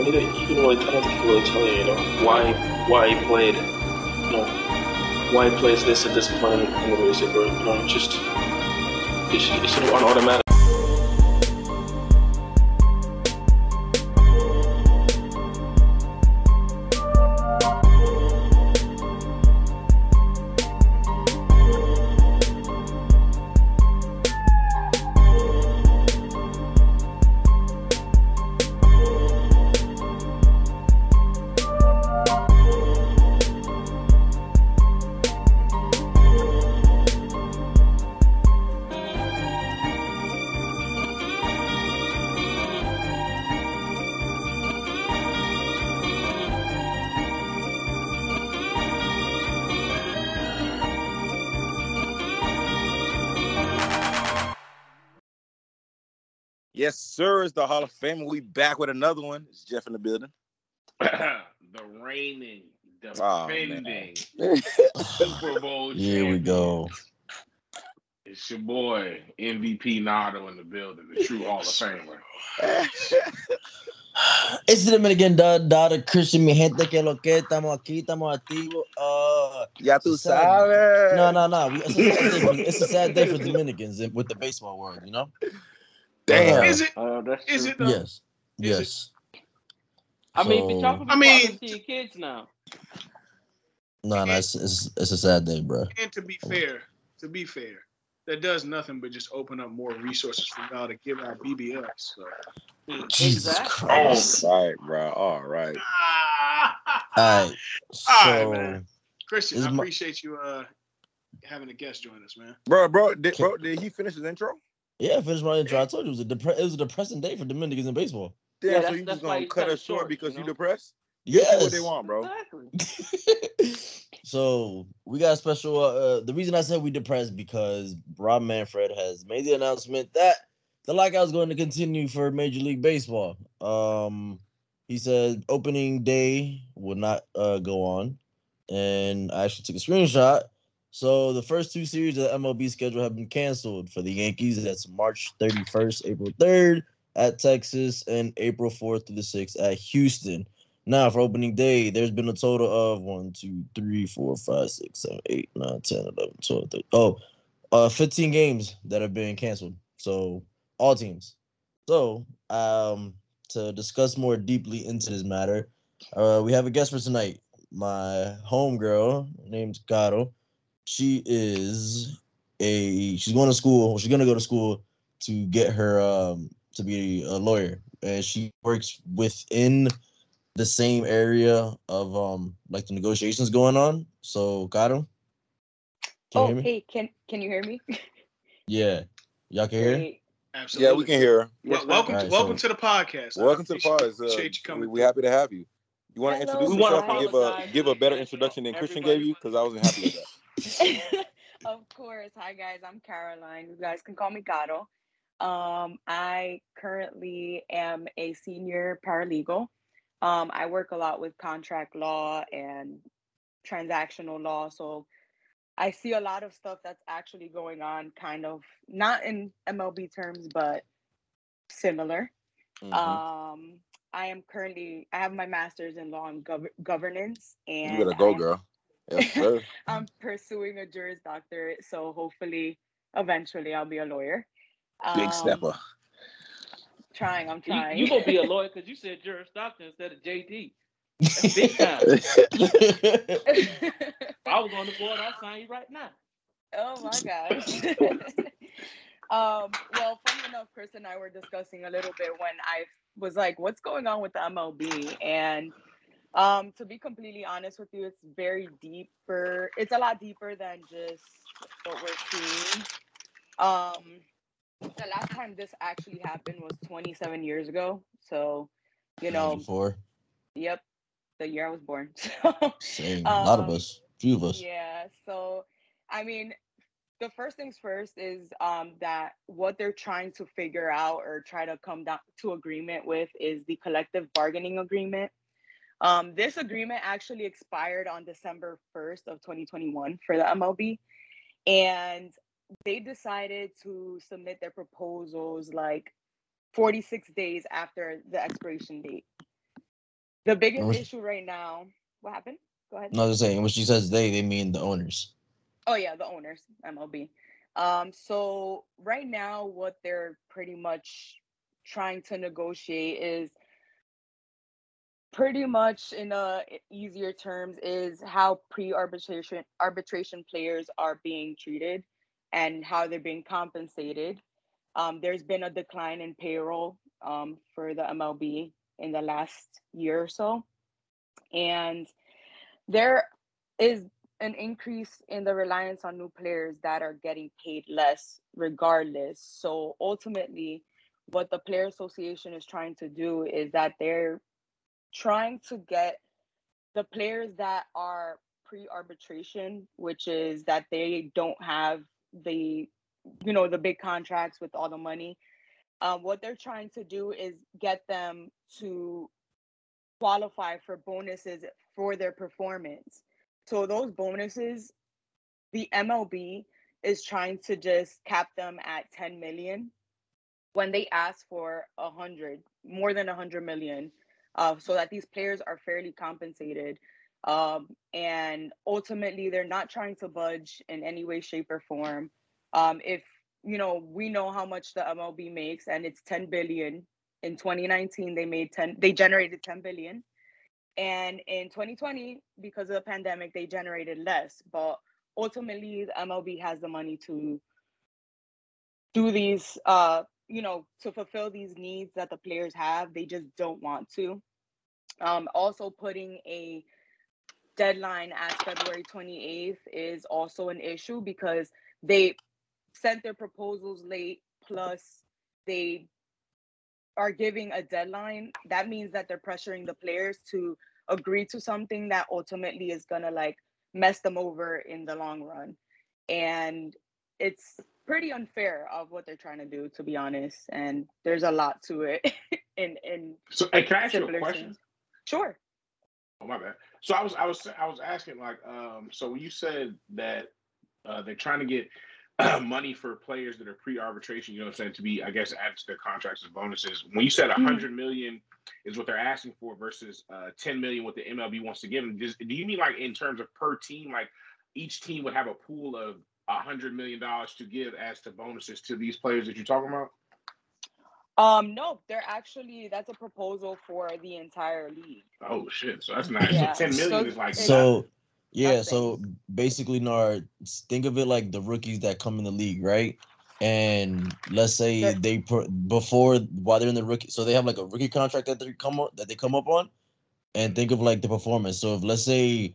mean, he didn't, he didn't really, I don't think he really tell you, you know, why why he played, you know, why he plays this at this point in, the music, or you know, just it's, it's sort of automatic. Sir. The Hall of Fame. We back with another one. It's Jeff in the building. the reigning, Oh, defending Super Bowl Here we go. It's your boy MVP Nardo in the building, the true Hall of Famer. It's the Dominican da- dada Christian, mi gente que lo que estamos aquí, estamos activos. Uh, ya tú sabes. no, no, no. It's a, sad day for, it's a sad day for Dominicans with the baseball world, you know? Damn. Uh, Is it? Uh, Is it? though? Yes. Is Yes. I mean, but y'all So- can I mean- to your kids now. No, no, it's, it's, it's a sad day, bro. And to be fair, to be fair, that does nothing but just open up more resources for y'all to give out BBLs. So. Jesus Exactly. Christ. All right, bro. All right. All right. So, right, man. Christian, I is my- appreciate you uh having a guest join us, man. Bro, bro, did, bro, did he finish his intro? Yeah, finish my intro. I told you it was a depre- it was a depressing day for Dominicans in baseball. Damn, Yeah, so you that's just gonna cut cut us short short, because you you know? depressed? Give them Yes. what they want, bro. Exactly. so we got a special. Uh, the reason I said we depressed because Rob Manfred has made the announcement that the lockout is going to continue for Major League Baseball. Um, he said opening day will not uh, go on, and I actually took a screenshot. So the first two series of the MLB schedule have been canceled for the Yankees. That's March 31st, April 3rd at Texas, and April 4th through the 6th at Houston. Now, for opening day, there's been a total of 1, 2, 3, 4, 5, 6, 7, 8, 9, 10, 11, 12, 13. Oh, uh, 15 games that have been canceled. So, all teams. So, um, to discuss more deeply into this matter, uh, we have a guest for tonight. My homegirl, named Caro. She is a, she's going to school, she's going to go to school to get her, um, to be a lawyer. And she works within the same area of um like the negotiations going on. So Caro, can Oh, hey, can can you hear me? Yeah, y'all can hear. Great. Absolutely. Yeah, we can hear her. Well, welcome, Alright, to, welcome so- to the podcast. Welcome to the podcast. pod. Uh, Appreciate you we, coming. we happy to have you. You want to introduce yourself and give a give a better introduction than Christian gave you because I wasn't happy with that. of course. Hi guys, I'm Caroline. You guys can call me Gato. Um, I currently am a senior paralegal. Um, I work a lot with contract law and transactional law, so I see a lot of stuff that's actually going on, kind of not in MLB terms, but similar. Mhm. Um, I am currently I have my master's in law and gov- governance, and You better go, I'm- girl. Yes, sir. I'm pursuing a Juris Doctorate, so hopefully, eventually, I'll be a lawyer. Big Um, stepper. Trying, I'm trying. you gonna be a lawyer because you said Juris Doctor instead of JD. That's big time. I was on the board, I'd sign you right now. oh my gosh. um, well, funny enough, Chris and I were discussing a little bit when I was like, "What's going on with the MLB?" And um, to be completely honest with you, it's very deeper. It's a lot deeper than just what we're seeing. Um, the last time this actually happened was 27 years ago. So, you know, before yep, the year I was born. So, same, a lot of um, us, few of us. yeah. So, I mean, the first things first is um, that what they're trying to figure out or try to come down to agreement with is the collective bargaining agreement. Um, this agreement actually expired on December 1st of 2021 for the MLB. And they decided to submit their proposals like 46 days after the expiration date. the biggest Which- issue right now. What happened? Go ahead. No, I was just saying when she says they, they mean the owners. Oh yeah, the owners, MLB. Um, so right now, what they're pretty much trying to negotiate is pretty much in a easier terms is how pre-arbitration arbitration players are being treated and how they're being compensated. Um, there's been a decline in payroll um, for the MLB in the last year or so, and there is an increase in the reliance on new players that are getting paid less regardless. So ultimately, what the Player Association is trying to do is that they're trying to get the players that are pre-arbitration, which is that they don't have the you know the big contracts with all the money. Um, what they're trying to do is get them to qualify for bonuses for their performance. So those bonuses, the MLB is trying to just cap them at 10 million when they ask for a hundred, more than a hundred million, uh, so that these players are fairly compensated. Um, and ultimately, they're not trying to budge in any way, shape, or form. Um, if you know, we know how much the MLB makes, and it's 10 billion. In 2019, they made 10. They generated 10 billion. And in 2020, because of the pandemic, they generated less. But ultimately, the MLB has the money to do these, uh, you know, to fulfill these needs that the players have. They just don't want to. Um, also, putting a deadline as February 28th is also an issue because they sent their proposals late, plus they are giving a deadline, that means that they're pressuring the players to agree to something that ultimately is gonna like mess them over in the long run. And it's pretty unfair of what they're trying to do, to be honest. And there's a lot to it in in So, can I ask you a question? terms. Sure. Oh my bad. So I was I was I was asking like um so when you said that uh they're trying to get uh, money for players that are pre-arbitration, you know what I'm saying, to be I guess added to their contracts as bonuses. When you said a Mhm. hundred million is what they're asking for versus uh 10 million what the MLB wants to give them, does, do you mean like in terms of per team, like each team would have a pool of a hundred million dollars to give as to bonuses to these players that you're talking about? Um, no, they're actually that's a proposal for the entire league. Oh shit! So that's nice. Yeah. So 10 million So is like it's- So yeah, nothing. so basically, Nard, think of it like the rookies that come in the league, right? And let's say That- they put before while they're in the rookie, so they have like a rookie contract that they come up that they come up on, and think of like the performance. So if let's say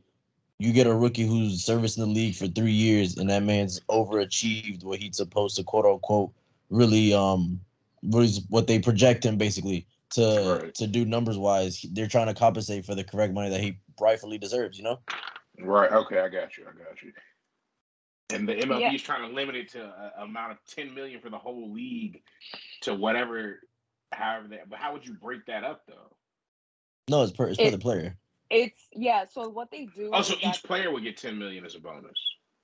you get a rookie who's serviced in the league for three years and that man's overachieved what he's supposed to quote unquote really um what is what they project him basically to Right. to do numbers wise, they're trying to compensate for the correct money that he rightfully deserves, you know? Right. Okay, I got you. I got you. And the MLB Yeah. is trying to limit it to a amount of ten million for the whole league to whatever, however that. But how would you break that up though? No, it's per it's per the player. It's yeah. So what they do? Oh, so each player would get ten million as a bonus.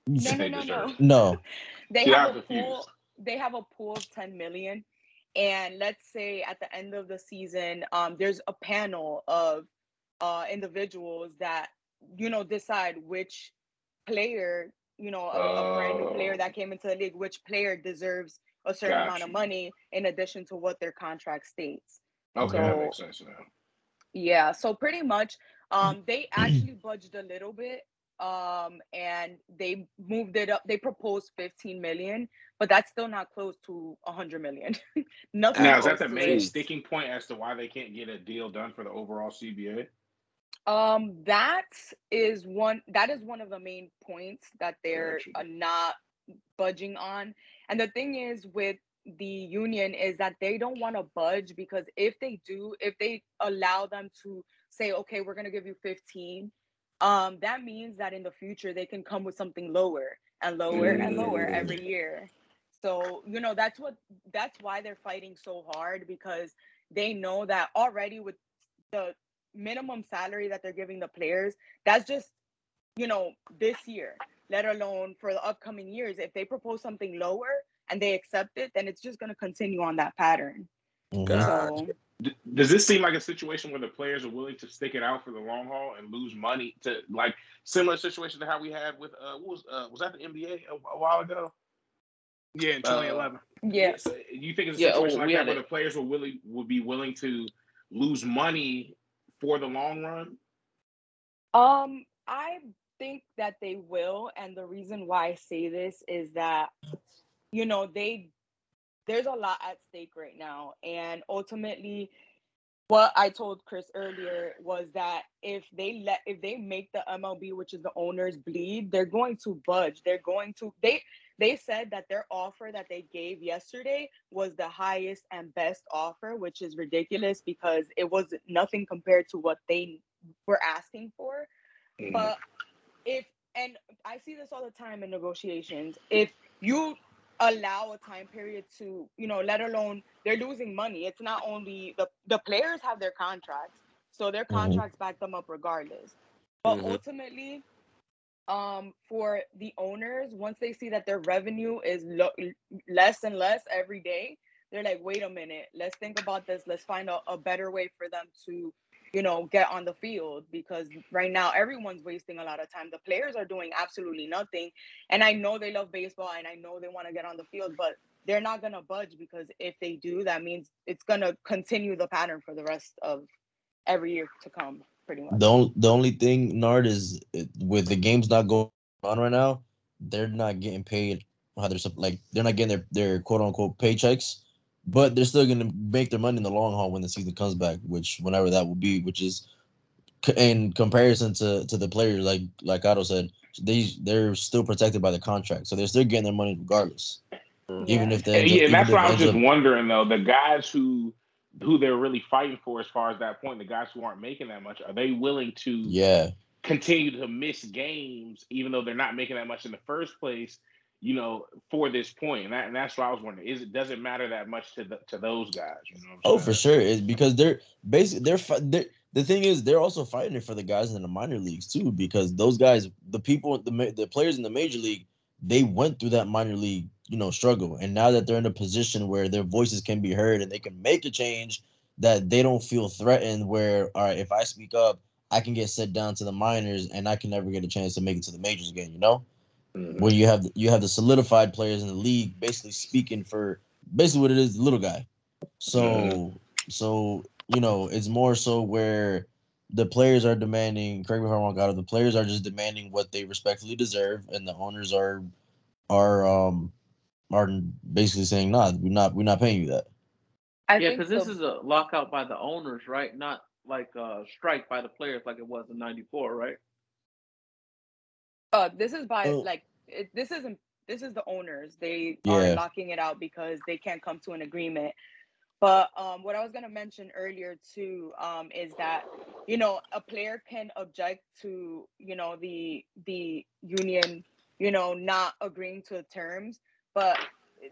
no, no, no, no. No. They See, have I'm a pool. They have a pool of ten million, and let's say at the end of the season, um, there's a panel of uh individuals that you know decide which player, you know, a, a brand new player Oh. that came into the league, which player deserves a certain Got amount of money in addition to what their contract states. Okay, that makes sense now. Yeah, so pretty much um they actually budged a little bit um and they moved it up. They proposed 15 million, but that's still not close to 100 million. Nothing Now, is that the main it. sticking point as to why they can't get a deal done for the overall CBA? Um that is one that is one of the main points that they're uh, not budging on. And the thing is with the union is that they don't want to budge because if they do, if they allow them to say, okay, we're gonna give you 15, um, that means that in the future they can come with something lower and lower and lower Mm. every year. So, you know, that's what that's why they're fighting so hard because they know that already with the minimum salary that they're giving the players, that's just, you know, this year, let alone for the upcoming years. If they propose something lower and they accept it, then it's just going to continue on that pattern. Mhm. Got So, does this seem like a situation where the players are willing to stick it out for the long haul and lose money to like similar situation to how we had with uh what was uh was that the NBA a, a while ago? Yeah, in 2011. Yes. So you think it's a Yeah, oh, situation we like that where it. the players will willing would be willing to lose money for the long run? Um, I think that they will, and the reason why I say this is that, you know, they there's a lot at stake right now, and ultimately, what I told Chris earlier was that if they let if they make the MLB, which is the owners, bleed, they're going to budge. They're going to they they said that their offer that they gave yesterday was the highest and best offer, which is ridiculous because it was nothing compared to what they were asking for. But if and I see this all the time in negotiations, if you allow a time period to, you know, let alone they're losing money. It's not only the the players have their contracts, so their Mhm. contracts back them up regardless. But Mhm. ultimately, um, for the owners, once they see that their revenue is lo- less and less every day, they're like, wait a minute, let's think about this. Let's find a, a better way for them to, you know, get on the field because right now everyone's wasting a lot of time. The players are doing absolutely nothing. And I know they love baseball and I know they want to get on the field, but they're not going to budge because if they do, that means it's going to continue the pattern for the rest of every year to come, pretty much. The only the only thing Nard is with the games not going on right now, they're not getting paid how they're like they're not getting their their quote unquote paychecks, but they're still gonna make their money in the long haul when the season comes back, which whenever that will be, which is in comparison to to the players like like Otto said, they they're still protected by the contract, so they're still getting their money regardless, mm. even if they And, up, yeah, and that's if what I was ends just up- wondering though. The guys who who they're really fighting for as far as that point, the guys who aren't making that much, are they willing to yeah. continue to miss games even though they're not making that much in the first place? You know, for this point, and, that, and that's what I was wondering. Is it doesn't matter that much to the, to those guys? You know what I'm Oh, for sure. It's because they're basically they're, they're the thing is they're also fighting it for the guys in the minor leagues too because those guys, the people, the the players in the major league, they went through that minor league you know struggle, and now that they're in a position where their voices can be heard and they can make a change, that they don't feel threatened. Where all right, if I speak up, I can get sent down to the minors and I can never get a chance to make it to the majors again. You know Mhm. where you have you have the solidified players in the league basically speaking for basically what it is, the little guy. So so you know it's more so where the players are demanding. Correct me if I'm wrong, Gato, The players are just demanding what they respectfully deserve, and the owners are are um are basically saying, "Nah, we're not we're not paying you that." I yeah, think because this is a lockout by the owners, right? Not like a strike by the players like it was in '94, right? Uh, this is by Oh. like it, this isn't this is the owners. They Yeah. are locking it out because they can't come to an agreement. But um, what I was gonna mention earlier too um, is that you know a player can object to you know the the union you know not agreeing to the terms, but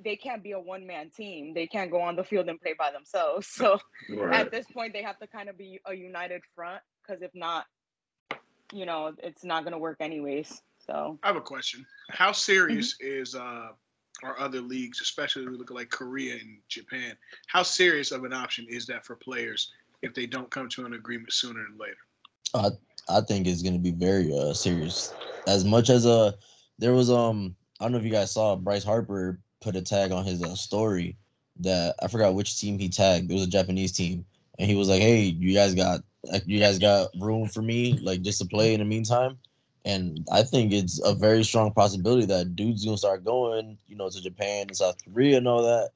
they can't be a one man team. They can't go on the field and play by themselves. So Right. at this point, they have to kind of be a united front because if not, you know, it's not gonna work anyways. So. I have a question. How serious is uh our other leagues, especially we look at like Korea and Japan? How serious of an option is that for players if they don't come to an agreement sooner than later? I think it's gonna be very uh serious. As much as uh there was um I don't know if you guys saw Bryce Harper put a tag on his uh, story that I forgot which team he tagged. It was a Japanese team, and he was like, "Hey, you guys got you guys got room for me like just to play in the meantime." And I think it's a very strong possibility that dudes gonna start going, you know, to Japan and South Korea and all that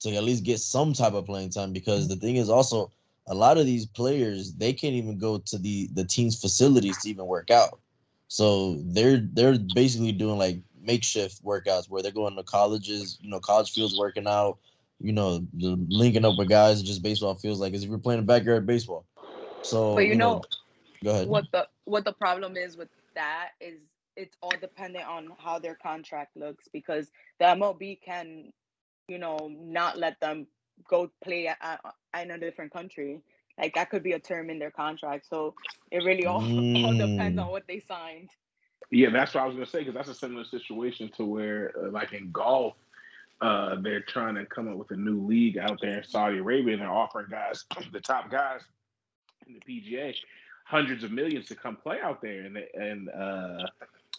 to at least get some type of playing time. Because the thing is also a lot of these players they can't even go to the the team's facilities to even work out. So they're they're basically doing like makeshift workouts where they're going to colleges you know college fields working out you know the linking up with guys just baseball feels like as if you're playing a backyard baseball. So But you know, go ahead. what the what the problem is with that is it's all dependent on how their contract looks because the MLB can, you know, not let them go play at, at, in a different country. Like that could be a term in their contract. So it really all, all depends Mm. on what they signed. Yeah, that's what I was gonna say because that's a similar situation to where, uh, like in golf, uh, they're trying to come up with a new league out there in Saudi Arabia, and they're offering guys, the top guys in the PGA, hundreds of millions to come play out there. And and uh,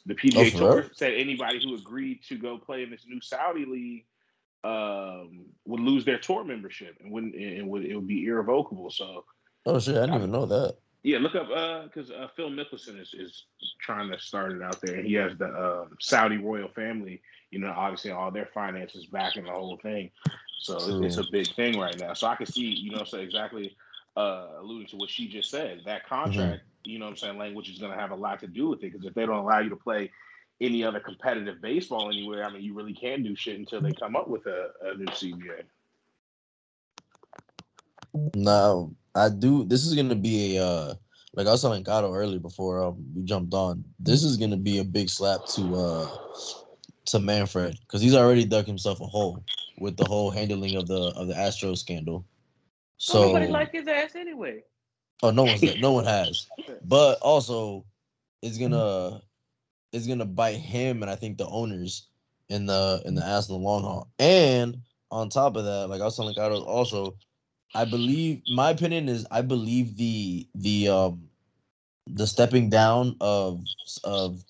the PGA for Tour real? said anybody who agreed to go play in this new Saudi league um, would lose their tour membership and wouldn't and would it would be irrevocable. So Oh shit, I didn't even know that. yeah, look up because uh, Phil Mickelson is, is trying to start it out there. And He has the uh, Saudi royal family, you know, obviously all their finances backing the whole thing. So it- it's a big thing right now. So I can see, you know, so exactly uh, alluding to what she just said. That contract, you know, what I'm saying language is going to have a lot to do with it because if they don't allow you to play any other competitive baseball anywhere, I mean, you really can't do shit until they come up with a, a new CBA. Now I do. This is gonna be a uh, like I was telling Gato earlier before um, we jumped on. This is gonna be a big slap to uh to Manfred because he's already dug himself a hole with the whole handling of the of the Astro scandal. So Nobody like his ass anyway. oh, no one's no one has, but also it's gonna it's gonna bite him and I think the owners in the in the ass in the long haul. And on top of that, like I was telling Gato also, I believe my opinion is I believe the the um the stepping down of of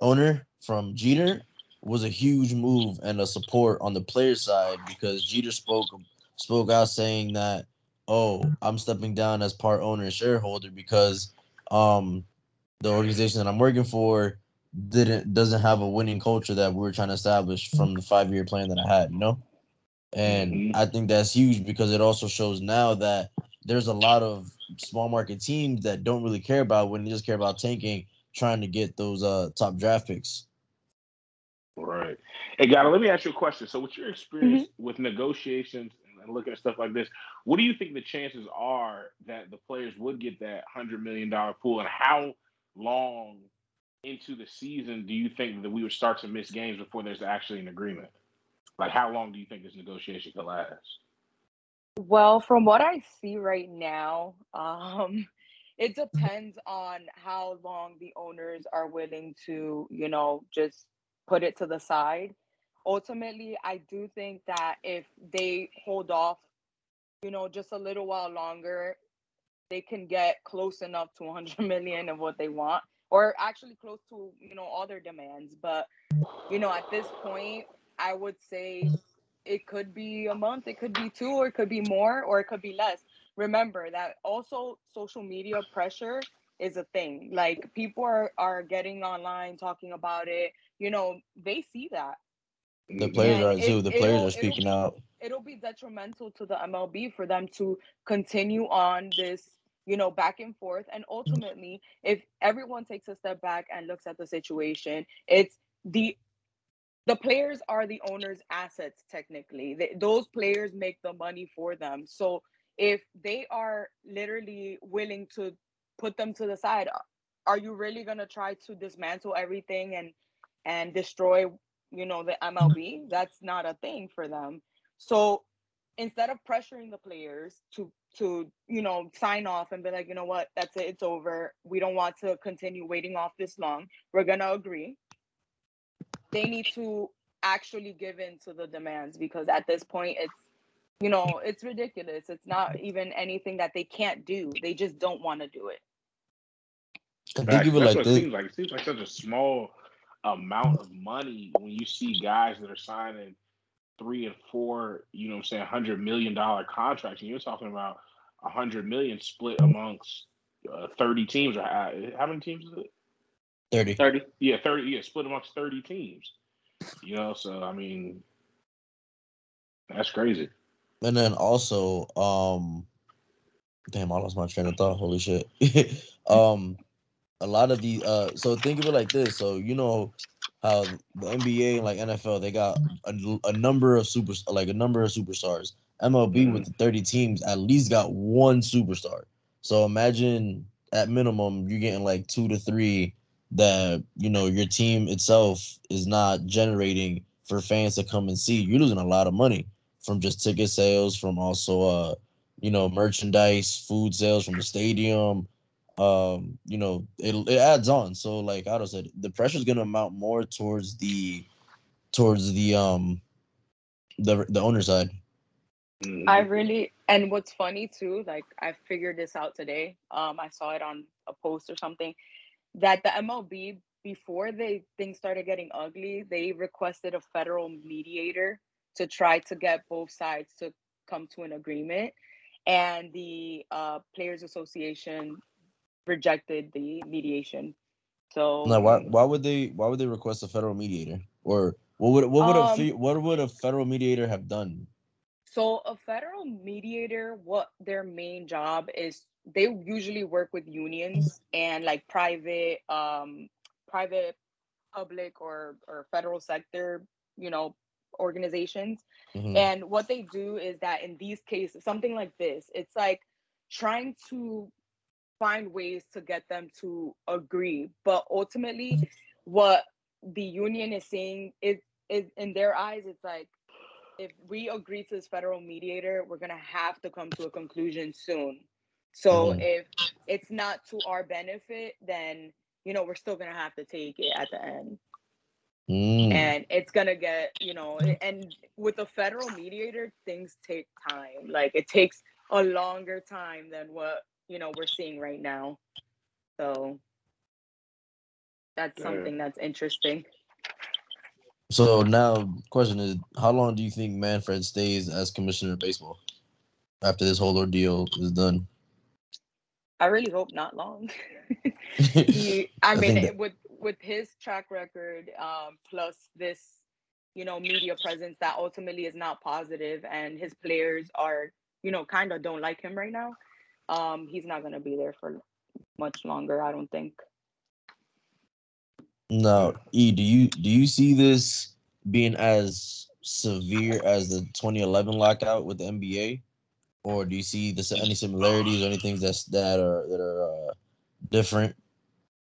owner from Jeter was a huge move and a support on the player side because Jeter spoke spoke out saying that oh I'm stepping down as part owner and shareholder because um the organization that I'm working for didn't doesn't have a winning culture that we were trying to establish from the five year plan that I had, you know? And Mhm. I think that's huge because it also shows now that there's a lot of small market teams that don't really care about when they just care about tanking, trying to get those uh top draft picks. Right. Hey, Gata, let me ask you a question. So, with your experience with negotiations and looking at stuff like this, what do you think the chances are that the players would get that $100 million pool? And how long into the season do you think that we would start to miss games before there's actually an agreement? Like, how long do you think this negotiation could last? Well, from what I see right now, um, it depends on how long the owners are willing to, you know, just put it to the side. Ultimately, I do think that if they hold off, you know, just a little while longer, they can get close enough to 100 million of what they want, or actually close to, you know, all their demands. But, you know, at this point, I would say it could be a month, it could be two, or it could be more, or it could be less. Remember that also social media pressure is a thing. Like people are, are getting online talking about it. You know, they see that. The players And are it- too. The it'll- players it'll are speaking out. It'll be detrimental to the MLB for them to continue on this, you know, back and forth. And ultimately, if everyone takes a step back and looks at the situation, it's the the players are the owner's assets technically Th- those players make the money for them so if they are literally willing to put them to the side are you really going to try to dismantle everything and and destroy you know the mlb mm-hmm. that's not a thing for them. So instead of pressuring the players to to you know sign off and be like you know what? That's it. It's over. We don't want to continue waiting off this long. We're going to agree. They need to actually give in to the demands because at this point it's you know it's ridiculous. It's not even anything that they can't do. They just don't want to do it. And Facts. think of it like this. it seems like. It seems like such a small amount of money when you see guys that are signing three and four, you know what I'm saying, hundred million dollar contracts, and you're talking about a hundred million split amongst uh, thirty teams. Or how, how many teams is it? 30. 30. Yeah, thirty. Yeah, split amongst thirty teams. You know, so I mean, that's crazy. And then also, um, damn, I lost my train of thought. Holy shit. um, a lot of the uh, so think of it like this. So you know how the NBA and like NFL they got a, a number of super like a number of superstars. MLB with the thirty teams at least got one superstar. So imagine at minimum you're getting like two to three that you know your team itself is not generating for fans to come and see. You're losing a lot of money from just ticket sales, from also uh, you know, merchandise, food sales from the stadium. Um, you know, it, it adds on. So like Otto said, the pressure is gonna amount more towards the towards the um the the owner side. I really and what's funny too, like I figured this out today. Um, I saw it on a post or something that the MLB before they things started getting ugly, they requested a federal mediator to try to get both sides to come to an agreement, and the uh, Players Association rejected the mediation. So Now, why why would they why would they request a federal mediator or what would what would a Um, fe- what would a federal mediator have done? So a federal mediator, what their main job is, they usually work with unions and like private, um, private, public or or federal sector, you know, organizations. Mhm. And what they do is that in these cases, something like this, it's like trying to find ways to get them to agree. But ultimately, what the union is saying is, is in their eyes, it's like if we agree to this federal mediator, we're gonna have to come to a conclusion soon. So Mhm. if it's not to our benefit, then you know we're still gonna have to take it at the end Mm. and it's gonna get you know and with a federal mediator things take time like it takes a longer time than what you know we're seeing right now so that's Yeah. something that's interesting So now, question is, how long do you think Manfred stays as commissioner of baseball after this whole ordeal is done? i really hope not long he, i, I mean that- with with his track record um plus this you know media presence that ultimately is not positive and his players are you know kind of don't like him right now um he's not going to be there for much longer i don't think No, E, do you do you see this being as severe as the 2011 lockout with the NBA, or do you see this any similarities or anything that's that are that are uh, different?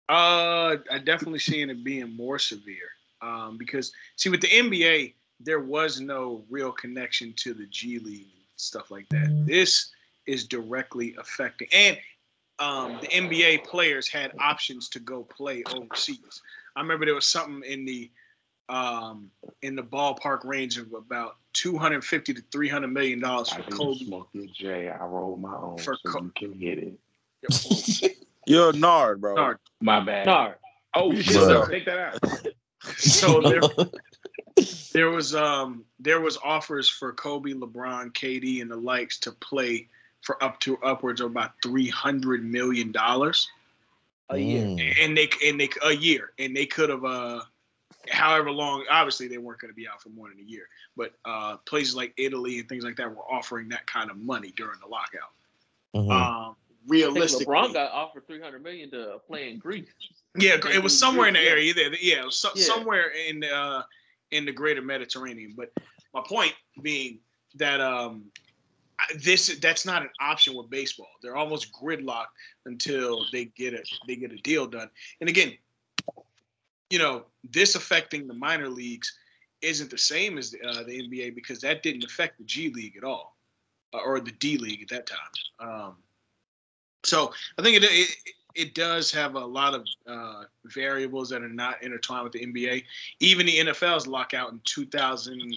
Uh, I definitely seeing it being more severe. Um, because see, with the NBA, there was no real connection to the G League and stuff like that. This is directly affecting, and um, the NBA players had options to go play overseas. I remember there was something in the um, in the ballpark range of about 250 to 300 million dollars I for didn't Kobe. smoke your J. I rolled my own, For so Co- you can hit it. You're a nard, bro. Nard. My bad. No, Oh shit! Bro. Take that out. So there, there was um there was offers for Kobe, LeBron, KD, and the likes to play for up to upwards of about three hundred million dollars, a year. Mm. and they and they a year, and they could have uh however long. Obviously, they weren't going to be out for more than a year, but uh places like Italy and things like that were offering that kind of money during the lockout. Mhm. Um, I think realistically, LeBron got offered three hundred million to play in Greece. Yeah, it was somewhere in the area there. Yeah, it was so, Yeah. somewhere in uh in the greater Mediterranean. But my point being that um I- this that's not an option with baseball. They're almost gridlocked until they get a they get a deal done. And again, you know, this affecting the minor leagues isn't the same as the, uh, the NBA because that didn't affect the G League at all, uh, or the D League at that time. Um, so I think it, it it does have a lot of uh, variables that are not intertwined with the NBA. Even the NFL's lockout in 2000.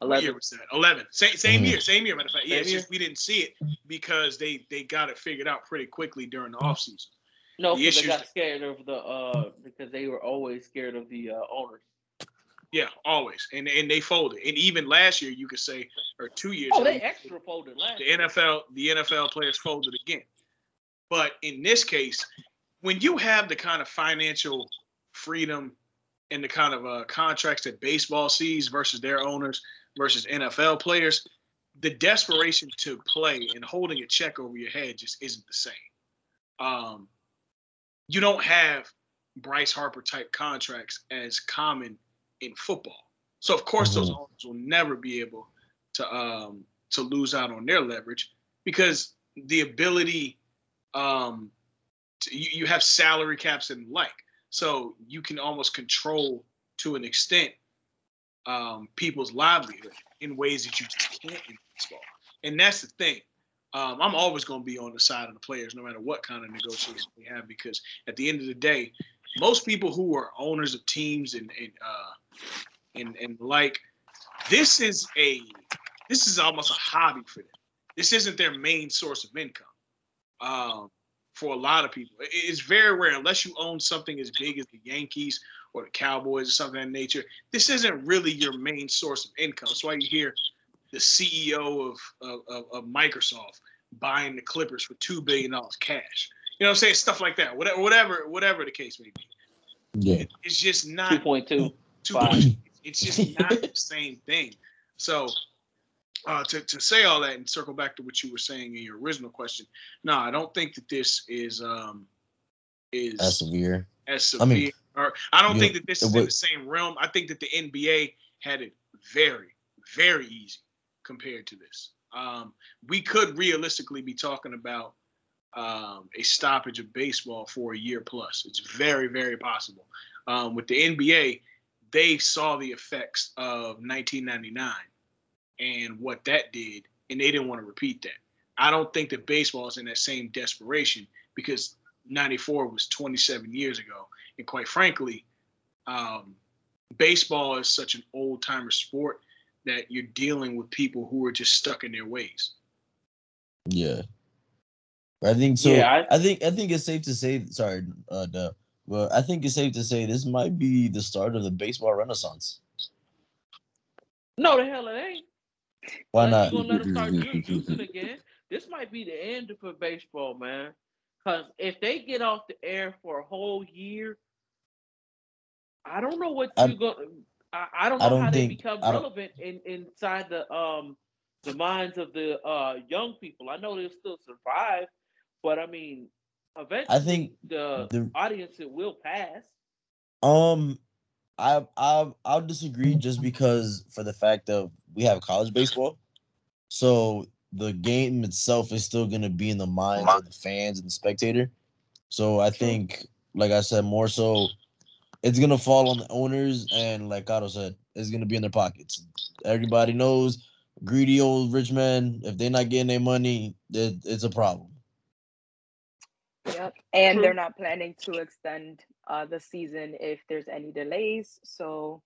What year was that? 11. Same, same year. Same year. Matter of fact, yeah, it's just we didn't see it because they they got it figured out pretty quickly during the offseason. No, The they got scared of the uh because they were always scared of the uh, owners. Yeah, always. And and they folded. And even last year, you could say, or two years. Oh, ago, they extra folded last. the year. NFL the NFL players folded again. But in this case, when you have the kind of financial freedom and the kind of uh, contracts that baseball sees versus their owners versus NFL players, the desperation to play and holding a check over your head just isn't the same. Um, you don't have Bryce Harper type contracts as common in football. So of course those Mhm. owners will never be able to um, to lose out on their leverage because the ability um, to, you, you have salary caps and the like, so you can almost control to an extent um, people's livelihood in ways that you just can't in baseball. And that's the thing. Um, I'm always going to be on the side of the players, no matter what kind of negotiation we have, because at the end of the day, most people who are owners of teams and and uh, and, and like, this is a this is almost a hobby for them. This isn't their main source of income. Um, for a lot of people, it's very rare unless you own something as big as the Yankees or the Cowboys or something of that nature. This isn't really your main source of income. That's why you hear the CEO of of, of, of Microsoft buying the Clippers for two billion dollars cash. You know what I'm saying? Stuff like that. Whatever, whatever, whatever the case may be. Yeah. It's just Two not point two. too Five. It's just not the same thing. So uh, to, to say all that and circle back to what you were saying in your original question, no, I don't think that this is um is as severe. as severe. I mean, or I don't you- think that this is in the same realm. I think that the NBA had it very, very easy compared to this. Um, we could realistically be talking about um, a stoppage of baseball for a year plus. It's very, very possible. Um, with the NBA, they saw the effects of 1999 and what that did, and they didn't want to repeat that. I don't think that baseball is in that same desperation because 94 was 27 years ago. And quite frankly, um, baseball is such an old timer sport that you're dealing with people who are just stuck in their ways. Yeah. I think so. Yeah, I, think I think it's safe to say. Sorry, uh, Duh. Well, I think it's safe to say this might be the start of the baseball renaissance. No, the hell it ain't. Why not? You gonna let them start juicing again? This might be the end for baseball, man. Because if they get off the air for a whole year, I don't know what I'm- you go. I, I don't know I don't how they become relevant in inside the um the minds of the uh young people. I know they'll still survive, but I mean, eventually, I think the, the audience it will pass. Um, I I I'll disagree just because for the fact of we have college baseball, so the game itself is still gonna be in the minds of the fans and the spectator. So I think, like I said, more so, it's gonna fall on the owners and like Otto said, it's gonna be in their pockets. Everybody knows greedy old rich men. If they're not getting their money, it, it's a problem. Yep. And they're not planning to extend uh, the season if there's any delays. So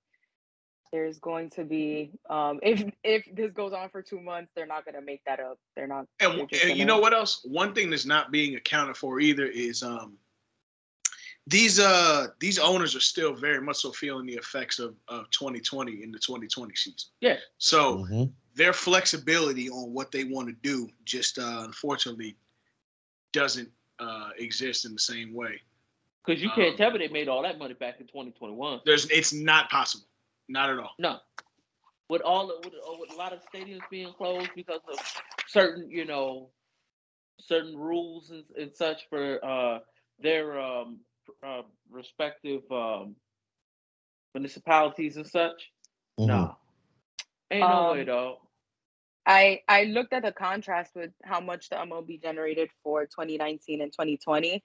there's going to be um, if if this goes on for two months, they're not gonna make that up. They're not. And, they're and you gonna- know what else? One thing that's not being accounted for either is um these uh these owners are still very much so feeling the effects of, of 2020 in the 2020 season. Yeah. So Mhm. their flexibility on what they want to do just uh, unfortunately doesn't uh, exist in the same way. Because you can't Um, tell me they made all that money back in 2021. There's it's not possible, not at all. No. With all the, with, with a lot of stadiums being closed because of certain, you know, certain rules and, and such for uh, their um, uh, respective um, municipalities and such. Mhm. Nah, ain't no way, Um, dog. I I looked at the contrast with how much the MLB generated for 2019 and 2020.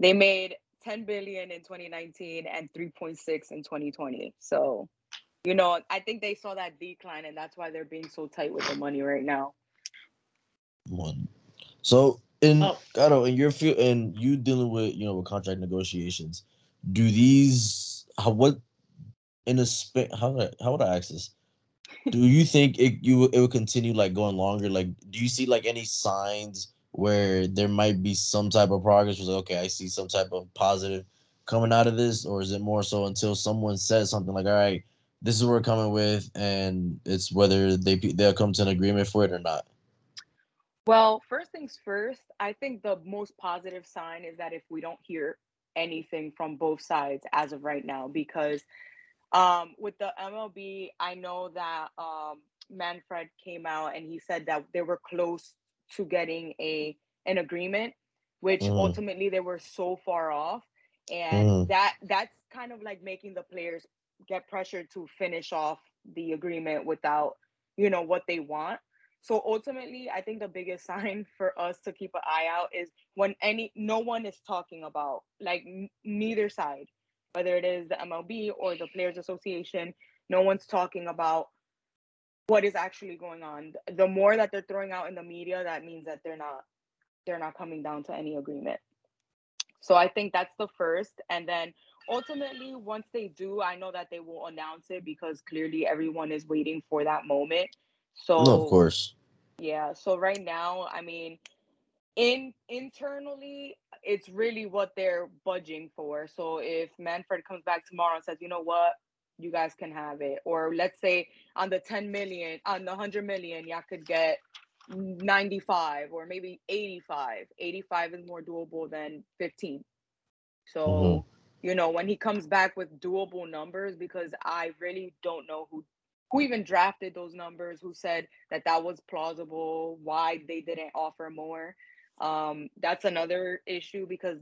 They made 10 billion in 2019 and 3.6 in 2020. So, you know, I think they saw that decline, and that's why they're being so tight with the money right now. One. So in Oh. Gato, in your field and you dealing with you know with contract negotiations, do these how what in a span how would I, how would I ask this? Do you think it you it would continue like going longer? Like, do you see like any signs where there might be some type of progress? Was like, okay, I see some type of positive coming out of this, or is it more so until someone says something like, all right, this is what we're coming with, and it's whether they they'll come to an agreement for it or not. Well, first things first, I think the most positive sign is that if we don't hear anything from both sides as of right now, because um, with the MLB, I know that um, Manfred came out and he said that they were close to getting a an agreement, which Mhm. ultimately they were so far off, and Mhm. that that's kind of like making the players get pressured to finish off the agreement without you know what they want. So ultimately, I think the biggest sign for us to keep an eye out is when any no one is talking about like n- neither side, whether it is the MLB or the Players Association, no one's talking about what is actually going on. The more that they're throwing out in the media, that means that they're not they're not coming down to any agreement. So I think that's the first, and then ultimately, once they do, I know that they will announce it because clearly everyone is waiting for that moment. So no, of course. yeah. So right now, I mean, in internally, it's really what they're budging for. So if Manfred comes back tomorrow and says, you know what, you guys can have it, or let's say on the 10 million, on the 100 million, y'all could get 95 or maybe 85. 85 is more doable than 15. So, Mhm. you know, when he comes back with doable numbers, because I really don't know who who even drafted those numbers, who said that that was plausible, why they didn't offer more. Um, that's another issue because,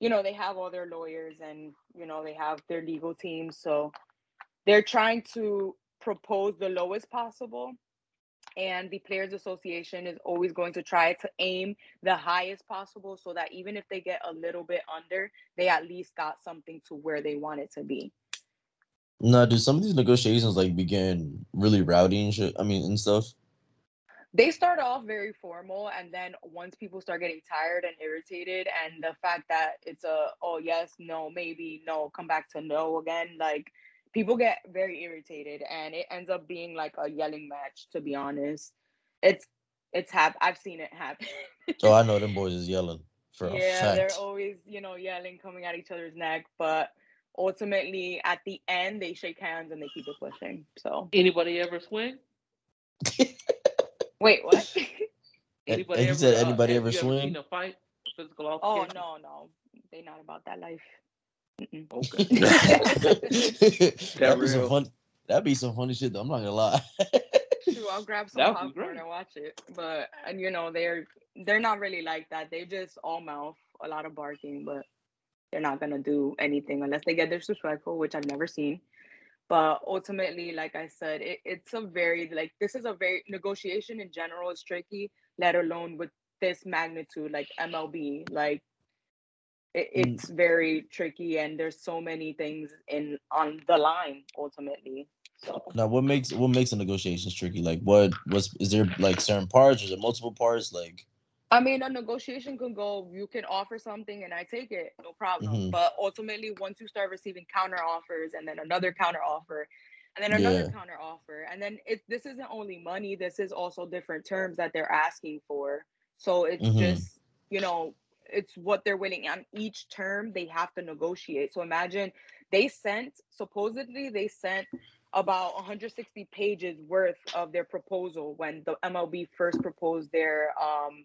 you know, they have all their lawyers and, you know, they have their legal team. So they're trying to propose the lowest possible and the players association is always going to try to aim the highest possible so that even if they get a little bit under they at least got something to where they want it to be Nah, dude, some of these negotiations like begin really rowdy and shit. I mean, and stuff. they start off very formal and then once people start getting tired and irritated and the fact that it's a oh yes no maybe no come back to no again like people get very irritated and it ends up being like a yelling match to be honest it's it's hap- i've seen it happen Oh, I know them boys is yelling for yeah a they're always you know yelling coming at each other's neck but ultimately at the end they shake hands and they keep it pushing so Anybody ever swing? wait what And- Anybody and he ever? said, uh, anybody have ever you swing? seen a fight? A physical oh no no they not about that life Mm-mm. Okay. that'd be some real. fun. That'd be some funny shit. Though. I'm not gonna lie. Shoot, I'll grab some That would popcorn and watch it. But and you know, they're they're not really like that. They just all mouth, a lot of barking, but they're not gonna do anything unless they get disrespectful, which I've never seen. But ultimately, like I said, it, it's a very like this is a very negotiation in general is tricky, let alone with this magnitude, like MLB. Like it, Mm. it's very tricky and there's so many things in on the line ultimately. So now, what makes what makes the negotiations tricky? Like, what was is there like certain parts? Is there multiple parts? Like, I mean, a negotiation can go, you can offer something and I take it, no problem. Mhm. But ultimately, once you start receiving counter offers and then another counter offer and then another Yeah. counter offer, and then it, this isn't only money, this is also different terms that they're asking for. So it's Mhm. just, you know, it's what they're willing on each term they have to negotiate. So imagine they sent, supposedly, they sent about 160 pages worth of their proposal when the MLB first proposed their um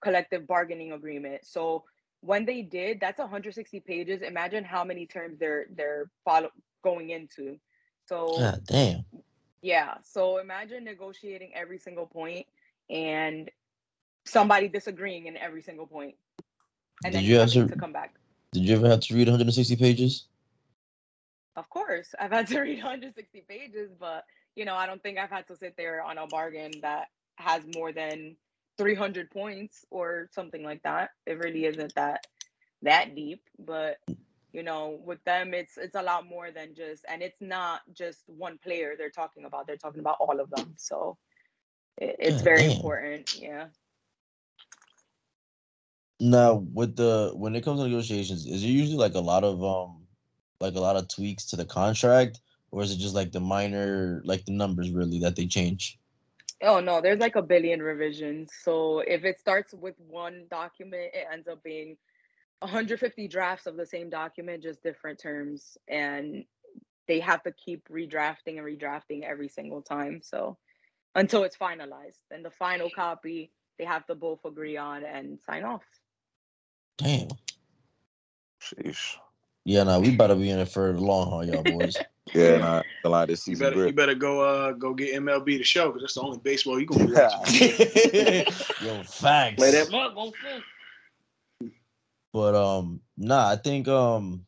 collective bargaining agreement. So when they did, that's 160 pages. Imagine how many terms they're they're follow going into. So damn. yeah, so imagine negotiating every single point and somebody disagreeing in every single point, and Did then you have to? to come back. Did you ever have to read 160 pages? Of course, I've had to read 160 pages, but you know, I don't think I've had to sit there on a bargain that has more than 300 points or something like that. It really isn't that that deep, but you know, with them it's it's a lot more than just and it's not just one player they're talking about. They're talking about all of them. So it, it's God very damn. important. Yeah. Now, with the when it comes to negotiations, is it usually like a lot of um, like a lot of tweaks to the contract, or is it just like the minor, like the numbers really that they change? Oh no, there's like a billion revisions. So if it starts with one document, it ends up being 150 drafts of the same document, just different terms. And they have to keep redrafting and redrafting every single time. So until it's finalized. Then the final copy they have to both agree on and sign off. Damn. Sheesh. Yeah, nah, we better be in it for the long haul, y'all boys. Yeah, nah, a lot of this You season better you better go uh go get MLB to show because that's the only baseball you gonna be watching. Yo, facts. Play that mug on. But um, nah, I think um,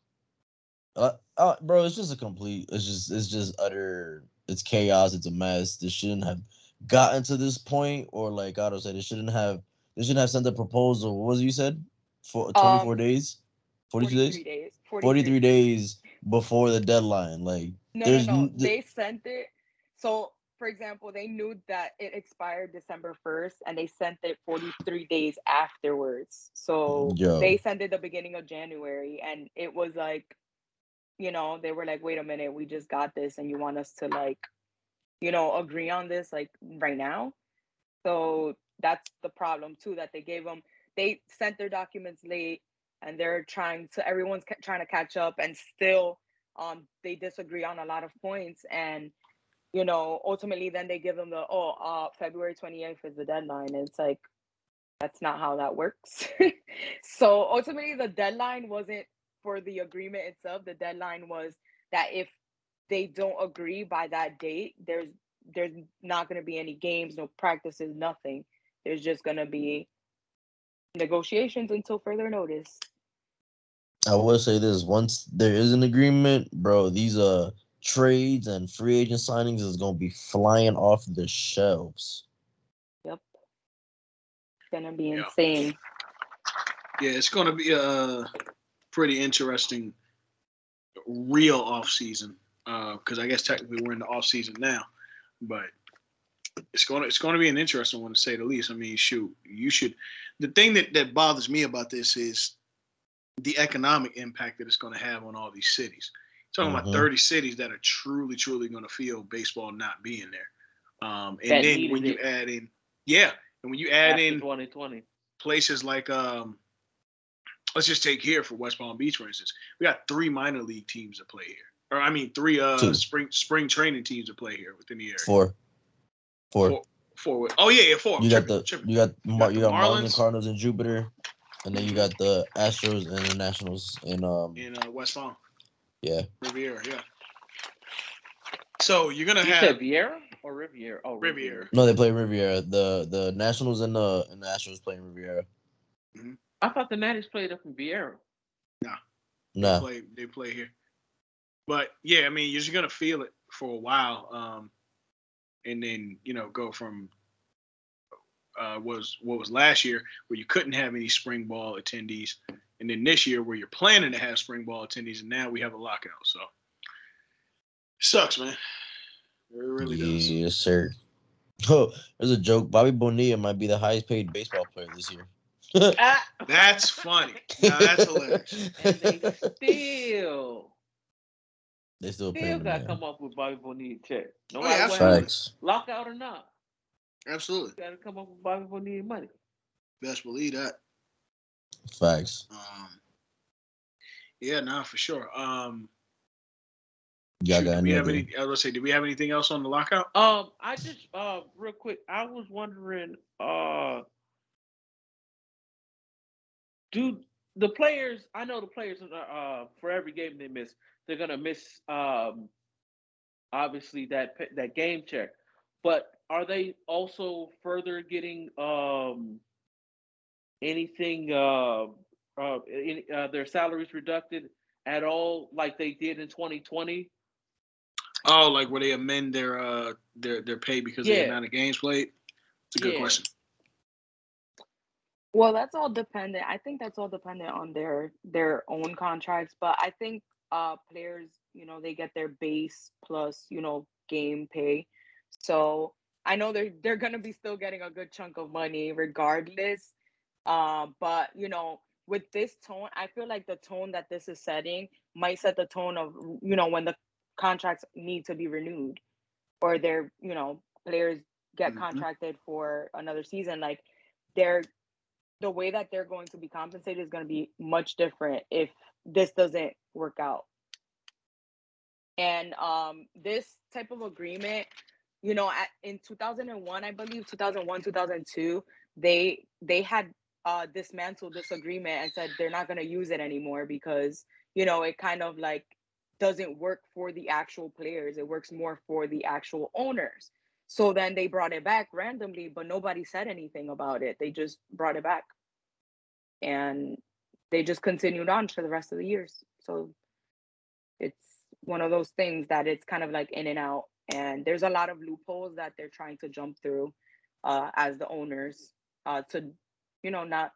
uh, uh, bro, it's just a complete. It's just it's just utter. It's chaos. It's a mess. This shouldn't have gotten to this point, or like Otto said, it shouldn't have. They shouldn't have sent a proposal. What was it you said? For twenty four Um, days, forty two 43 days, days. forty three days before the deadline. Like No, there's no, no. th- They sent it. So, for example, they knew that it expired December 1st and they sent it 43 days afterwards. So, Yo. they sent it the beginning of January and it was like you know, they were like, wait a minute, we just got this and you want us to like, you know, agree on this like right now. So that's the problem too that they gave them. They sent their documents late and they're trying to everyone's ca- trying to catch up and still um they disagree on a lot of points and you know ultimately then they give them the oh uh February 28th is the deadline and it's like that's not how that works. so ultimately the deadline wasn't for the agreement itself. The deadline was that if they don't agree by that date, there's there's not going to be any games, no practices, nothing. There's just going to be negotiations until further notice. I will say this: once there is an agreement, bro, these uh trades and free agent signings is gonna be flying off the shelves. Yep. It's going to be Yeah. insane. Yeah, it's going to be a pretty interesting real off season because I guess technically we're in the off season now, but it's going to it's going to be an interesting one to say the least. I mean, shoot, you should. The thing that that bothers me about this is the economic impact that it's going to have on all these cities. talking Mhm. about 30 cities that are truly, truly going to feel baseball not being there. Um, and That then needed when you it. add in, yeah, and when you add After in 2020. places like um let's just take here for West Palm Beach for instance. We got three minor league teams that play here. Or I mean three uh Two. spring spring training teams that play here within the area. Four, four. Four. Four. Oh yeah, yeah, four. You got Tripping, the tripping. you got Mar- the you got Marlins, and Marlins. Cardinals, and Jupiter, and then you got the Astros and the Nationals in um in uh, West Palm, yeah Riviera, yeah. So you're gonna You have said Viera or Riviera? Oh, Riviera. no they play Riviera the the Nationals and the and the Astros playing Riviera. I thought the Natties played up in Viera. No. Nah, play they play here. But yeah, I mean you're just gonna feel it for a while. Um and then, you know, go from uh was what was last year where you couldn't have any spring ball attendees. And then this year where you're planning to have spring ball attendees and now we have a lockout. So sucks, man. It really does. yes sir. Oh, there's a joke. Bobby Bonilla might be the highest paid baseball player this year. Ah, That's funny. Now that's hilarious. and they still, they still still paying got to come up with Bobby Bonilla check. No Oh, matter yeah, what Facts. lockout or not, Absolutely. got to come up with Bobby Bonilla money. Best believe that. Facts. Um yeah, nah, for sure. Um Y'all Shoot, got do we have any, I was gonna say, did we have anything else on the lockout? Um, I just uh real quick, I was wondering, uh, do the players? I know the players are uh for every game they miss, they're gonna miss um obviously that that game check, but are they also further getting um anything uh uh, any, uh their salaries reducted at all like they did in 2020? Oh, like where they amend their uh their their pay because of the amount of games played. It's a good Yeah. question. Well, that's all dependent. I think that's all dependent on their their own contracts, but I think uh players, you know, they get their base plus, you know, game pay. So, I know they're they're going to be still getting a good chunk of money regardless. Uh, but, you know, with this tone, I feel like the tone that this is setting might set the tone of, you know, when the contracts need to be renewed or they're, you know, players get Mhm. contracted for another season like they're the way that they're going to be compensated is going to be much different if this doesn't work out. And um, this type of agreement, you know, at, in 2001, I believe 2001, 2002, they they had uh, dismantled this agreement and said they're not going to use it anymore because you know it kind of like doesn't work for the actual players. It works more for the actual owners. So then they brought it back randomly, but nobody said anything about it. They just brought it back. And they just continued on for the rest of the years. So it's one of those things that it's kind of like in and out. And there's a lot of loopholes that they're trying to jump through uh, as the owners uh, to, you know, not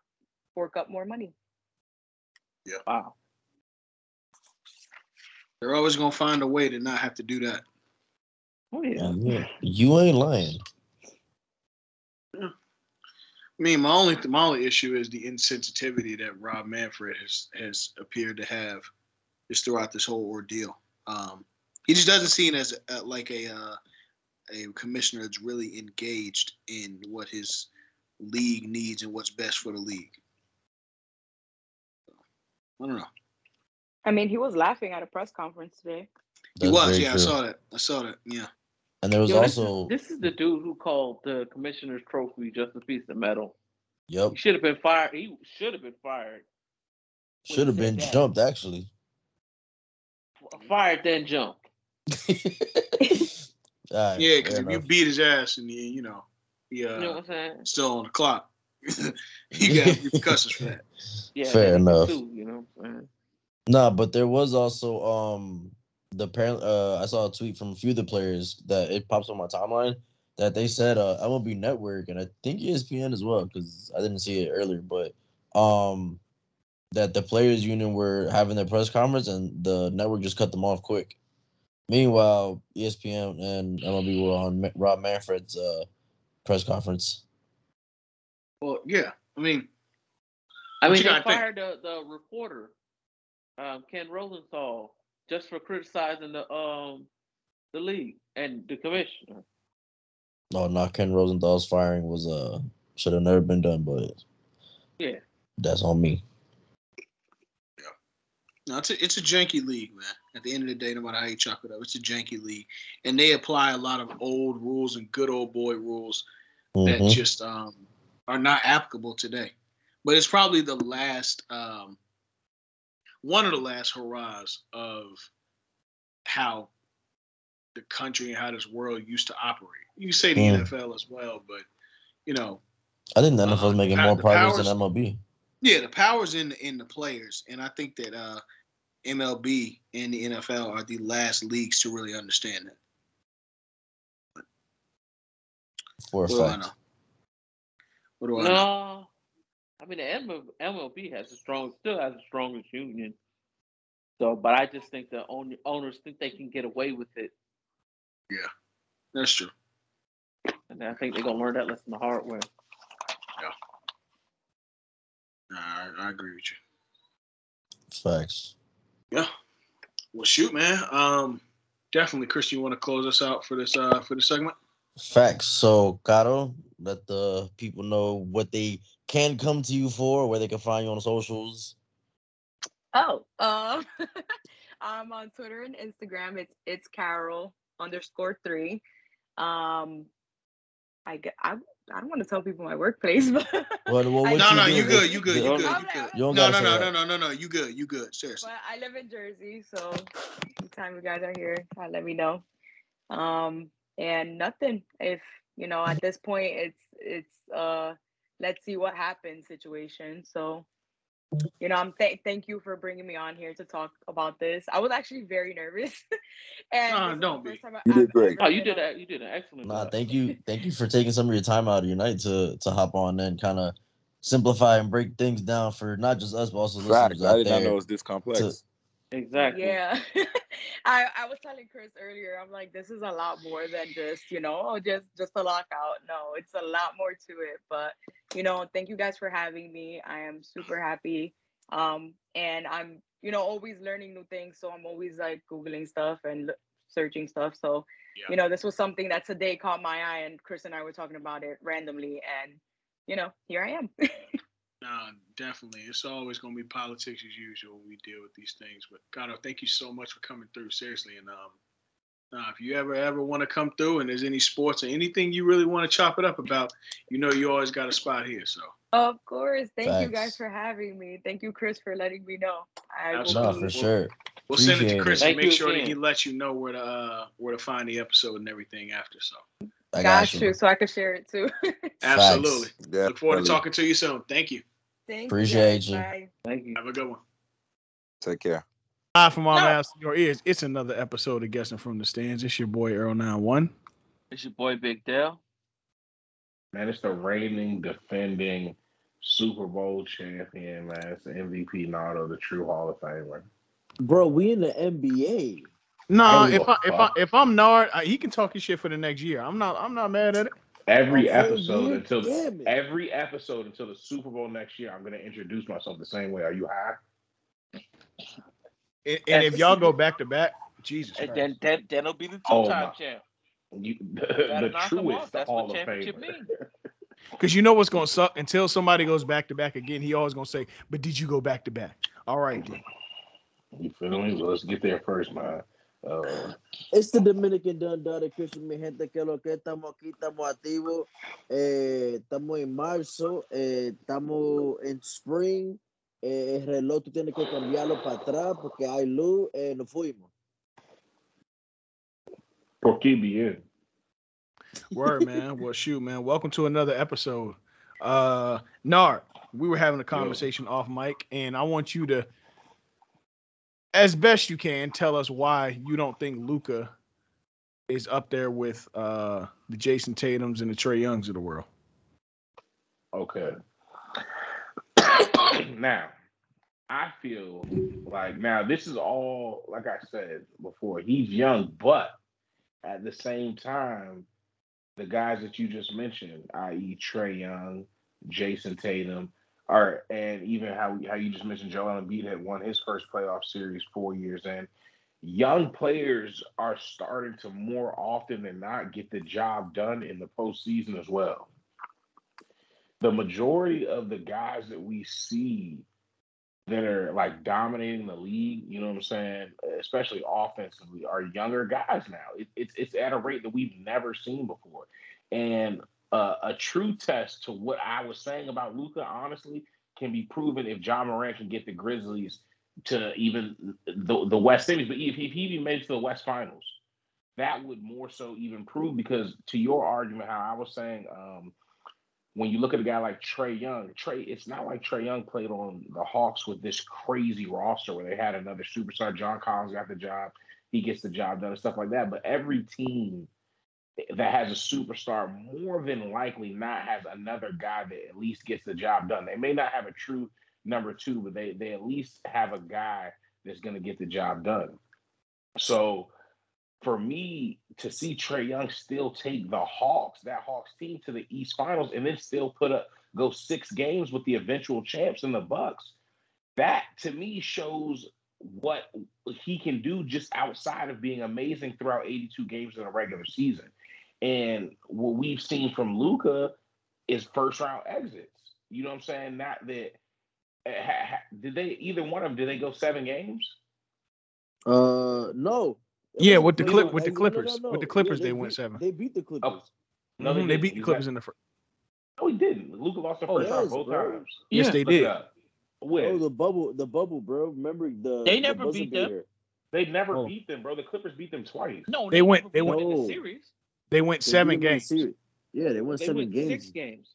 fork up more money. Yeah. Wow. They're always gonna find a way to not have to do that. Oh yeah. You, you ain't lying. I mean, my only my only issue is the insensitivity that Rob Manfred has has appeared to have just throughout this whole ordeal. Um, he just doesn't seem as uh, like a uh, a commissioner that's really engaged in what his league needs and what's best for the league. I don't know. I mean, he was laughing at a press conference today. He was, very yeah, I saw that. I saw that. Yeah. And there was Yo, this, also is, this is the dude who called the commissioner's trophy just a piece of metal. yep He should have been fired. He should have been fired. should have been that. jumped actually. Fired then jump. All right, Yeah, because fair if you beat his ass and you, you know, he uh, You know what I'm saying? still on the clock, he got repercussions for that. Yeah. Fair then enough. Too, you know what I'm saying? Nah, but there was also um the parent uh I saw a tweet from a few of the players that it pops on my timeline that they said uh MLB Network and I think ESPN as well because I didn't see it earlier, but um that the players union were having their press conference and the network just cut them off quick. Meanwhile, ESPN and MLB were on Rob Manfred's uh press conference. Well, yeah. I mean, I mean, you they fired the, the reporter, um, Ken Rosenthal, just for criticizing the um the league and the commissioner. No, not Ken Rosenthal's firing was uh should have never been done, but Yeah. that's on me. No, it's a, it's a janky league, man. At the end of the day, no matter how you chop it up, it's a janky league, and they apply a lot of old rules and good old boy rules that Mhm. just um, are not applicable today. But it's probably the last, um, one of the last hurrahs of how the country and how this world used to operate. You say the Mm. NFL as well, but you know, I think the NFL Uh, making the more the progress powers- than MLB. yeah, the powers in in the players, and I think that uh, MLB and the NFL are the last leagues to really understand that. For a What do I know? What do I know? No, I mean the ML MLB has the strong, still has the strongest union. So, but I just think the own, owners think they can get away with it, Yeah, That's true. and I think they're gonna learn that lesson the hard way. Yeah. Nah, I, I agree with you. Facts. Yeah. Well, shoot, man. Um, definitely, Chris. You want to close us out for this uh for the segment? Facts. So, Caro, let the people know what they can come to you for, where they can find you on the socials. Oh, um, I'm on Twitter and Instagram. It's it's Carol underscore three. Um, I get I I don't want to tell people my workplace, but What, what, I- what No, no, do you is- good, you good, you Don't- good, you Okay, good. okay. You don't No, no, no, that. no, no, no, no. You good, you good. Seriously. but I live in Jersey, so anytime you guys are here, uh, let me know. Um, and nothing. If you know, at this point, it's it's uh, let's see what happens situation. So, you know, I'm th- thank you for bringing me on here to talk about this. I was actually very nervous, and Nah, this is the don't be. first I- You did great. Oh, you did on- a, you did an excellent Nah, job. thank you, thank you for taking some of your time out of your night to to hop on and kind of simplify and break things down for not just us but also Facts. listeners I out did not know it was this complex. Exactly. Yeah. I, I was telling Chris earlier, I'm like, this is a lot more than just, you know, just just a lockout. No, it's a lot more to it. But, you know, thank you guys for having me. I am super happy. Um, and I'm, you know, always learning new things. So I'm always like Googling stuff and l- searching stuff. So, Yeah. you know, this was something that today caught my eye and Chris and I were talking about it randomly and you know, here I am. Nah, definitely. It's always gonna be politics as usual when we deal with these things. But God, thank you so much for coming through. Seriously, and um, nah, if you ever ever want to come through and there's any sports or anything you really want to chop it up about, you know you always got a spot here. So of course. Thank you guys for having me. Thank you, Chris, for letting me know. I will Absolutely. No, for sure. we'll send it Appreciate to it. Chris Thank and make you sure that he lets you know where to uh where to find the episode and everything after. So I got, got you. you. so I could share it too. absolutely. Yeah. Look forward to talking to you soon. Thank you. Thank Appreciate you. you. Bye. Thank you. Have a good one. Take care. Live from our No. mouths to your ears. It's another episode of Guessing from the Stands. It's your boy Earl Nine One. It's your boy Big Dell. Man, it's the reigning, defending Super Bowl champion, man. It's the MVP Nardo, the true Hall of Famer. Bro, we in the NBA. No, Hey, if I if I if I'm Nard, uh, he can talk his shit for the next year. I'm not I'm not mad at it. Every episode until the, every episode until the Super Bowl next year, I'm gonna introduce myself the same way. Are you high? And, and if y'all go back to back, Jesus And Christ. then then then it'll be the Oh, two-time my. champ. You, the, Gotta the truest off. That's Hall what of championship Famer. means. Because you know what's gonna suck until somebody goes back to back again. He always gonna say, "But did you go back to back?" All right, then. You feel me? So let's get there first, man. Uh, It's the Dominican Don Dada Christian, mi gente, que lo que estamos aquí, estamos activos, eh, estamos en marzo, eh, estamos en spring, eh, el reloj tú tienes que cambiarlo para atrás porque hay luz, eh, nos fuimos. por qué bien? Word, man. Well, shoot, man. Welcome to another episode. Uh, Nard, we were having a conversation off mic, and I want you to, as best you can, tell us why you don't think Luka is up there with uh the Jayson Tatum's and the Trey Youngs of the world. Okay. now, I feel like now this is all like I said before. He's young, but at the same time, the guys that you just mentioned, i.e., Trey Young, Jayson Tatum, are and even how how you just mentioned Joel Embiid had won his first playoff series four years in. Young players are starting to more often than not get the job done in the postseason as well the majority of the guys that we see that are like dominating the league, you know what I'm saying, especially offensively, are younger guys now. It, it's it's at a rate that we've never seen before, and uh, a true test to what I was saying about Luka, honestly, can be proven if Ja Morant can get the Grizzlies to even the the West Series, but if, if he even to the West Finals, that would more so even prove because to your argument, how I was saying. um when you look at a guy like Trey Young, Trey, it's not like Trey Young played on the Hawks with this crazy roster where they had another superstar. John Collins got the job, he gets the job done and stuff like that. But every team that has a superstar more than likely not has another guy that at least gets the job done. They may not have a true number two, but they they at least have a guy that's going to get the job done. So for me to see Trey Young still take the Hawks, that Hawks team to the East Finals, and then still put up go six games with the eventual champs in the Bucks, that to me shows what he can do just outside of being amazing throughout 82 games in a regular season. And what we've seen from Luka is first round exits. You know what I'm saying? Not that ha- ha- did they either one of them did they go seven games? Uh, no. It Yeah, wasn't with the clip with the exit. No, no, Clippers. no. With the Yeah, Clippers, they went seven. They beat the Clippers. No, Mhm, they beat the didn't. Clippers in the first. No, he didn't. Luca lost the Oh, first round yes, both bro. times. Yes, Yeah. they did. up. Oh, the bubble, the bubble, bro. Remember the They never buzzer beat them. beater. They never Oh. beat them, bro. The Clippers beat them twice. No, They they, went- they went- them in the series. They went They seven them in the games. series. Yeah, they won They seven went games. six games.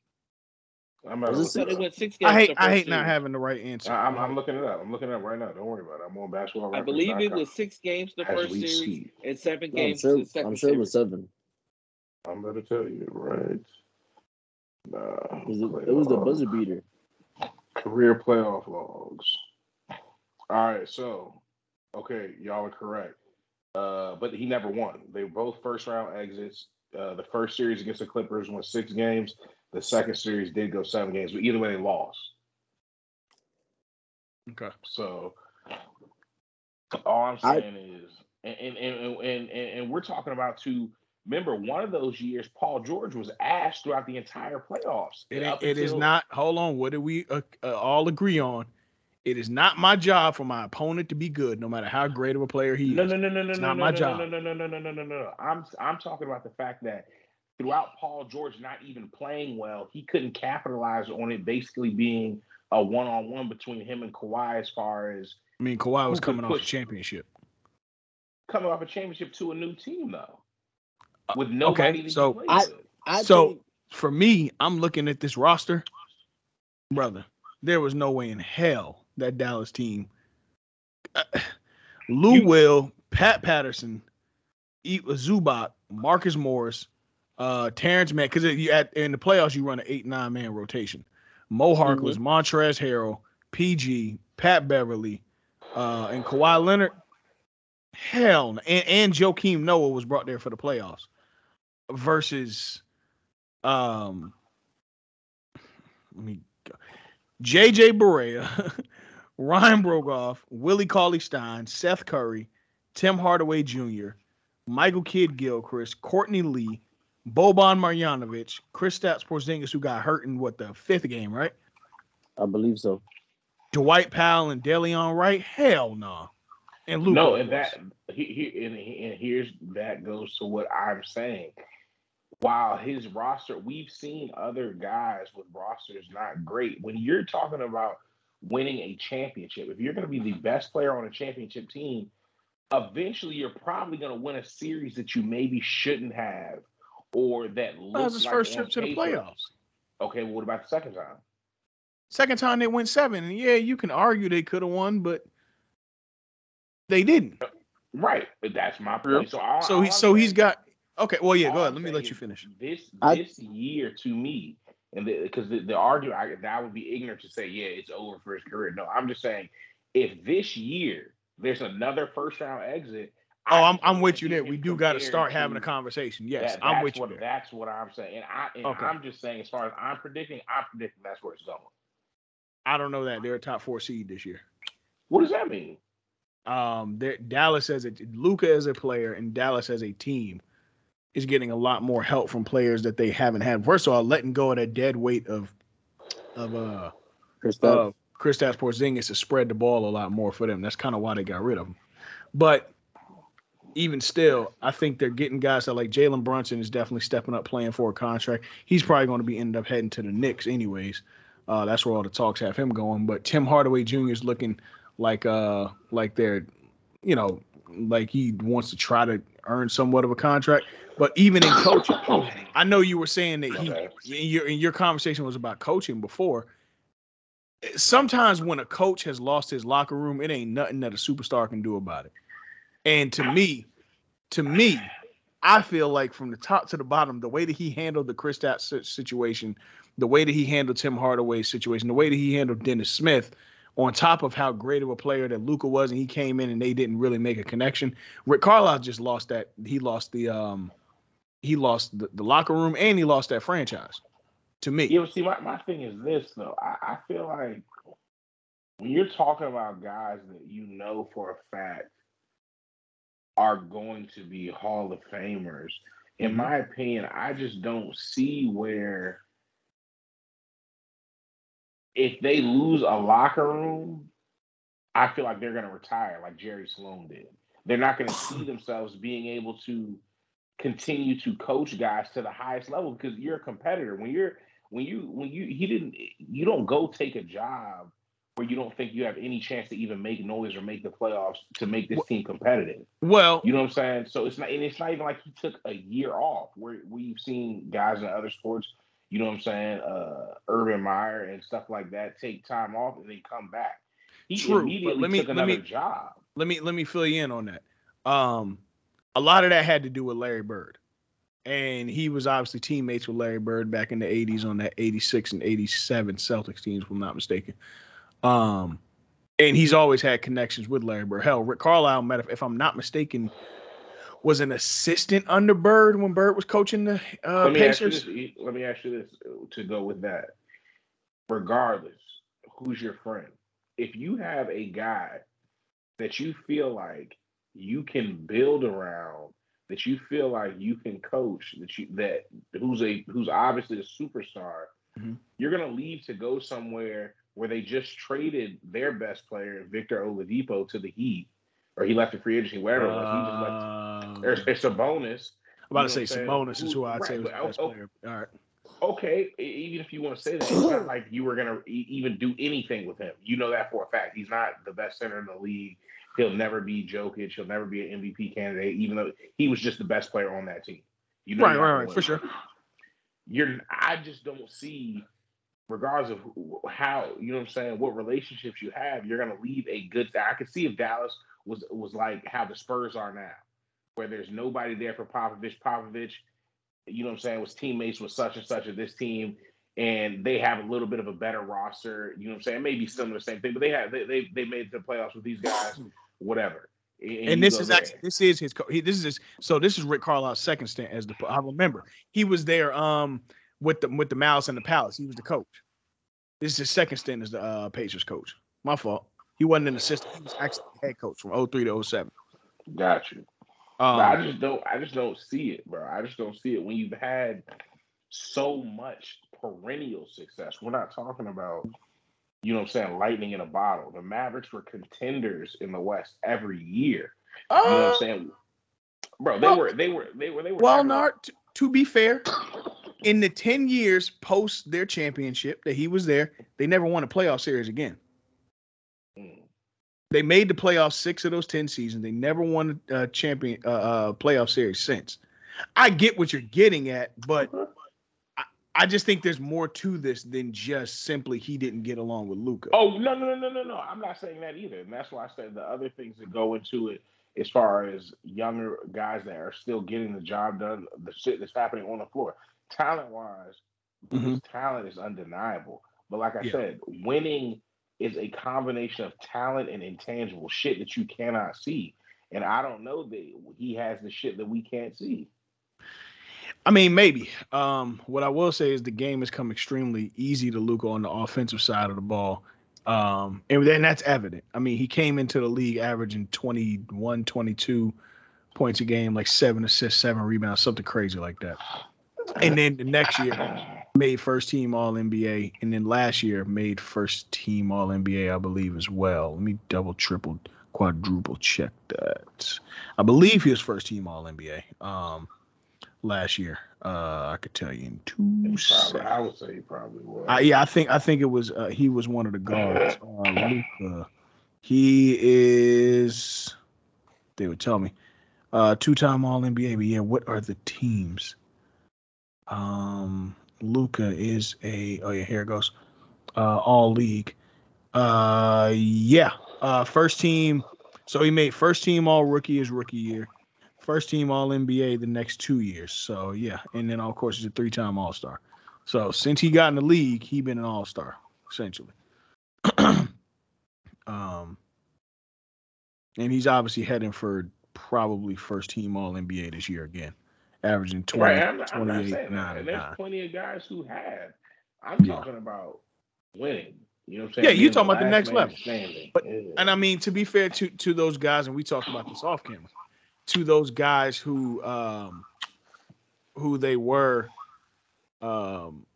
I'm not Was it it they went six games. I hate I first hate not having the right answer. I- I'm, I'm looking it up. I'm looking it up right now. Don't worry about it. I'm on basketball. I believe it was six games the As first series speak. and seven No, games sure. the 2nd I'm sure it was seven. I'm going to tell you right. Nah, It was, the- it was the buzzer beater. Career playoff logs. All right, so okay, y'all are correct. Uh, but he never won. They were both first round exits. Uh, the first series against the Clippers went six games. The second series did go seven games, but either way they lost. Okay. So all I'm I- saying is, and and, and and and and we're talking about two. Remember, one of those years, Paul George was asked throughout the entire playoffs. It, Up it is until- not. Hold on. What do we uh, uh, all agree on? It is not my job for my opponent to be good, no matter how great of a player he is. No, no, no, no, no, not no, my no, job. No, no, no, no, no, no, no, no. I'm I'm talking about the fact that throughout Paul George not even playing well, he couldn't capitalize on it. Basically, being a one-on-one between him and Kawhi, as far as I mean, Kawhi was coming off a championship. Coming off a championship to a new team though, with nobody. Okay, so I, I so think... for me, I'm looking at this roster, brother. There was no way in hell that Dallas team. Uh, Lou You- Will, Pat Patterson, Zubac, Marcus Morris, uh, Terrence Mann. Because in the playoffs, you run an eight nine man rotation. Mo Harkless, Montrezl Harrell, PG, Pat Beverley, uh, and Kawhi Leonard. Hell, and and Joakim Noah was brought there for the playoffs versus um let me go. JJ Barea, Ryan Broekhoff, Willie Cauley Stein, Seth Curry, Tim Hardaway Jr., Michael Kidd Gilchrist, Courtney Lee, Boban Marjanovic, Kristaps Porzingis, who got hurt in what the fifth game, right? I believe so. Dwight Powell and Delon Wright. Hell no. And Luka. No, and that he, he and, and here's that goes to what I'm saying. While his roster, we've seen other guys with rosters not great. When you're talking about winning a championship, if you're going to be the best player on a championship team, eventually you're probably going to win a series that you maybe shouldn't have, or that That looks was his like first trip to the playoffs. Okay, well, what about the second time? Second time they went seven. And yeah, you can argue they could have won, but they didn't. Right, that's my point. So, all, So all he I'm so he's saying- got okay. Well, yeah, go ahead. Let me let you finish. This I- this year to me, and because the, the, argument I, that would be ignorant to say, yeah, it's over for his career. No, I'm just saying, if this year there's another first round exit. Oh, I I'm I'm with you there. We do got to start having a conversation. Yes, that- I'm with you there. That's what I'm saying, and I and Okay. I'm just saying, as far as I'm predicting, I'm predicting that's where it's going. I don't know that they're a top four seed this year. What does that mean? Um, Dallas as a Luka as a player and Dallas as a team is getting a lot more help from players that they haven't had. First of all, letting go of that dead weight of of uh Kristaps. uh Kristaps Porzingis to spread the ball a lot more for them. That's kind of why they got rid of him. But even still, I think they're getting guys that like Jalen Brunson is definitely stepping up playing for a contract. He's probably going to be end up heading to the Knicks anyways. Uh, that's where all the talks have him going. But Tim Hardaway Jr. is looking like uh like they're you know like he wants to try to earn somewhat of a contract. But even in coaching, I know you were saying that he Okay. in your in your conversation was about coaching before. Sometimes when a coach has lost his locker room, it ain't nothing that a superstar can do about it. And to me, to me, I feel like from the top to the bottom, the way that he handled the Kristaps si- situation, the way that he handled Tim Hardaway's situation, the way that he handled Dennis Smith, on top of how great of a player that Luka was, and he came in and they didn't really make a connection. Rick Carlisle just lost that. He lost the um, he lost the, the locker room and he lost that franchise. To me, Yeah, but see, my, my thing is this though. I, I feel like when you're talking about guys that you know for a fact are going to be Hall of Famers, in Mhm. my opinion, I just don't see where if they lose a locker room, I feel like they're going to retire like Jerry Sloan did. They're not going to see themselves being able to continue to coach guys to the highest level because you're a competitor. When you're when you when you he didn't you don't go take a job where you don't think you have any chance to even make noise or make the playoffs to make this team competitive. well, You know what I'm saying? So it's not and it's not even like he took a year off where we've seen guys in other sports, you know what I'm saying, uh Urban Meyer and stuff like that take time off and then come back. He True, immediately let me- took let another me- job. let me let me fill you in on that. Um, a lot of that had to do with Larry Bird, and he was obviously teammates with Larry Bird back in the '80s on that '86 and '87 Celtics teams, if I'm not mistaken. Um, and he's always had connections with Larry Bird. Hell, Rick Carlisle, met, if I'm not mistaken, was an assistant under Bird when Bird was coaching the uh, let me ask you Pacers. this. Let me ask you this uh, to go with that. Regardless, who's your friend? If you have a guy that you feel like you can build around, that you feel like you can coach, that you that who's a who's obviously a superstar, Mhm. you're gonna leave to go somewhere where they just traded their best player, Victor Oladipo, to the Heat, or he left the free agency, wherever it was. He just left. Um, There's, it's a bonus. I'm about to say Sabonis is who I'd say was the but- best oh, player. All right. okay, even if you want to say that, it's not like you were gonna e- even do anything with him. You know that for a fact. He's not the best center in the league. He'll never be Jokic. He'll never be an MVP candidate, even though he was just the best player on that team. You know, Right, right, right, for sure. You're. I just don't see, regardless of who- how you know what I'm saying, what relationships you have, you're gonna leave a good. I could see if Dallas was was like how the Spurs are now, where there's nobody there for Popovich. Popovich you know what I'm saying, was teammates with such and such of this team, and they have a little bit of a better roster. You know what I'm saying? Maybe similar, same thing, but they have they they, they made the playoffs with these guys, whatever. And, and this is there. actually this is his he, this is his so this is Rick Carlisle's second stint as the I remember he was there um with the with the Mouse and the Palace he was the coach. This is his second stint as the uh, Pacers coach. My fault. He wasn't an assistant. He was actually the head coach from 03 to 07. Got you. But I Um, just don't. I just don't see it, bro. I just don't see it when you've had so much perennial success. We're not talking about, you know, what I'm saying lightning in a bottle. The Mavericks were contenders in the West every year. You know what I'm uh, saying, bro? They well- were. They were. They were. They were. well, never- Nard, t- to be fair, in the 10 years post their championship that he was there, they never won a playoff series again. Mm. They made the playoffs six of those 10 seasons. They never won a uh, champion uh, uh, playoff series since. I get what you're getting at, but I, just think there's more to this than just simply he didn't get along with Luka. Oh no no no no no no! I'm not saying that either, and that's why I said the other things that go into it, as far as younger guys that are still getting the job done, the shit that's happening on the floor, talent wise, Mhm. talent is undeniable. But like I Yeah. said, winning is a combination of talent and intangible shit that you cannot see, and I don't know that he has the shit that we can't see. I mean, maybe. Um, what I will say is the game has come extremely easy to Luka on the offensive side of the ball. Um, and then that's evident. I mean, he came into the league averaging 21, 22 points a game, like seven assists, seven rebounds, something crazy like that. And then the next year, made first team All NBA, and then last year made first team All NBA, I believe as well. Let me double, triple, quadruple check that. I believe he was first team All NBA um, last year. Uh, I could tell you in two He probably. I would say he probably was. Uh, yeah, I think I think it was uh, he was one of the guards. Uh, Luka, he is. They would tell me, uh, two-time All NBA. But yeah, what are the teams? Um, Luka is a. Oh yeah, here it goes. Uh, All League. Uh, yeah. Uh, first team. So he made first team All Rookie his rookie year. First team All NBA the next two years. So yeah, and then of course he's a three-time All Star. So since he got in the league, he been an all star essentially. um, and he's obviously heading for probably first team All NBA this year again, averaging 20, Right, I'm not, I'm not 28, that. 9, And there's nine. plenty of guys who have. I'm talking about winning. You know what I'm saying? Yeah, you're talking about the next level. standing. But- Yeah. And I mean, to be fair to to those guys, and we talked about this off camera, to those guys who um who they were um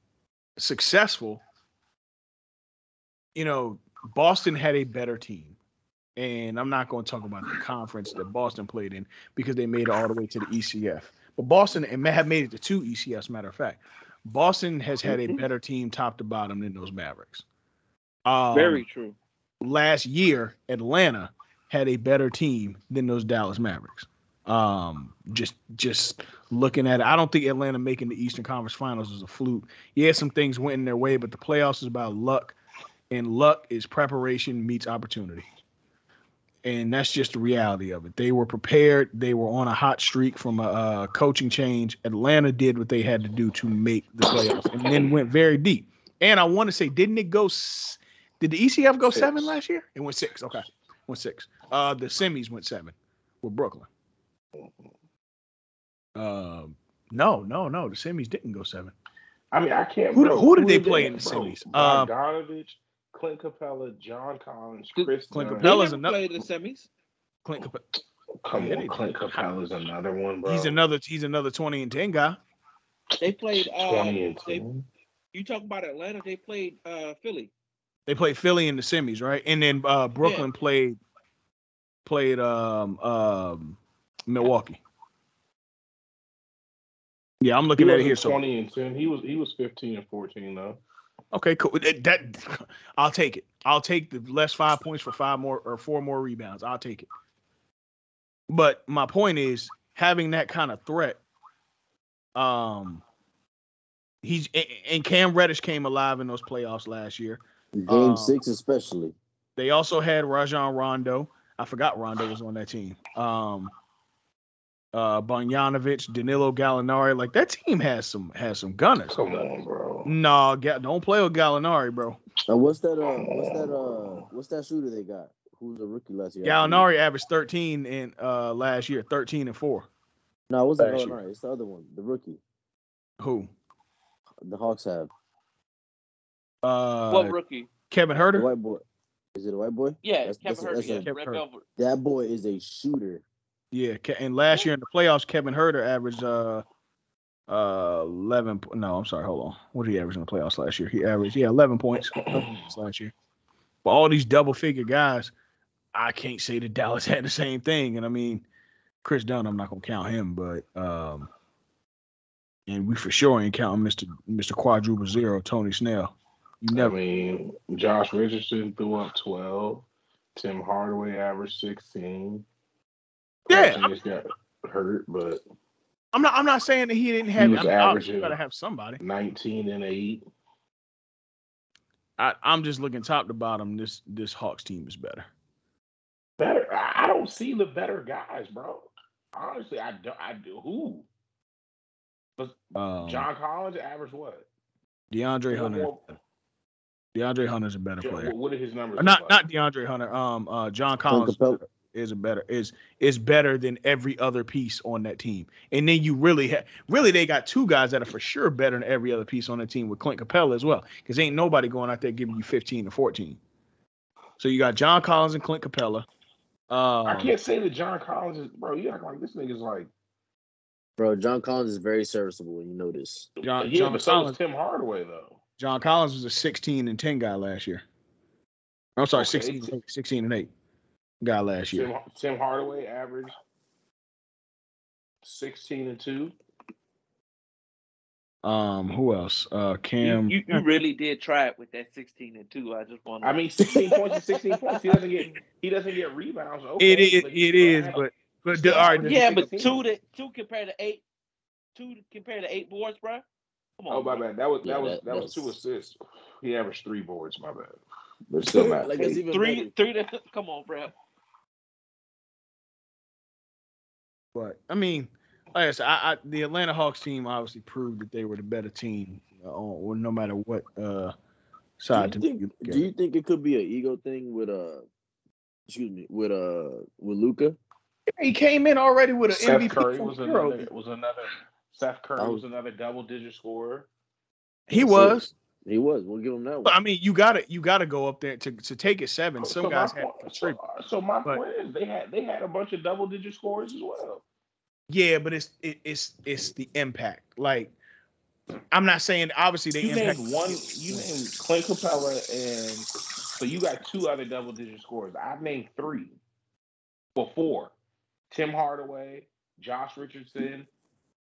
successful, you know, Boston had a better team. And I'm not going to talk about the conference that Boston played in because they made it all the way to the ECF. But Boston and may have made it to two ECFs, matter of fact. Boston has had a Mhm. better team top to bottom than those Mavericks. Um, Very true. last year, Atlanta had a better team than those Dallas Mavericks. Um, just just looking at it, I don't think Atlanta making the Eastern Conference Finals is a fluke. Yeah, some things went in their way, but the playoffs is about luck, and luck is preparation meets opportunity. And that's just the reality of it. They were prepared. They were on a hot streak from a, uh coaching change. Atlanta did what they had to do to make the playoffs, and then went very deep. And I want to say, didn't it go? s- Did the ECF go seven last year? It went six. Okay, went six. Uh, the semis went seven with Brooklyn. Um, no, no, no. The semis didn't go seven. I mean, I can't. Who- bro, who did they did play in the bro, semis? Uh, Bogdanovic, Clint Capela, John Collins, Clint Chris. Clint Dunn. They Capela's another- played the semis. Clint, Capela, Come on, they Clint Capela's another one, bro. he's another. He's another twenty and ten guy. They played. Uh, twenty and they, ten. you talk about Atlanta. They played uh, Philly. They played Philly in the semis, right? And then uh, Brooklyn played played um, um, Milwaukee. Yeah, I'm He looking at it wasn't here. So twenty and ten. He was he was fifteen and fourteen though. Okay, cool. That, that- I'll take it. I'll take the less five points for five more or four more rebounds. I'll take it. But my point is having that kind of threat. Um, he's and Cam Reddish came alive in those playoffs last year. Game Um, six, especially. They also had Rajon Rondo. I forgot Rondo was on that team. Um, uh, Bogdanovic, Danilo Gallinari. Like that team has some has some gunners. Come on, bro. No, Ga- don't play with Gallinari, bro. And what's that? Uh, what's that? Uh, what's that shooter they got? Who's a rookie last year? I? Gallinari averaged 13 in uh last year, 13 and 4. No, it wasn't last year. It's the other one, the rookie. Who? The Hawks have Uh what rookie? Kevin the Huerter? white boy. Is it a white boy? Yeah, That's- Kevin that's a- Hurd. that's a- Yeah, Kevin Red That boy is a shooter. Yeah, and last year in the playoffs, Kevin Huerter averaged uh uh eleven. No, I'm sorry. Hold on. What did he average in the playoffs last year? He averaged yeah eleven points 11 points last year. But all these double figure guys, I can't say that Dallas had the same thing. And I mean, Kris Dunn, I'm not gonna count him, but um, and we for sure ain't counting Mister Mister Quadruple Zero, Tony Snell. You never. I mean, Josh Richardson threw up 12. Tim Hardaway averaged 16. Yeah, Carson just got hurt, but I'm not. I'm not saying that he didn't have. He was I mean, obviously averaging- gotta have somebody. 19 and 8. I, I'm just looking top to bottom. This this Hawks team is better. Better. I I don't see the better guys, bro. Honestly, I do. I do. Who? Was Um, John Collins averaged what? DeAndre One Hunter. more- DeAndre Hunter's a better player. What are his numbers? Not like? not DeAndre Hunter. Um, uh, John Collins Capela. Is a better is is better than every other piece on that team. And then you really have really they got two guys that are for sure better than every other piece on the team with Clint Capela as well. Because ain't nobody going out there giving you 15 to 14. So you got John Collins and Clint Capela. Um, I can't say that John Collins is, bro. You act like this nigga's like, Bro, John Collins is very serviceable, and you know this. John, yeah, John but so Collins. is Tim Hardaway though. John Collins was a 16 and 10 guy last year. I'm sorry, Okay. 16, 16 and 8 guy last year. Tim, Tim Hardaway averaged 16 and 2. Um, who else? Uh, Cam. You, you, you really did try it with that 16 and 2. I just want I mean, 16 points is 16 points. He doesn't get he doesn't get rebounds. Okay, it is. but he It still is. had- But but the, all right. Yeah, but 16. two to two compared to eight, two compared to eight boards, bro. Come on. Oh my bro. bad. That was Yeah, that was that- that, was two assists. He averaged three boards. My bad. But still not. Like, that's even Three, better. three to come on, bro. But I mean, like I said, I, I, the Atlanta Hawks team obviously proved that they were the better team, uh, on, no matter what uh, side. Do to you, you think, look do you think it could be an ego thing with uh, excuse me, with uh, with Luka? he came in already with an Seth MVP Curry was Euro. another was another Seth Curry Oh. was another double digit scorer. He So- was. He was. We'll give him that But I mean, you got to you got to go up there to to take it seven. Some So guys my had point- so, so my but- point is they had they had a bunch of double digit scores as well. Yeah, but it's it, it's it's the impact. Like I'm not saying obviously they You impact named one. You named Clint Capela, and so you got two other double digit scores. I've named three. Well, four. Tim Hardaway, Josh Richardson,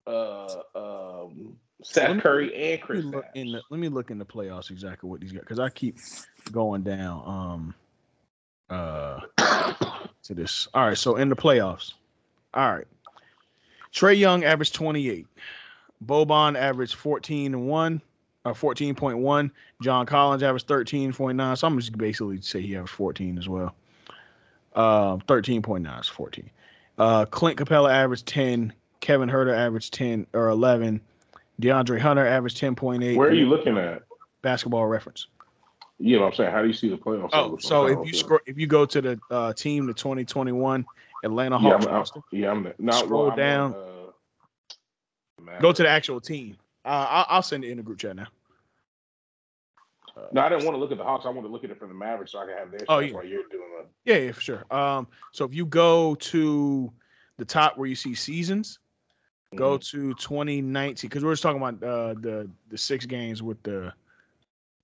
uh, um, Seth me- Curry, and Let Chris. me in the let me look in the playoffs exactly what these guys because I keep going down um uh to this. All right, so in the playoffs, all right. Trae Young averaged 28. Boban averaged 14 and 1 or 14.1. John Collins averaged 13.9. So I'm just basically say he averaged 14 as well. Uh 13.9 is 14. Uh Clint Capela averaged 10. Kevin Huerter averaged 10 or 11. DeAndre Hunter averaged 10.8. Where are you looking at? Basketball reference. You know what I'm saying? How do you see the playoffs? Oh, so if you scroll, if you go to the uh, team, the 2021 Atlanta yeah, Hawks I'm, I'm, yeah, I'm not. Scroll well, I'm down. Uh, go to the actual team. Uh, I'll, I'll send it in the group chat now. Uh, No, I didn't want to look at the Hawks. I want to look at it from the Mavericks so I can have their. Oh, yeah. while you're doing. Yeah, yeah, for sure. Um, so if you go to the top where you see seasons, go Mm-hmm. to 2019 because we're just talking about uh, the the six games with the.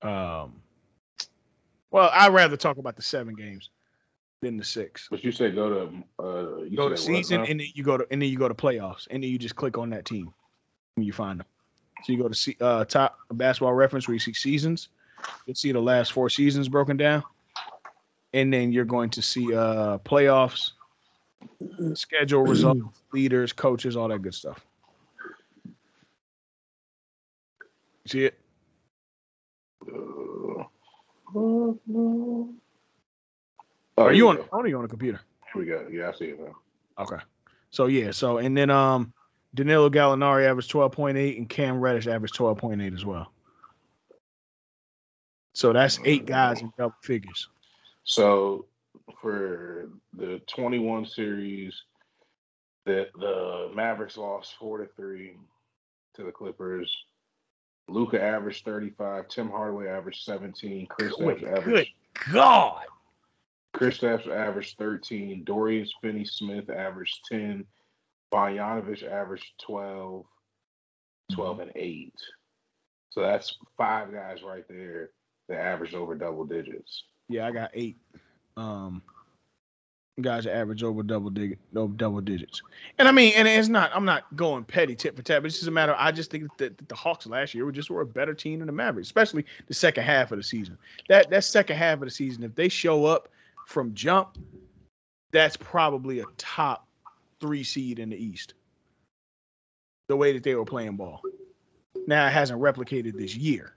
Um, well, I'd rather talk about the seven games than the six. But you say go to. Uh, you go to what season and then you go to and then you go to playoffs and then you just click on that team when you find them. So you go to see uh top basketball reference where you see seasons. You'll see the last four seasons broken down. And then you're going to see uh playoffs, schedule results, leaders, coaches, all that good stuff. See it? Oh, Are you on the phone or you on the computer? Here we go. Yeah, I see it now. Okay. So yeah, so and then um Danilo Gallinari averaged 12.8 and Cam Reddish averaged 12.8 as well. So that's eight guys in double figures. So for the 21 series, the the Mavericks lost four to three to the Clippers. Luka averaged 35. Tim Hardaway averaged 17. Chris Good, averaged good God. Kristaps averaged 13. Dorian Finney Smith averaged 10. Bogdanovic averaged 12. 12 and 8. So that's five guys right there that averaged over double digits. Yeah, I got eight. Um, guys that average over double dig double digits. And I mean, and it's not. I'm not going petty tit for tat, but it's just a matter. Of, I just think that the, the Hawks last year were just were a better team than the Mavericks, especially the second half of the season. That that second half of the season, if they show up from jump, that's probably a top three seed in the East. The way that they were playing ball. Now it hasn't replicated this year,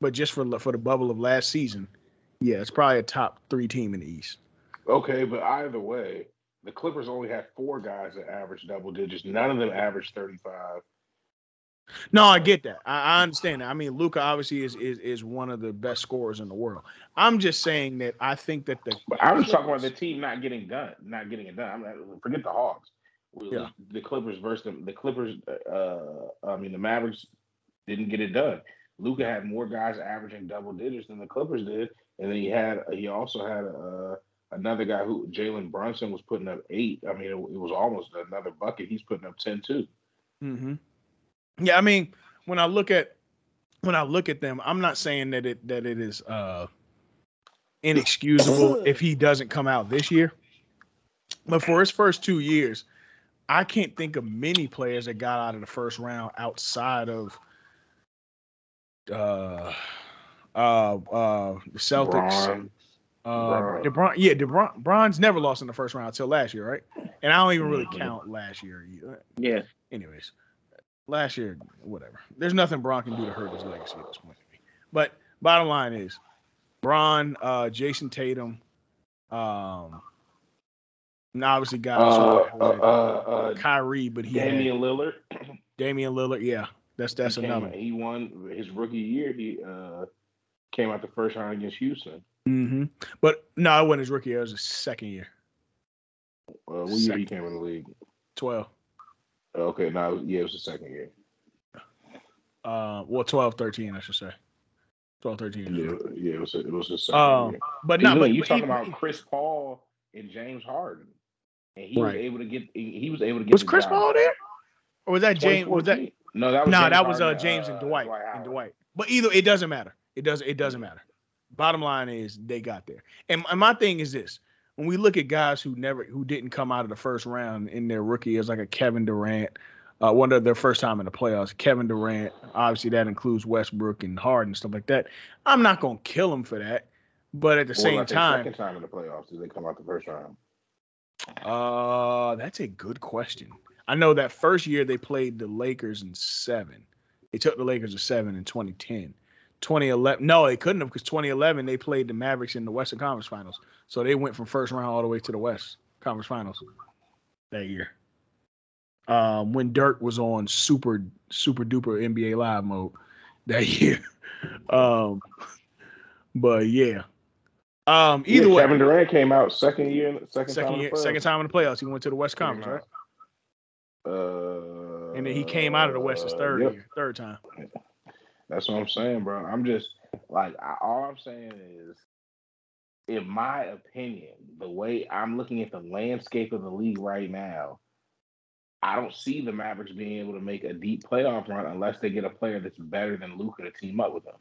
but just for for the bubble of last season, yeah, it's probably a top three team in the East. Okay, but either way, the Clippers only had four guys that averaged double digits. None of them averaged 35. No, I get that. I, I understand that. I mean, Luka obviously is, is is one of the best scorers in the world. I'm just saying that I think that the I'm just talking about the team not getting done, not getting it done. I'm not, forget the Hawks. Yeah. The Clippers versus them. The Clippers. Uh, I mean, the Mavericks didn't get it done. Luka had more guys averaging double digits than the Clippers did, and then he had he also had uh, another guy who Jalen Brunson was putting up eight. I mean, it, it was almost another bucket. He's putting up ten too. hmm Yeah, I mean, when I look at when I look at them, I'm not saying that it that it is uh inexcusable if he doesn't come out this year. But for his first two years, I can't think of many players that got out of the first round outside of uh uh uh the Celtics. Bron, Uh, Bron. DeBron, yeah, DeBron, Bron's never lost in the first round until last year, right? And I don't even really count last year. either. Yeah. Anyways, last year, whatever. There's nothing Bron can do to hurt his legacy at this point. But bottom line is, Bron, uh, Jayson Tatum, um, and obviously guys uh, uh, uh, uh, Kyrie, but he had Damian Lillard. Damian Lillard. Yeah, that's that's he came- He won his rookie year. He uh, came out the first round against Houston. Mm-hmm. But no, I wasn't his rookie year. It was his second year, Uh, what year he came in the league? twelve. Okay, no, yeah, it was the second year. Uh, well, 12, 13, I should say. 12, 13. Yeah, yeah, it was it was his second Um, year. but No, no, but you but talking even- about Chris Paul and James Harden, and he was able to get he he was able to get was Chris job Paul there, or was that James? Was that No, that was no? James That was uh, Harden, James and uh, Dwight and Dwight. But either it doesn't matter. It does. It doesn't matter. Bottom line is they got there. And, and my thing is this: when we look at guys who never who didn't come out of the first round in their rookie years, like a Kevin Durant, uh, one of their first time in the playoffs, Kevin Durant. Obviously, that includes Westbrook and Harden and stuff like that. I'm not gonna kill him for that, but at the Or same like time, second time in the playoffs, did they come out the first round? Uh, that's a good question. I know that first year they played the Lakers in seven. They took the Lakers to seven in 2010. 2011, no, they couldn't have because 2011 they played the Mavericks in the Western Conference Finals. So they went from first round all the way to the West Conference Finals that year. Um, when Dirk was on super super duper NBA Live mode that year. Um, but yeah. Um, either yeah, way, Kevin Durant came out second year, second, second in year, second time in the playoffs, he went to the West Conference, right? Uh, And then he came out of the West his third yep. year, third time. That's what I'm saying, bro. I'm just like I, all I'm saying is, in my opinion, the way I'm looking at the landscape of the league right now, I don't see the Mavericks being able to make a deep playoff run unless they get a player that's better than Luka to team up with them.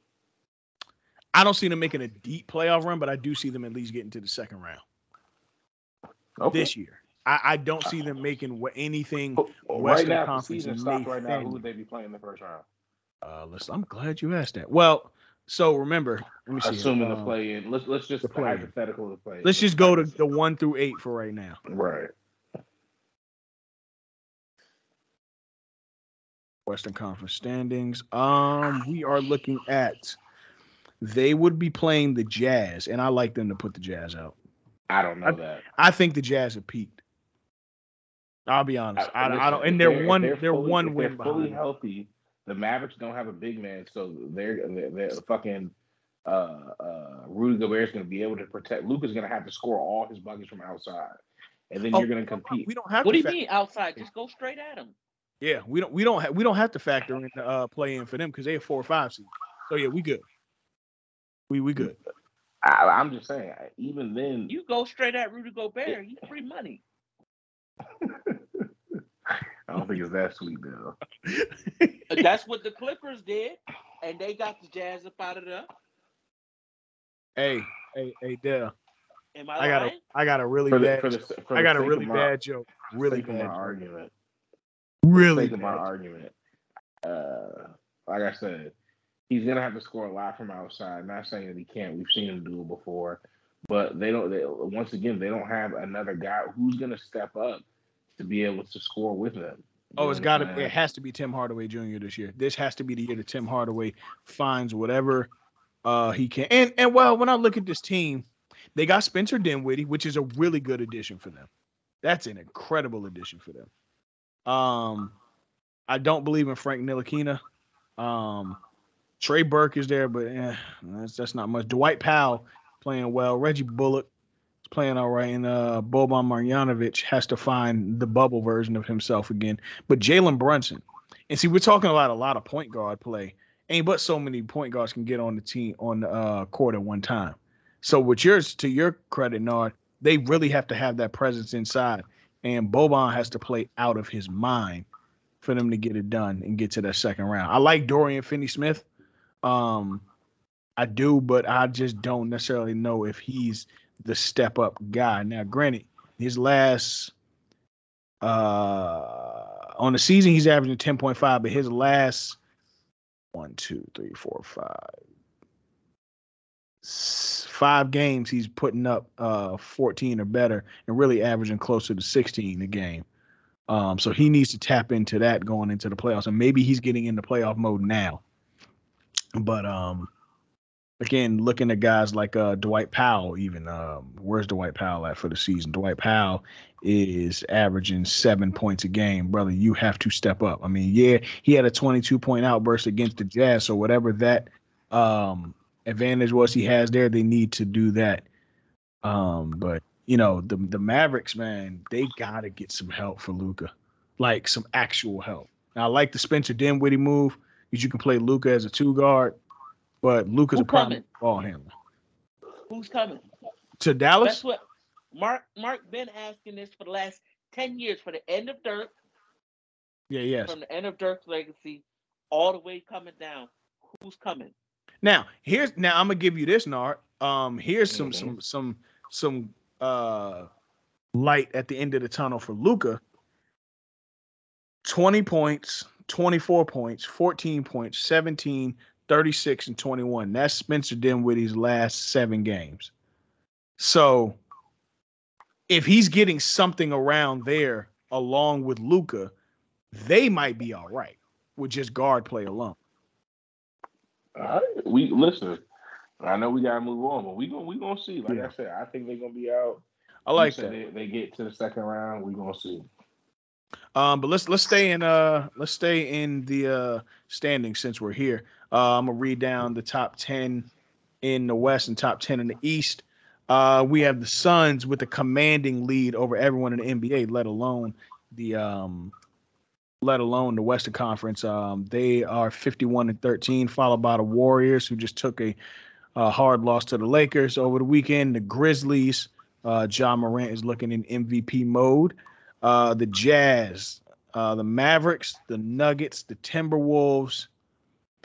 I don't see them making a deep playoff run, but I do see them at least getting to the second round Okay. this year. I, I don't uh, see them making anything. But right now, Conference season stopped right now, who would they be playing in the first round? Uh, listen, I'm glad you asked that. Well, so remember, let me see. Assuming the Uh, play in. Let's let's just the play-in. hypothetical the play. Let's just go to the one through eight for right now. right. Western Conference standings. Um, we are looking at they would be playing the Jazz, and I like them to put the Jazz out. I don't know I- that. I think the Jazz have peaked. I'll be honest. I, I, listen, don't, and if they're, one. they're They're, fully- one win They're fully behind. healthy. The Mavericks don't have a big man, so they're they're, they're fucking. Uh, uh, Rudy Gobert's going to be able to protect. Luka's going to have to score all his buckets from outside, and then Oh, you're going to compete. We don't have What to. do you fa- mean outside? Just go straight at him. Yeah, we don't. We don't. Ha- we don't have to factor in the uh, play in for them because they have four or five seed. So yeah, we good. We we good. I, I'm just saying, even then, You go straight at Rudy Gobert, he's free money. I don't think it's that sweet though. That's what the Clippers did, and they got the Jazz up out of there. Hey, hey, hey, Dale. Am I, I got a, lying? I got a really For the, bad. for the, joke. for I got a really of my- bad joke. Really sake my bad. joke. argument. Really sake of my bad. argument. Uh, like I said, he's gonna have to score a lot from outside. Not saying that he can't. We've seen him do it before, but they don't. They, once again, they don't have another guy who's gonna step up to be able to score with them. Oh, it's got to. It has to be Tim Hardaway Jr. this year. This has to be the year that Tim Hardaway finds whatever uh, he can. And and well, when I look at this team, they got Spencer Dinwiddie, which is a really good addition for them. That's an incredible addition for them. Um, I don't believe in Frank Ntilikina. Um, Trey Burke is there, but eh, that's that's not much. Dwight Powell playing well. Reggie Bullock playing all right, and uh, Boban Marjanovic has to find the bubble version of himself again. But Jalen Brunson, and see, we're talking about a lot of point guard play. Ain't but so many point guards can get on the team on the uh, court at one time. So, with yours to your credit, Nard, they really have to have that presence inside, and Boban has to play out of his mind for them to get it done and get to that second round. I like Dorian Finney-Smith. Um, I do, but I just don't necessarily know if he's the step up guy. Now, granted, his last uh on the season he's averaging 10.5, but his last one, two, three, four, five, five games he's putting up uh 14 or better and really averaging closer to 16 a game. Um, so he needs to tap into that going into the playoffs, and maybe he's getting into playoff mode now. But um, again, looking at guys like uh Dwight Powell, even um, where's Dwight Powell at for the season? Dwight Powell is averaging seven points a game, brother. You have to step up. I mean, yeah, he had a 22 point outburst against the Jazz, so whatever that um advantage was he has there, they need to do that. Um, but you know, the the Mavericks, man, they gotta get some help for Luka, like some actual help. Now, I like the Spencer Dinwiddie move because you can play Luka as a two guard, but Luka's Who a coming? ball handler. Who's coming? To Dallas, That's what Mark Mark been asking this for the last ten years, for the end of Dirk, yeah, yes. from the end of Dirk's legacy, all the way coming down. Who's coming? Now, here's now I'm gonna give you this, Nard. Um, here's some some some some uh light at the end of the tunnel for Luka. 20 points, 24 points, 14 points, 17, 36, and 21. That's Spencer Dinwiddie's last seven games. So if he's getting something around there along with Luka, they might be all right with just guard play alone. All right, we listen. I know we gotta move on, but we gonna we gonna see. Like Yeah. I said, I think they're gonna be out. I like that. They, they get to the second round. We gonna see. Um, but let's let's stay in uh let's stay in the uh standings since we're here. Uh, I'm gonna read down the top ten in the West and top ten in the East. Uh, we have the Suns with a commanding lead over everyone in the NBA, let alone the um, let alone the Western Conference. Um, they are 51 and 13, followed by the Warriors, who just took a, uh hard loss to the Lakers over the weekend. The Grizzlies, uh, Ja Morant is looking in MVP mode. Uh, the Jazz, uh, the Mavericks, the Nuggets, the Timberwolves,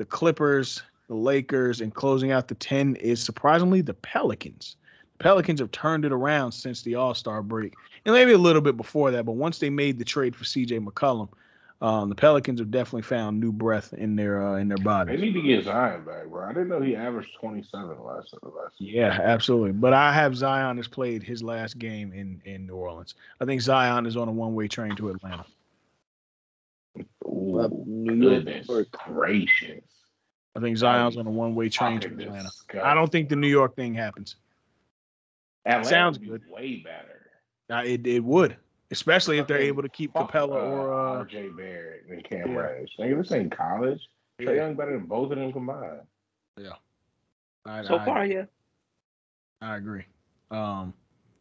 the Clippers, the Lakers, and closing out the 10 is surprisingly the Pelicans. The Pelicans have turned it around since the All Star break, and maybe a little bit before that. But once they made the trade for C.J. McCollum, um, the Pelicans have definitely found new breath in their uh, in their bodies. They need to get Zion back, bro. I didn't know he averaged 27 last last. Yeah, absolutely. But I have Zion has played his last game in in New Orleans. I think Zion is on a one way train to Atlanta. Ooh, Well, New York, goodness York. gracious. I think Zion's on a one way train to Atlanta. disgusting. I don't think the New York thing happens. Atlanta sounds would be good. Way better. Uh, it it would, especially if they're able to keep Fuck, Capela or uh, RJ Barrett and Cam yeah. Reddish. Nigga, this ain't college. Trae yeah. Young better than both of them combined. Yeah. I, So I- far, yeah. I agree. Um,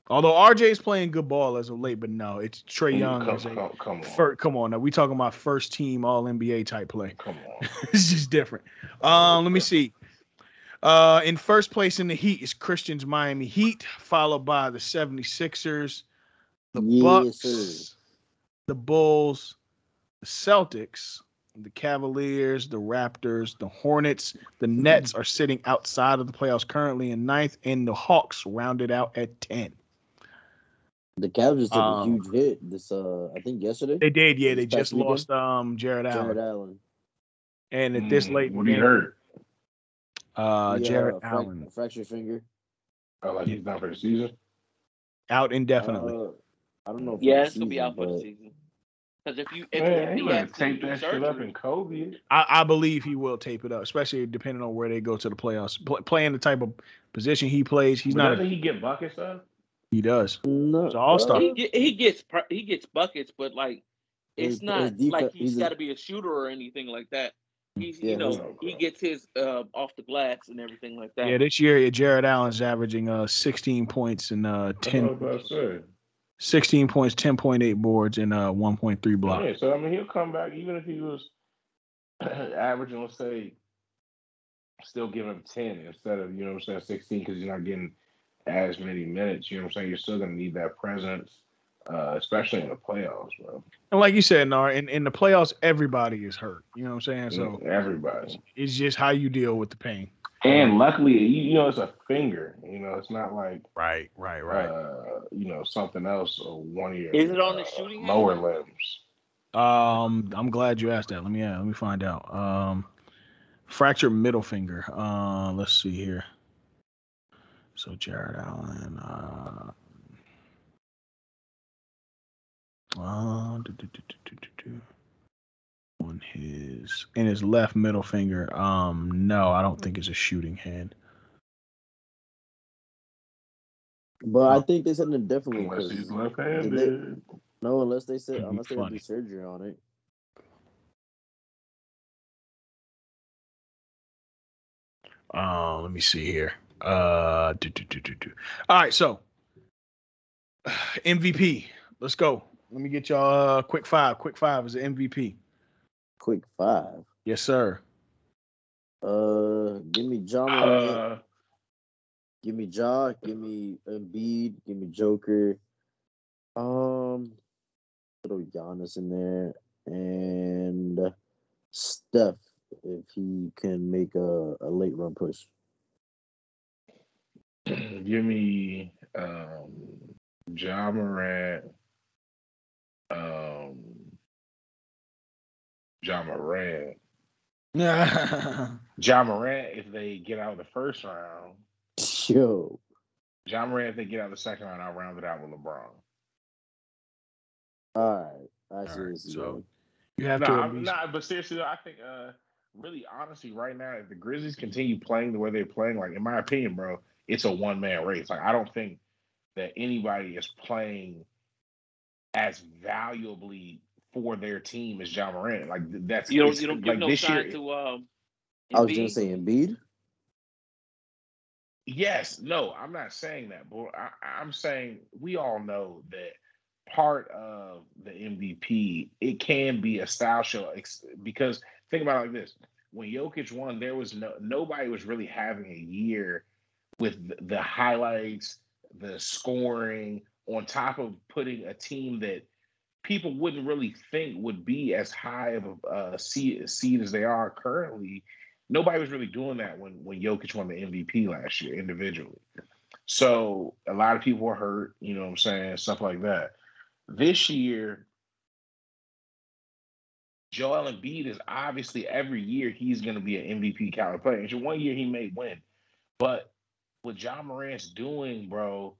although RJ is playing good ball as of late, but no, it's Trae Young. come, come, come on. fir- come on, now we talking about first team All NBA type play. come on. it's just different. Um, let me see. Uh, in first place in the Heat is Christian's Miami Heat, followed by the 76ers, the Yes, Bucks, sir. the Bulls, the Celtics, the Cavaliers, the Raptors, the Hornets, the Nets are sitting outside of the playoffs currently in ninth, and the Hawks rounded out at 10. The Cavs just took Um, a huge hit this uh I think yesterday. They did, yeah. They just weekend? lost um Jarrett Allen. Jarrett Allen. And at this Mm, late what the he game, hurt? uh He, Jared uh, frac- Allen fractured finger. Oh, like he's done for the season. out indefinitely. Uh, I don't know. For Yeah, the it's gonna be season, out for the season. Because if you if, Man, if he he better has to tape do that shit up surgery, and Kobe. I, I believe he will tape it up, especially depending on where they go to the playoffs. Pl- playing the type of position he plays, he's But not. doesn't A, he get buckets though? He does. no, He's all-star. uh, he he gets he gets buckets, but like it's His- not his defe- like he's he's a- got to be a shooter or anything like that. He's Yeah, you know his- he gets his uh, off the glass and everything like that. Yeah, this year Jarrett Allen's averaging uh 16 points and uh That's 10, what I was about to say. 16 points, 10.8 boards, and uh 1.3 blocks. Yeah, so I mean, he'll come back even if he was averaging, let's say, still giving him ten instead of you know what I'm saying sixteen because you're not getting as many minutes. You know what I'm saying? You're still gonna need that presence, uh, especially in the playoffs, bro. And like you said, Nar, in, in the playoffs, everybody is hurt. You know what I'm saying? So everybody. it's just how you deal with the pain. And luckily, you, you know, it's a finger. You know, it's not like Right, right, right. uh, you know something else or one of your Is it on the uh, shooting lower hand? limbs. Um, I'm glad you asked that. Let me yeah, let me find out. Um, fractured middle finger. Uh, let's see here. So Jarrett Allen. Uh, uh, do, do, do, do, do, do, do. on his in his left middle finger. Um, no, I don't think it's a shooting hand. but I think they said indefinitely Unless because he's left-handed. no, unless they said It'd unless they gonna do surgery on it. Uh, let me see here. Uh, do, do, do, do, do. All right, so MVP. Let's go. Let me get y'all a quick five. Quick five is the MVP. Quick five. Yes, sir. Uh, give me John. Uh, give me Ja. Give me Embiid. Give me Joker. Um, little Giannis in there and Steph if he can make a, a late run push. give me um, Ja Morant, um, Ja Morant, Ja Morant. If they get out of the first round, Yo, Ja Morant. If they get out of the second round, I'll round it out with LeBron. all right. I see. All right, this is so- you have No, to. I'm not. But seriously, though, I think, uh, really, honestly, right now, if the Grizzlies continue playing the way they're playing, like in my opinion, bro, it's a one man race. Like I don't think that anybody is playing as valuably for their team as Ja Morant. Like that's You don't you don't give like no this sign year. to um. I was gonna Embiid? say Embiid. Yes, no, I'm not saying that, but I, I'm saying we all know that part of the MVP it can be a style show ex- because think about it like this: when Jokic won, there was no nobody was really having a year with the, highlights, the scoring, on top of putting a team that people wouldn't really think would be as high of a uh, seed, seed as they are currently. Nobody was really doing that when when Jokic won the MVP last year individually. So a lot of people were hurt, you know what I'm saying, stuff like that. This year, Joel Embiid is obviously every year he's going to be an MVP caliber player. And one year he may win, but what Ja Morant's doing, bro,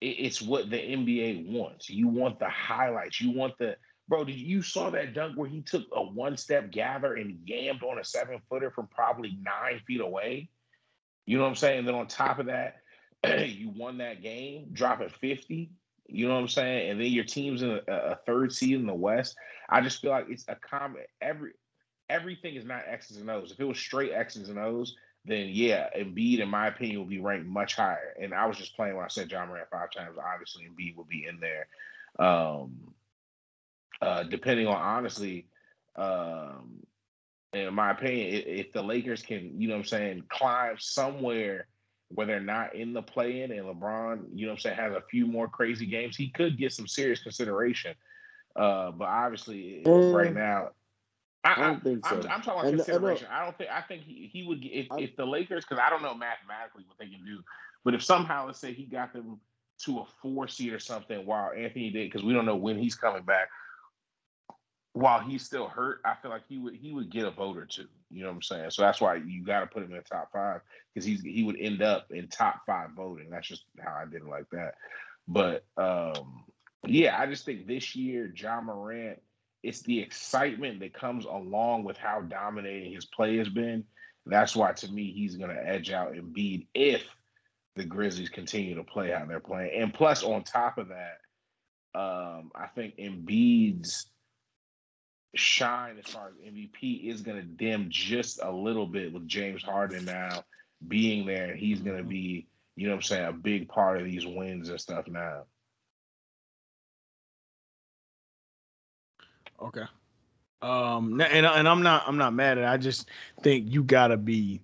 it, it's what the NBA wants. You want the highlights. You want the bro. Did you saw that dunk where he took a one step gather and yammed on a seven footer from probably nine feet away? You know what I'm saying? And then on top of that, you won that game, dropping 50. You know what I'm saying? And then your team's in a, a third seed in the West. I just feel like it's a common every everything is not X's and O's. If it was straight X's and O's, then yeah, Embiid, in my opinion, will be ranked much higher. And I was just playing when I said Ja Morant five times. Obviously, Embiid will be in there. Um, uh, depending on honestly, um, in my opinion, if the Lakers can, you know what I'm saying, climb somewhere where they're not in the play in and LeBron, you know what I'm saying, has a few more crazy games, he could get some serious consideration. Uh, but obviously, right Eh, now, I, don't think I'm, so. I'm talking about And- consideration. I don't think I think he, he would get if, I- if the Lakers because I don't know mathematically what they can do, but if somehow let's say he got them to a four seed or something while Anthony did because we don't know when he's coming back. While he's still hurt, I feel like he would he would get a vote or two. You know what I'm saying? So that's why you got to put him in the top five because he's he would end up in top five voting. That's just how I did it like that. But um, yeah, I just think this year Ja Morant it's the excitement that comes along with how dominating his play has been. That's why, to me, he's going to edge out Embiid if the Grizzlies continue to play how they're playing. And plus, on top of that, um, I think Embiid's shine as far as MVP is going to dim just a little bit with James Harden now being there. He's going to be, you know what I'm saying, a big part of these wins and stuff now. Okay. Um, and and I'm not I'm not mad at. it. I just think you gotta be.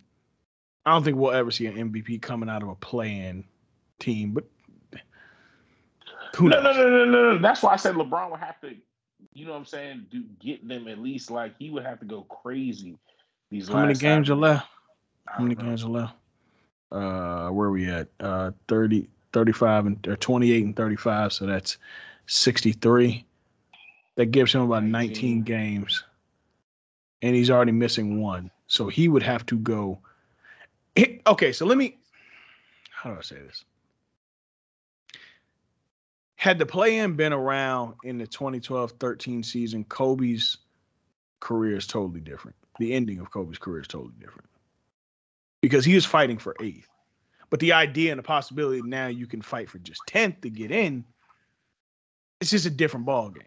I don't think we'll ever see an MVP coming out of a playing team, but who no, knows? no, no, no, no, no. That's why I said LeBron would have to, you know what I'm saying, do get them at least like he would have to go crazy these How many games are left? How many know. games are left? Uh, where we at? Uh, 30, 35 and or 28 and 35. So that's 63. That gives him about 19 19. games, and he's already missing one. So he would have to go. Okay, so let me. How do I say this? Had the play-in been around in the 2012-13 season, Kobe's career is totally different. The ending of Kobe's career is totally different because he was fighting for eighth. But the idea and the possibility now you can fight for just 10th to get in, it's just a different ball game.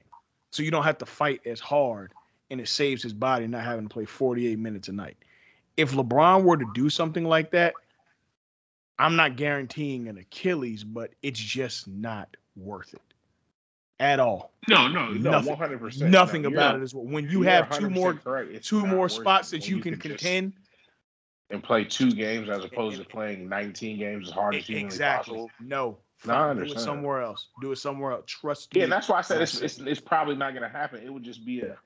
So you don't have to fight as hard and it saves his body not having to play 48 minutes a night. If LeBron were to do something like that, I'm not guaranteeing an Achilles, but it's just not worth it at all. No, no, no, Nothing- one hundred percent. Nothing about it is when you have two more two more spots that when you can just contend. and play two games as opposed to playing 19 games as hard as humanly Exactly. possible. No. No, do it somewhere else. Do it somewhere else. Trust Yeah, me. that's why I said it's, it's it's probably not gonna happen. It would just be a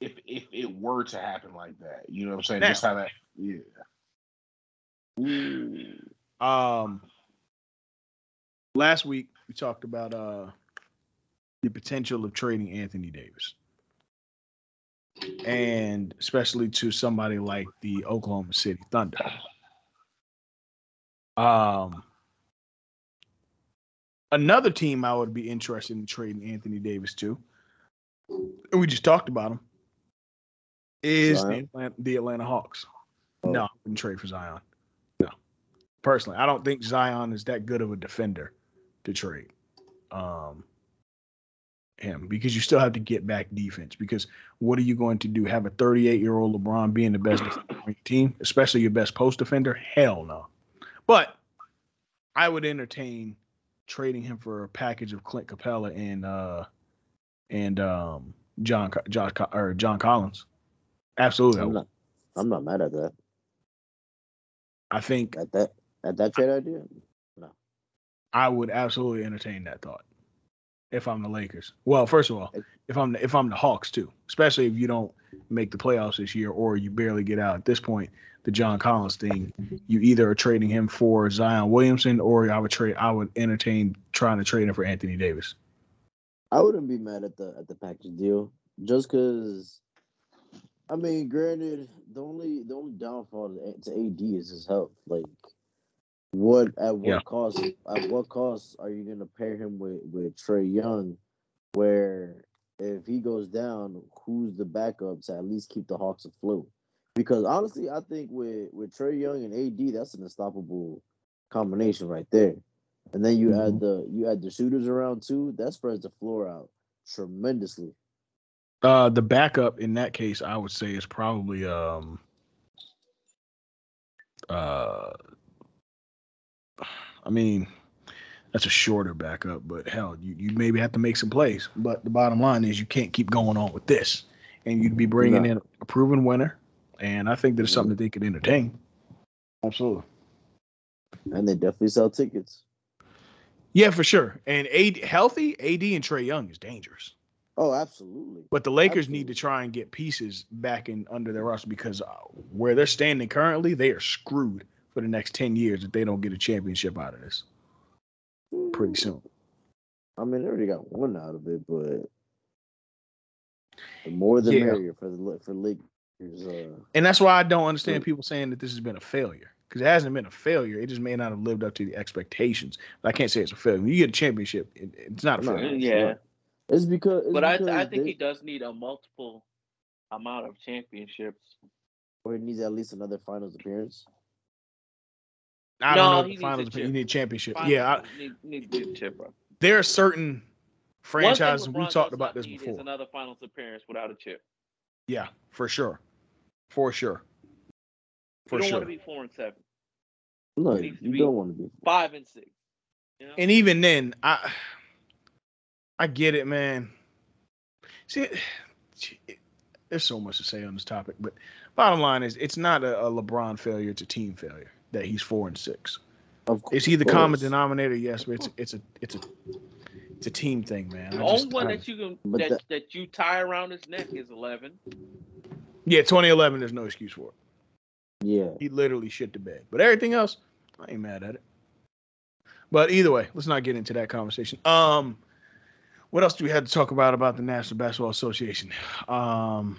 if if it were to happen like that. You know what I'm saying? Now- just how that yeah. Um, last week we talked about uh the potential of trading Anthony Davis, and especially to somebody like the Oklahoma City Thunder. Um, another team I would be interested in trading Anthony Davis to, and we just talked about him, is the Atlanta, the Atlanta Hawks. Oh. No, I wouldn't trade for Zion. No, personally, I don't think Zion is that good of a defender to trade. Um, him because you still have to get back defense. Because what are you going to do? Have a 38 year old LeBron being the best defender on your team, especially your best post defender? Hell no. But I would entertain trading him for a package of Clint Capela and uh and um John Josh or John Collins. Absolutely, I'm not. I'm not mad at that. I think At that. At that trade idea. No. I would absolutely entertain that thought if I'm the Lakers. Well, first of all, if I'm the, if I'm the Hawks too, especially if you don't make the playoffs this year or you barely get out at this point, the John Collins thing, you either are trading him for Zion Williamson or I would trade I would entertain trying to trade him for Anthony Davis. I wouldn't be mad at the at the package deal just because. I mean, granted, the only the only downfall to, AD is his health. Like, what at what Yeah. cost? At what cost are you going to pair him with with Trae Young? Where if he goes down, who's the backup to at least keep the Hawks afloat? Because honestly, I think with with Trae Young and AD, that's an unstoppable combination right there. And then you add the you add the shooters around too. That spreads the floor out tremendously. Uh, the backup in that case, I would say, is probably um, uh, I mean, that's a shorter backup, but hell, you you maybe have to make some plays. But the bottom line is, you can't keep going on with this, and you'd be bringing No. in a proven winner and I think it's something that they could entertain. Absolutely. And they definitely sell tickets. Yeah, for sure. And AD, healthy AD and Trae Young is dangerous. Oh, absolutely. But the Lakers need to try and get pieces back in under their roster because uh, where they're standing currently, they are screwed for the next ten years if they don't get a championship out of this pretty soon. I mean, they already got one out of it, but the more the Yeah. merrier for the La- for Lakers. Uh, And that's why I don't understand people saying that this has been a failure because it hasn't been a failure. It just may not have lived up to the expectations. But I can't say it's a failure. When you get a championship, it, it's not a failure. it's Yeah. not. it's because. It's But I, I think they- he does need a multiple amount of championships. or he needs at least another finals appearance. I No, don't know the finals, but you need a championship. Finals Yeah, I, need, need, need a chip, bro. there are certain franchises. We talked about this before. Another finals appearance without a chip. Yeah, for sure, for sure, for you don't sure. want to be four and seven, No, It needs to you don't want to be. five and six. You know? And even then, I I get it, man. See, it, there's so much to say on this topic, but bottom line is, it's not a, a LeBron failure; it's a team failure that he's four and six. Of course, Is he the common denominator? Yes, but it's it's a it's a it's a team thing, man. the I only just- one I- that you can that, that- that you tie around his neck is eleven. yeah, 2011. There's no excuse for it. Yeah. He literally shit the bed. But everything else, I ain't mad at it. But either way, let's not get into that conversation. Um, what else do we have to talk about about the National Basketball Association? Um,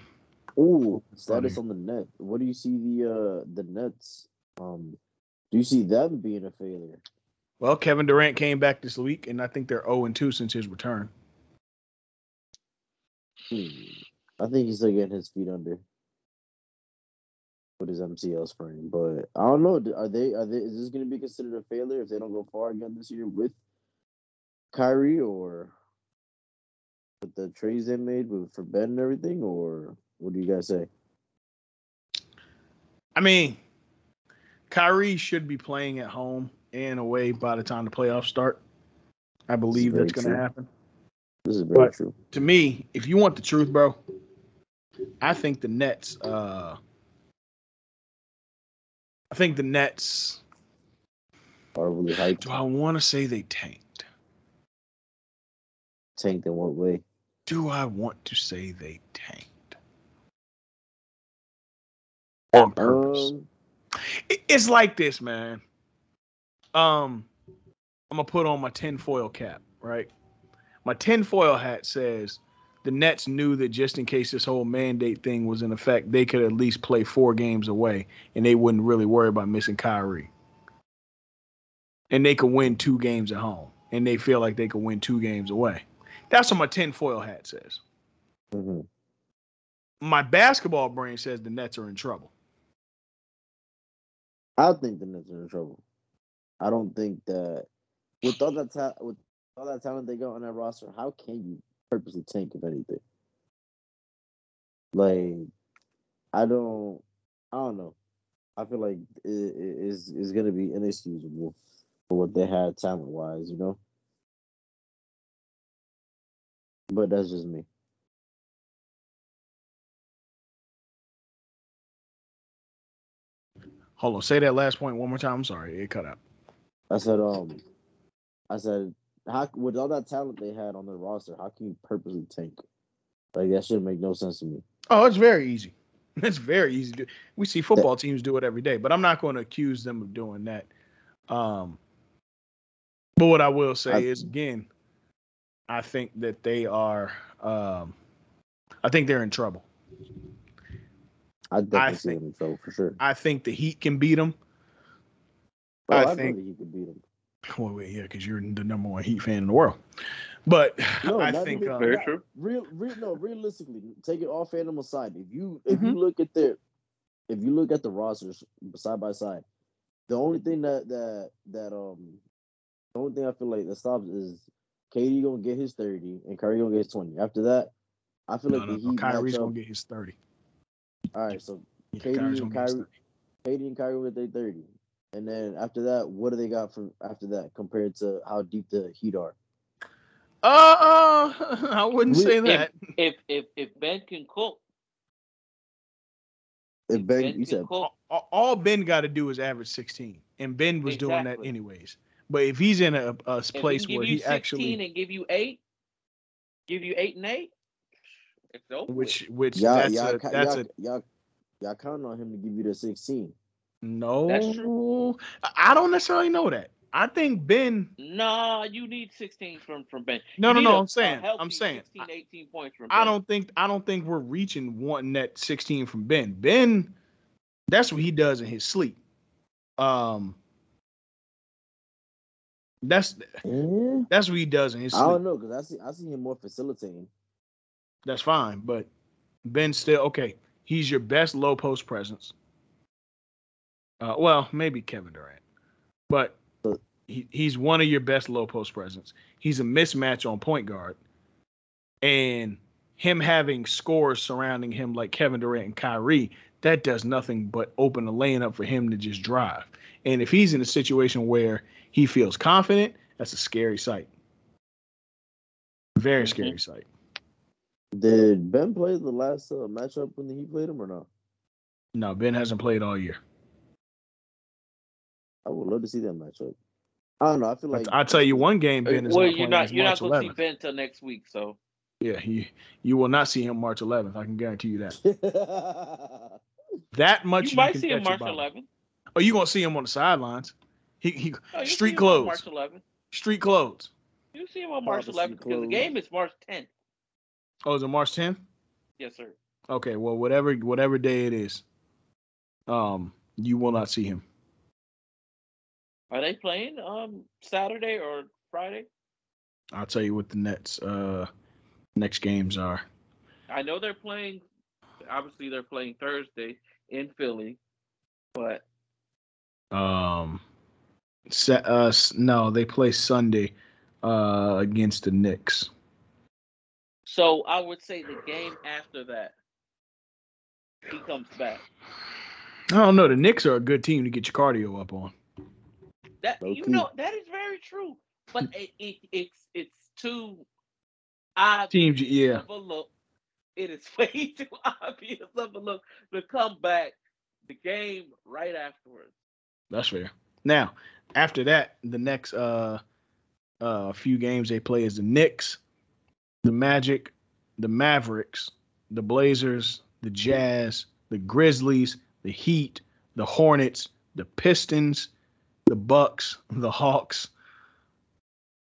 Ooh, status on the net. What do you see the uh the Nets? Um, do you see them being a failure? well, Kevin Durant came back this week, and I think they're 0 and 2 since his return. Hmm. I think he's still getting his feet under with his MCL sprain, but I don't know. Are they? Are they? Is this going to be considered a failure if they don't go far again this year with Kyrie or with the trades they made with for Ben and everything? Or what do you guys say? I mean, Kyrie should be playing at home and away by the time the playoffs start. I believe that's going to happen. This is very But- true. To me, if you want the truth, bro, I think the Nets. Uh, I think the Nets. Are really hyped, Do I want to say they tanked? tanked in what way? Do I want to say they tanked? On purpose. Um, it's like this, man. Um, I'm gonna put on my tinfoil cap, right? My tinfoil hat says the Nets knew that just in case this whole mandate thing was in effect, they could at least play four games away, and they wouldn't really worry about missing Kyrie. And they could win two games at home, and they feel like they could win two games away. That's what my tinfoil hat says. mhm. My basketball brain says the Nets are in trouble. I think the Nets are in trouble. I don't think that with all that ta- with all that talent they got on that roster, how can you purposely tank if anything? Like, I don't, I don't know. I feel like it is is going to be inexcusable for what they had talent wise, you know. But that's just me. Hold on, say that last point one more time. I'm sorry, it cut out. I said, um, I said, how with all that talent they had on their roster, how can you purposely tank? Like that should make no sense to me. Oh, it's very easy. It's very easy. To, we see football teams do it every day, but I'm not going to accuse them of doing that. Um, but what I will say I- is again, I think that they are. Um, I think they're in trouble. I definitely I see think- them in trouble for sure. I think the Heat can beat them. Oh, I I, think- know that he could beat them. Well, wait, yeah, because you're the number one Heat fan in the world. But No, I think even- um, Very true. Real, real, no. Realistically, take it off animal side. If you if Mm-hmm. you look at their, if you look at the rosters side by side, the only thing that that that um, the only thing I feel like that stops is KD gonna get his thirty and Curry gonna get his twenty. After that, I feel no, like no, the no, Heat Kyrie's match gonna get his thirty. All right, so Yeah, KD Kyrie's and gonna get his Kyrie- 30. KD and Kyrie with their thirty, and then after that, what do they got from after that compared to how deep the Heat are? Uh, uh, I wouldn't We- say that. If if if Ben can cook, If Ben, Ben you said cook. All, all Ben got to do is average 16, and Ben was doing that anyways. But if he's in a, a If place he where give you he 16 actually, and give you eight, give you eight and eight, it's over. with. Which which y'all, that's y'all, a that's y'all, a y'all, y'all counting on him to give you the 16. no. That's true. I I don't necessarily know that. I think Ben. Nah, you need 16 from from Ben. No, You no, need no. a- I'm saying, I'm saying, 16, 18 points from I don't think I don't think we're reaching wanting that 16 from Ben. Ben, that's what he does in his sleep. Um, that's Yeah. that's what he does in his I don't know because I see I see him more facilitating. That's fine, but Ben still okay. He's your best low post presence. Uh, well, maybe Kevin Durant, but he, he's one of your best low post presence. He's a mismatch on point guard, and him having scores surrounding him like Kevin Durant and Kyrie, that does nothing but open a lane up for him to just drive. And if he's in a situation where he feels confident, that's a scary sight. Very scary sight. Did Ben play the last uh, matchup when he played him or not? No, Ben hasn't played all year. I would love to see that matchup. I don't know. I feel like I'll tell you one game Ben is well, not you're playing not is you're March not gonna see Ben till next week, so Yeah, he, you will not see him March 11th. I can guarantee you that. That much you might can see him March 11th. Oh, you gonna see him on the sidelines? He he No, you'll see street him on clothes, March 11th. street clothes. You see him on March 11th because the game is March 10th. Oh, is it March 10th? Yes, sir. Okay, well whatever whatever day it is, um, you will not see him. Are they playing um Saturday or Friday? I'll tell you what the Nets uh next games are. I know they're playing. Obviously, they're playing Thursday in Philly, but Um, se- uh, s- no, they play Sunday uh against the Knicks. So I would say the game after that, he comes back. I don't know. The Knicks are a good team to get your cardio up on. That Low you key. know that is very true, but it, it it's it's too obvious Teams, yeah. of a look. It is way too obvious of a look to come back the game right afterwards. That's fair. Now, after that, the next uh uh few games they play is the Knicks, the Magic, the Mavericks, the Blazers, the Jazz, the Grizzlies, the Heat, the Hornets, the Pistons, the Bucks, the Hawks.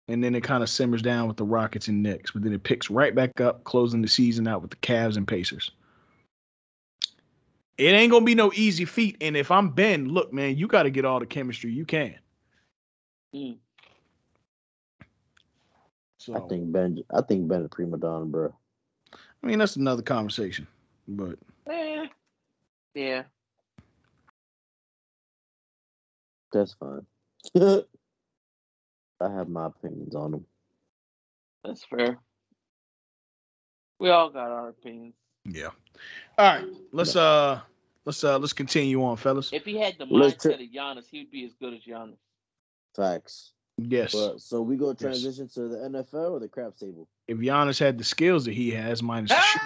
And then it kind of simmers down with the Rockets and Knicks, but then it picks right back up, closing the season out with the Cavs and Pacers. It ain't gonna be no easy feat. And if I'm Ben, look, man, you got to get all the chemistry you can. Mm. So I think Ben. I think Ben a prima donna, bro. I mean that's another conversation. But Eh, yeah. That's fine. I have my opinions on him. That's fair. We all got our opinions. yeah. All right. Let's uh let's uh let's continue on, fellas. If he had the Let's mindset tri- of Giannis, he'd be as good as Giannis. Facts. Yes. But so we go transition to the NFL or the craps table. if Giannis had the skills that he has, minus the shoot.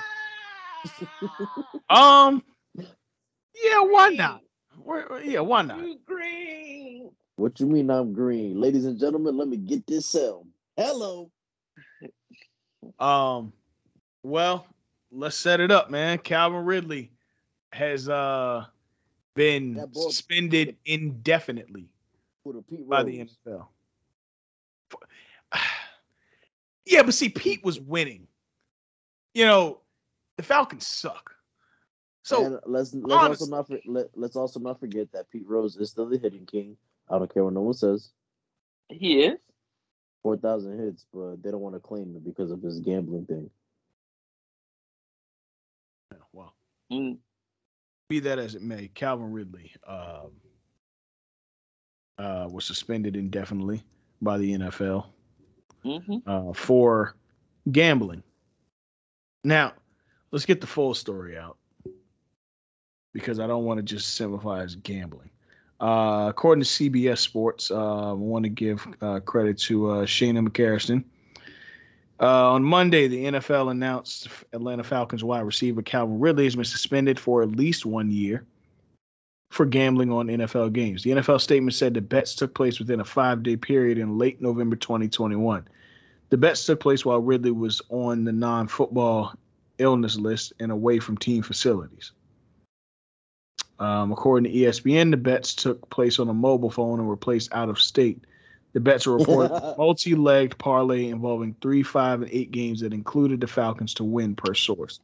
Ah! Um Yeah, why not? Where, yeah, why not? You green. What you mean I'm green? Ladies and gentlemen, let me get this cell. Hello. Um well, let's set it up, man. Calvin Ridley has uh been boy- suspended indefinitely For the Pete by the NFL. Yeah, but see, Pete was winning. You know, the Falcons suck. So and let's let's honestly- also not for, let, let's also not forget that Pete Rose is still the hitting king. I don't care what no one says. He is. Four thousand hits, but they don't want to claim it because of his gambling thing. well, Mm. be that as it may, Calvin Ridley um, uh, was suspended indefinitely by the NFL hmm uh, for gambling. Now, let's get the full story out because I don't want to just simplify as gambling. Uh, according to CBS Sports, uh, I want to give uh, credit to uh, Shanna McCarriston. Uh, on Monday, the NFL announced Atlanta Falcons wide receiver Calvin Ridley has been suspended for at least one year for gambling on NFL games. The NFL statement said the bets took place within a five day period in late November 2021. The bets took place while Ridley was on the non football illness list and away from team facilities. Um, according to ESPN, the bets took place on a mobile phone and were placed out of state. The bets were reported multi-legged parlay involving three, five, and eight games that included the Falcons to win per source.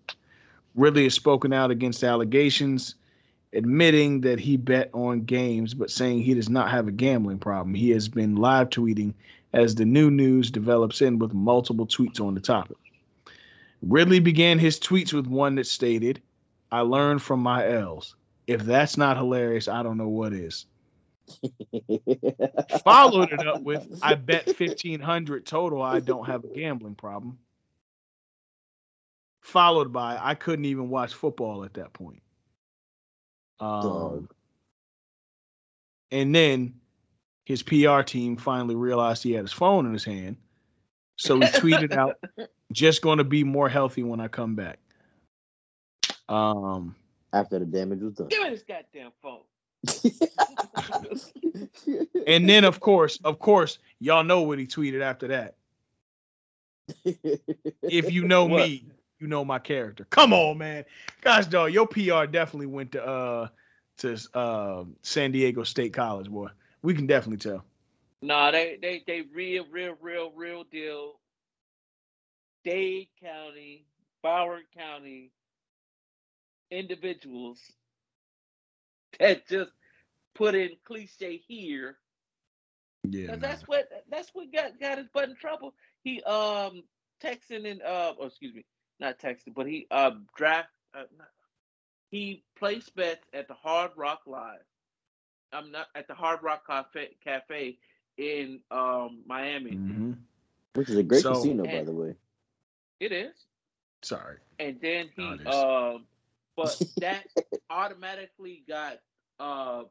Ridley has spoken out against allegations, admitting that he bet on games, but saying he does not have a gambling problem. He has been live tweeting as the new news develops in with multiple tweets on the topic. Ridley began his tweets with one that stated, I learned from my L's. If that's not hilarious, I don't know what is. Followed it up with, I bet 1500 total. I don't have a gambling problem. Followed by, I couldn't even watch football at that point. Um, Dog. and then his PR team finally realized he had his phone in his hand. So he tweeted out, just going to be more healthy when I come back. Um, After the damage was done. Give me this goddamn phone. and then of course, of course, y'all know what he tweeted after that. If you know What? me, you know my character. Come on, man. Gosh, dog, your PR definitely went to uh to uh San Diego State College, boy. We can definitely tell. Nah, they they they real, real, real, real deal. Dade County, Broward County individuals that just put in cliche here. Yeah. 'Cause that's what that's what got got his butt in trouble. He um texting and uh oh, excuse me, not texting, but he uh draft uh, not, he placed bets at the Hard Rock Live. I'm not at the Hard Rock Cafe Cafe in um Miami. hmm Which is a great So- casino, by the way. It is. Sorry. And then he No, it is. um but that automatically got um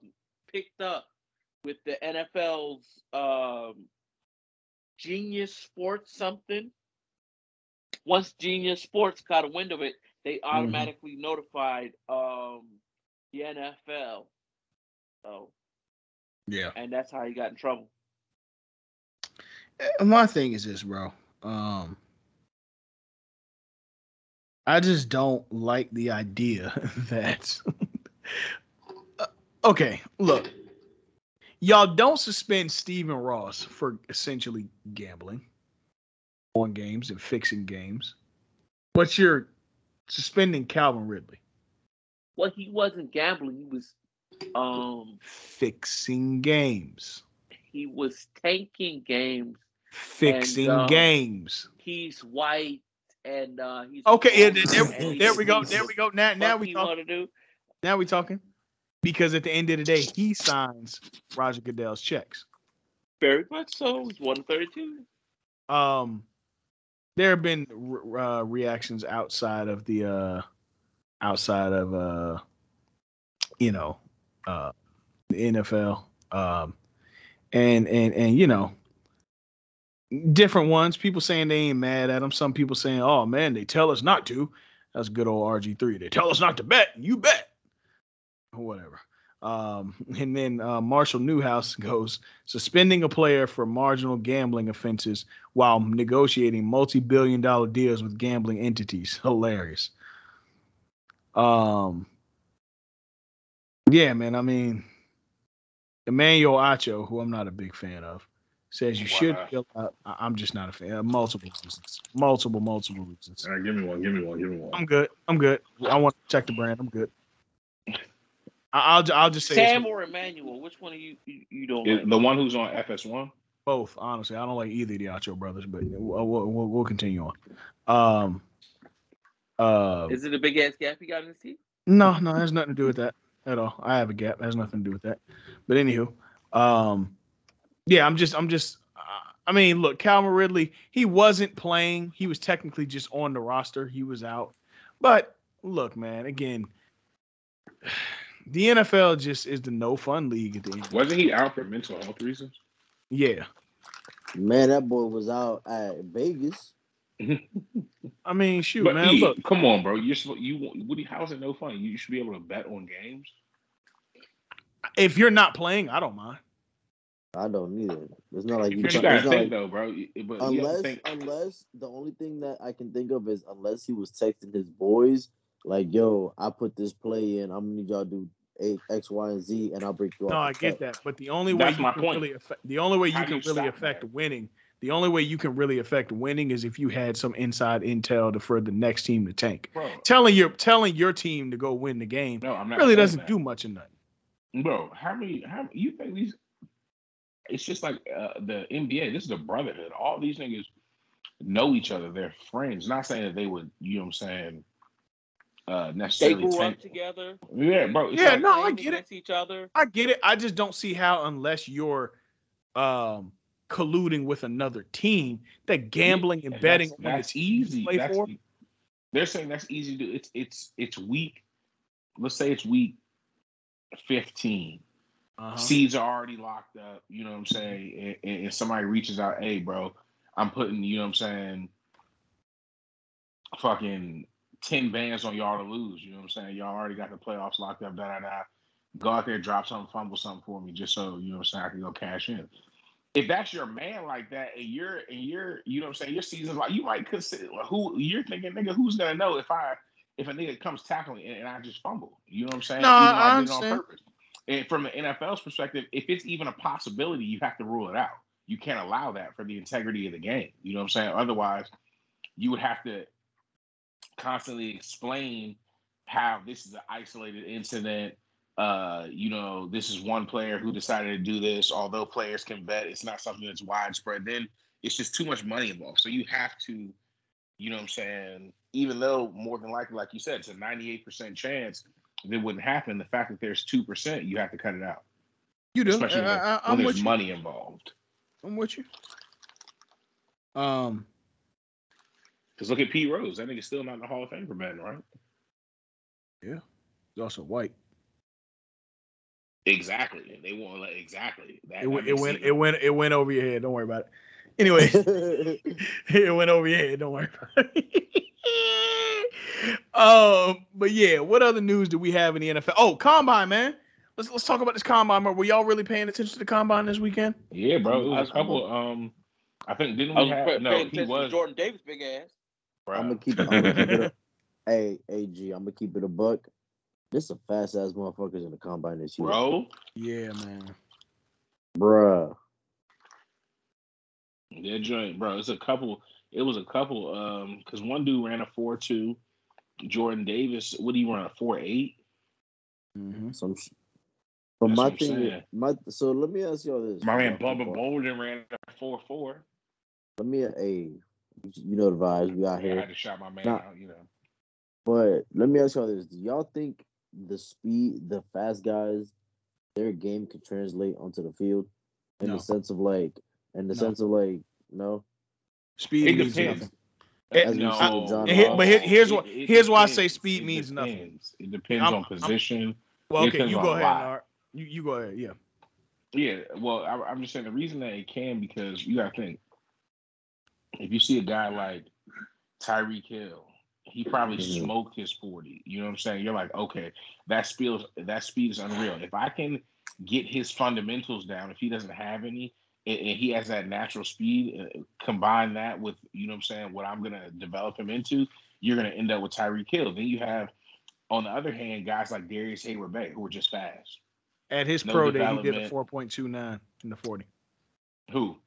picked up with the NFL's um Genius Sports something. Once Genius Sports got a wind of it, they automatically notified um the NFL. So Yeah. and that's how he got in trouble. Uh, my thing is this, bro. Um, I just don't like the idea that. Uh, okay, look, y'all don't suspend Stephen Ross for essentially gambling on games and fixing games, but you're suspending Calvin Ridley Well, he wasn't gambling. He was um fixing games, he was tanking games. fixing um, games. He's white and uh he's Okay, yeah, older there, and there we go. There we go. Now, now we he talk. do. Now we talking. Because at the end of the day, he signs Roger Goodell's checks. Very much so. He's one thirty-two. Um, there have been uh, reactions outside of the uh, outside of uh, you know, uh, the NFL. Um, and and and you know, different ones. People saying they ain't mad at them. Some people saying, "Oh man, they tell us not to." That's good old RG three. They tell us not to bet. You bet. Whatever. Um, and then uh, Marshall Newhouse goes suspending a player for marginal gambling offenses while negotiating multi-billion dollar deals with gambling entities. Hilarious. Um, yeah, man. I mean, Emmanuel Acho, who I'm not a big fan of, says you should. Wow. Out, I- I'm just not a fan. Multiple reasons. Multiple, multiple reasons. All right, give me one. Give me one. Give me one. I'm good. I'm good. I want to check the brand. I'm good. I- I'll I'll just say Sam or Emmanuel? Which one of you you, you don't Is like? the one who's on FS1. both. Honestly, I don't like either of the Acho brothers, but we'll, we'll, we'll, we'll continue on. Um. Uh. Is it a big ass gap he got in his teeth? No, no, it has nothing to do with that at all. I have a gap. It has nothing to do with that. But anywho, um, yeah, I'm just, I'm just. Uh, I mean, look, Calvin Ridley, he wasn't playing. He was technically just on the roster. He was out. But look, man, again, the NFL just is the no fun league at the end. Wasn't he out for mental health reasons? Yeah, Man, that boy was out at Vegas. I mean, shoot, But man. E, Look, come on, bro. You're supposed you want- what? do you- How is it no fun? You should be able to bet on games. if you're not playing, I don't mind. I don't either. It's not like you. But you try- gotta not think like- though, bro. But to unless unless the only thing that I can think of is unless he was texting his boys like, "Yo, I put this play in. I'm gonna need y'all to do A, X, Y, and Z, and I'll break you off. No. I get that, but the only way That's you my can point. really affect the only way you do can you really affect that? winning, the only way you can really affect winning is if you had some inside intel to for the next team to tank. Bro, Telling your telling your team to go win the game no, I'm not. really doesn't that. do much of nothing. Bro, how many? How you think these? It's just like uh, the NBA. This is a brotherhood. All these niggas know each other. They're friends. Not saying that they would. You know what I'm saying? Uh, They necessarily. grew up together. Yeah, bro. Yeah, like, no, I get it. against each other. I get it. I just don't see how unless you're um colluding with another team that gambling and And betting That's, on the that's team easy. play That's, for. e- they're saying that's easy to do. It's it's it's week. Let's say it's week fifteen. Uh-huh. Seeds are already locked up. You know what I'm saying? And, and somebody reaches out, hey, bro, I'm putting. You know what I'm saying? Fucking ten bands on y'all to lose. You know what I'm saying? Y'all already got the playoffs locked up. Da da da. Go out there, drop something, fumble something for me, just so you know what I'm saying. I can go cash in if that's your man like that and you're and you're you know what I'm saying your season's like you might consider who you're thinking nigga who's gonna know if I if a nigga comes tackling and, and I just fumble you know what I'm saying No, I did it on purpose and from the NFL's perspective if it's even a possibility you have to rule it out you can't allow that for the integrity of the game you know what I'm saying otherwise you would have to constantly explain how this is an isolated incident uh, you know, this is one player who decided to do this. Although players can bet, it's not something that's widespread. Then it's just too much money involved. So you have to, you know what I'm saying? Even though more than likely, like you said, it's a 98% chance that it wouldn't happen. The fact that there's 2%, you have to cut it out. You do. Especially when, I, I, when there's money involved. I'm with you. Um, Because look at Pete Rose. That nigga's still not in the Hall of Fame for betting, right? Yeah. He's also white. Exactly. They won't let exactly. That, It, that went- it went. even- It went. It went over your head. Don't worry about it. Anyway, it went over your head. Don't worry about it. um, but yeah, what other news do we have in the NFL? Oh, combine, man. Let's let's talk about this combine. Were y'all really paying attention to the combine this weekend? Yeah, bro. It I was was- a couple. Um, I think didn't I we was have? No, he was. Jordan Davis, big ass. Bro. I'm gonna keep. I'm gonna keep it. A, hey, AG, I'm gonna keep it a buck. There's a fast ass motherfuckers in the combine this year, bro. Yeah, man. bruh. That joint, bro. It's a couple. It was a couple. Um, because one dude ran a four two. Jordan Davis, what do you run a four eight? Mm-hmm. Some. Sh- but That's my what I'm thing, saying. my so let me ask y'all this. My man y'all Bubba football. Bolden ran a four four. Let me, hey, you know the vibes we out I here. had to shout my man Nah. out. You know, But let me ask y'all this: Do y'all think the speed, the fast guys, their game could translate onto the field in No. the sense of like, in the No. sense of like, no? Speed it means depends. nothing. As we no, see with John And but here's it- why- it here's why I say speed It means nothing. It depends I'm- on I'm- position. Well, okay, you go ahead, lot. Nard. You you go ahead. Yeah. Yeah, well, I, I'm just saying the reason that it can because you got to think if you see a guy like Tyreek Hill, he probably Mhm. smoked his 40. You know what I'm saying? You're like, okay, that speed, that speed is unreal. If I can get his fundamentals down, if he doesn't have any, and, and he has that natural speed, uh, combine that with, you know what I'm saying, what I'm gonna develop him into, you're gonna end up with Tyreek Hill. Then you have, on the other hand, guys like Darrius Heyward-Bey who are just fast. At his No pro day, he did a four point two nine in the forty. Who?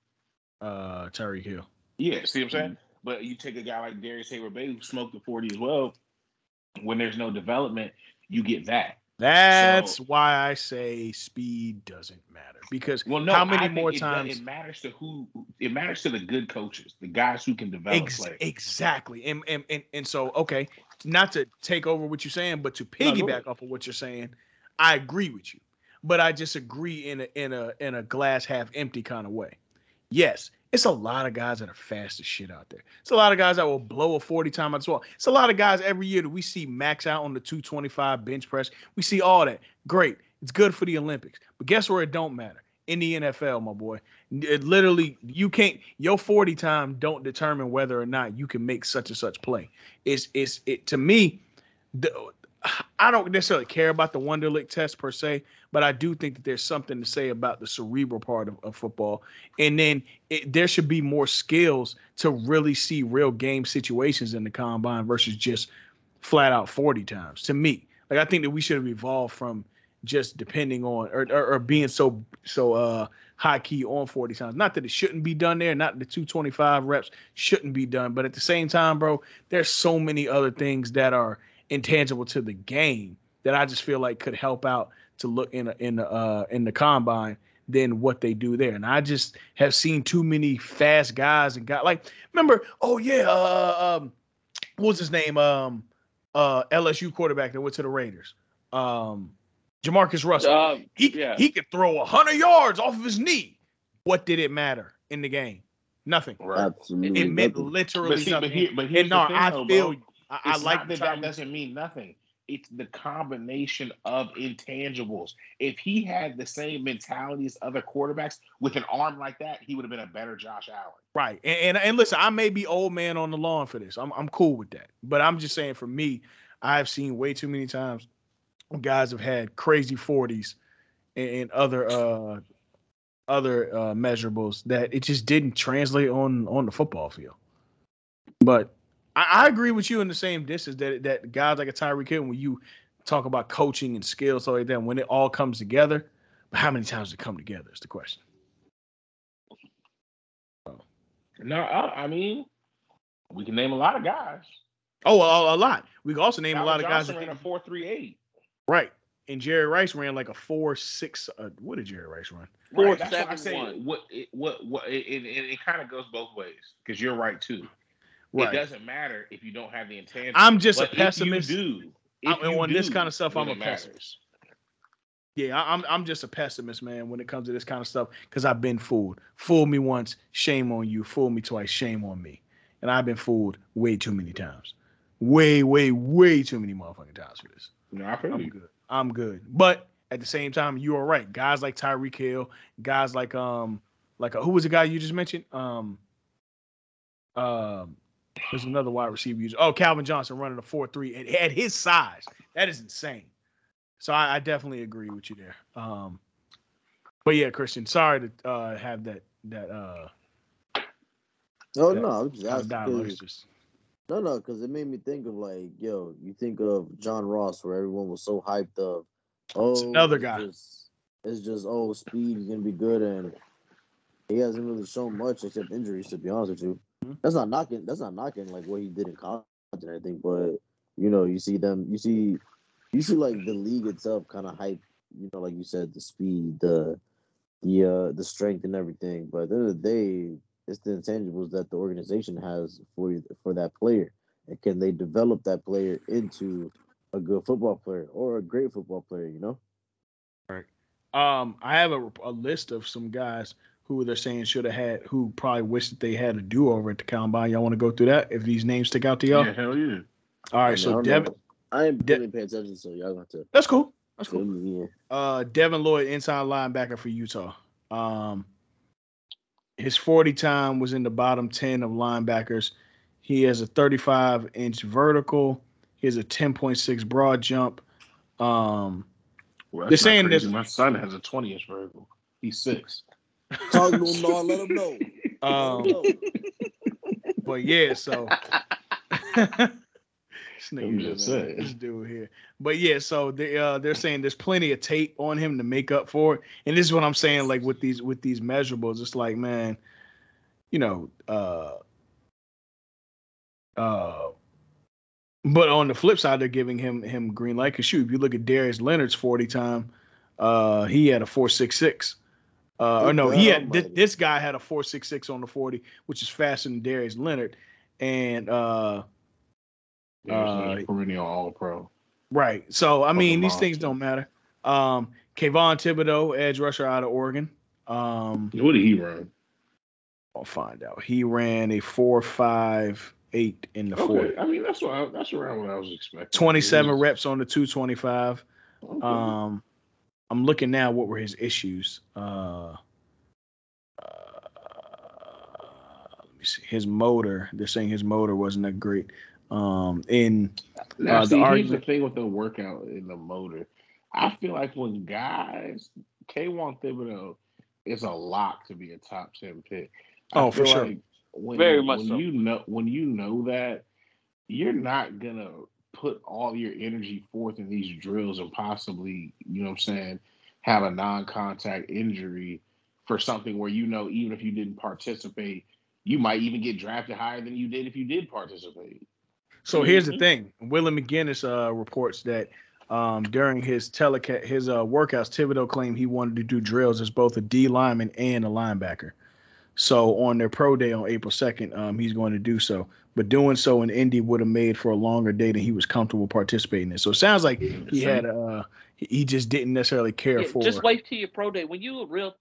Uh, Tyreek Hill. Yeah, see what I'm saying? Mm-hmm. But you take a guy like Darrius Heyward-Bey who smoked the 40 as well. When there's no development, you get that. That's So- why I say speed doesn't matter because Well, no, how many more it, times? it matters to who it matters to the good coaches, the guys who can develop Ex- players. exactly, and, and and and so okay, not to take over what you're saying, but to piggyback ahead. off of what you're saying, I agree with you, but I disagree in a in a in a glass half empty kind of way. Yes, it's a lot of guys that are fast as shit out there. It's a lot of guys that will blow a 40 time as well. It's a lot of guys every year that we see max out on the 225 bench press. We see all that. Great. It's good for the Olympics. But guess where it don't matter? in the NFL, my boy. It literally, you can't. Your forty time don't determine whether or not you can make such and such play. It's it's it to me. The, I don't necessarily care about the Wonderlic test per se, but I do think that there's something to say about the cerebral part of, of football. And then it, there should be more skills to really see real game situations in the combine versus just flat out 40 times. To me, like I think that we should have evolved from just depending on or, or, or being so so uh high key on 40 times. Not that it shouldn't be done there, not the 225 reps shouldn't be done, but at the same time, bro, there's so many other things that are intangible to the game that I just feel like could help out to look in a, in the uh in the combine than what they do there. And I just have seen too many fast guys and got like remember, oh yeah, uh um what was his name? Um uh LSU quarterback that went to the Raiders. Um JaMarcus Russell. Um, he yeah. he could throw a hundred yards off of his knee. What did it matter in the game? Nothing. Right. Absolutely. It meant nothing. literally But see, nothing. but here, but here's and no, I feel bro. I, I like that that doesn't mean nothing. It's the combination of intangibles. If he had the same mentality as other quarterbacks with an arm like that, he would have been a better Josh Allen. Right. And, and and listen, I may be old man on the lawn for this. I'm I'm cool with that. But I'm just saying for me, I've seen way too many times guys have had crazy 40s and, and other uh other uh measurables that it just didn't translate on on the football field. But I, I agree with you in the same distance that that guys like a Tyreek Hill, when you talk about coaching and skills, so like that, when it all comes together, but how many times does it come together is the question. No, I, I mean, we can name a lot of guys. Oh, a, a lot. We can also name a Calvin lot of guys. Johnson that ran a four three eight. right. And Jerry Rice ran like a four six. Uh, what did Jerry Rice run? Four, Right, that's what I seven, say. one. What it, what what it, it, it, it kind of goes both ways because you're right too. Right. It doesn't matter if you don't have the intangible. I'm just a but you pessimist. do, I- if and you on this kind of stuff, I'm a matters. pessimist. Yeah, I, I'm I'm just a pessimist, man, when it comes to this kind of stuff because I've been fooled. Fool me once, shame on you. Fool me twice, shame on me. And I've been fooled way too many times. Way, way, way too many motherfucking times for this. No, I feel I'm you. good. I'm good. But at the same time, you are right. Guys like Tyreek Hill, guys like um like uh, who was the guy you just mentioned? Um um there's another wide receiver user. Oh, Calvin Johnson running a 4-3 at, at his size. That is insane. So I, I definitely agree with you there. Um but yeah, Christian, sorry to uh have that that uh Oh Yeah. no, just kind of asking. dialogue. 'cause- It's just No, no, because it made me think of like, yo, you think of John Ross, where everyone was so hyped of, oh, another it's guy. Just, it's just oh, speed is gonna be good, and he hasn't really shown much except injuries. To be honest with you. That's not knocking. That's not knocking like what he did in college and everything. But you know, you see them, you see, you see like the league itself kind of hype. You know, like you said, the speed, the the uh the strength and everything. But at the end of the day, it's the intangibles that the organization has for you for that player, and can they develop that player into a good football player or a great football player? You know. Right. Um, I have a, a list of some guys who they're saying should have had, who probably wish that they had a do over at the combine. Y'all want to go through that? If these names stick out to y'all, Yeah, hell yeah. all I mean, So don't Devin, know. I ain't De- really paying attention, so y'all got to that's cool. That's cool. me in. Uh, Devin Lloyd, inside linebacker for Utah. Um, his 40 time was in the bottom 10 of linebackers. He has a 35 inch vertical. He has a 10.6 broad jump. Um, Well, They're saying crazy. this- My son has a 20 inch vertical. He's six. Talk to him, dog. Let him know. Let um, him know. but yeah, so this I'm just saying. this dude here. But yeah, so they uh they're saying there's plenty of tape on him to make up for it. And this is what I'm saying, like with these with these measurables, it's like, man, you know, uh uh but on the flip side, they're giving him him green light. Cause shoot, if you look at Darius Leonard's 40 time, uh he had a 466. Uh, or no, he had this, this guy had a 466 on the 40, which is faster than Darius Leonard. And uh Uh, perennial all pro. Right. So I mean, these things don't matter. Um, Kayvon Thibodeaux, edge rusher out of Oregon. Um, What did he run? I'll find out. He ran a four five eight in the four. Okay, I mean that's what I, that's around what I was expecting. 27 reps on the 225. okay. Um, I'm looking now. What were his issues? Uh, uh, let me see. His motor. They're saying his motor wasn't that great. Um, in Now, uh, see, the here's the thing with the workout in the motor. I feel like when guys, Kayvon Thibodeaux is a lock to be a top 10 pick. I Oh, for sure. like when, Very much when so. you know when you know that, you're not gonna put all your energy forth in these drills and possibly, you know what I'm saying, have a non-contact injury for something where you know even if you didn't participate, you might even get drafted higher than you did if you did participate. So here's the Mhm. thing: Willie McGinest uh, reports that um, during his telecast, his uh, workouts, Thibodeaux claimed he wanted to do drills as both a D lineman and a linebacker. So on their pro day on April second, um, he's going to do so. But doing so in Indy would have made for a longer day than he was comfortable participating in. So it sounds like he had uh, he he just didn't necessarily care Yeah, for. just wait till your pro day. When you a real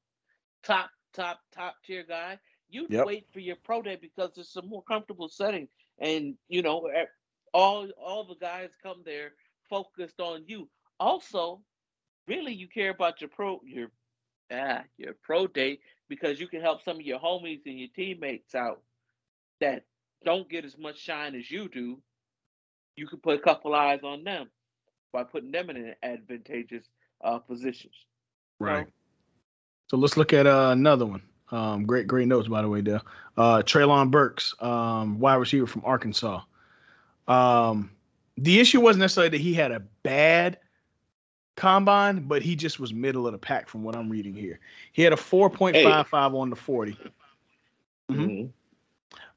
top, top, top tier guy, you Yep. wait for your pro day because it's a more comfortable setting, and you know all all the guys come there focused on you. Also, really, you care about your pro your ah your pro day because you can help some of your homies and your teammates out that don't get as much shine as you do. You can put a couple eyes on them by putting them in an advantageous uh, positions. Right. So let's look at uh, another one. Um, great, great notes by the way, Dale. Uh, Treylon Burks, um, wide receiver from Arkansas. Um, the issue wasn't necessarily that he had a bad combine, but he just was middle of the pack from what I'm reading here. He had a 4.55 on the 40, Mhm.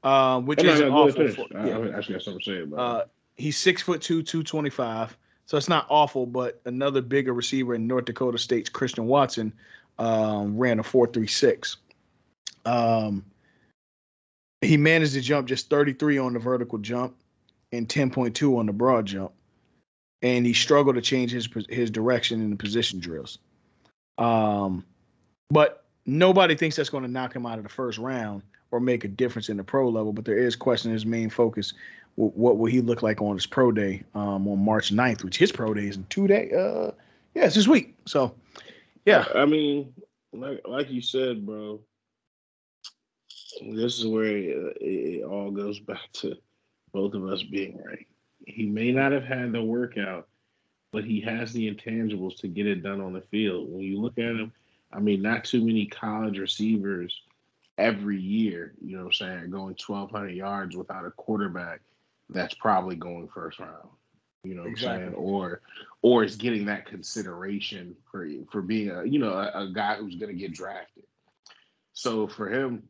Uh, which is no, awful. For, I, yeah. I actually got something to say about Uh, he's six foot two, two twenty five. So it's not awful, but another bigger receiver in North Dakota State's Christian Watson um, ran a four three six. Um, he managed to jump just thirty three on the vertical jump and ten point two on the broad jump, and he struggled to change his his direction in the position drills. Um, but nobody thinks that's going to knock him out of the first round or make a difference in the pro level. But there is question his main focus what will he look like on his pro day um, on March 9th, which his pro day is in two days. Uh, yeah, it's this week. So, yeah, I mean, like like you said, bro. This is where it, it all goes back to both of us being right. He may not have had the workout, but he has the intangibles to get it done on the field. When you look at him, I mean, not too many college receivers every year, you know what I'm saying, going 1,200 yards without a quarterback that's probably going first round. You know what I'm saying? Or or is getting that consideration for for being a you know a, a guy who's going to get drafted. So for him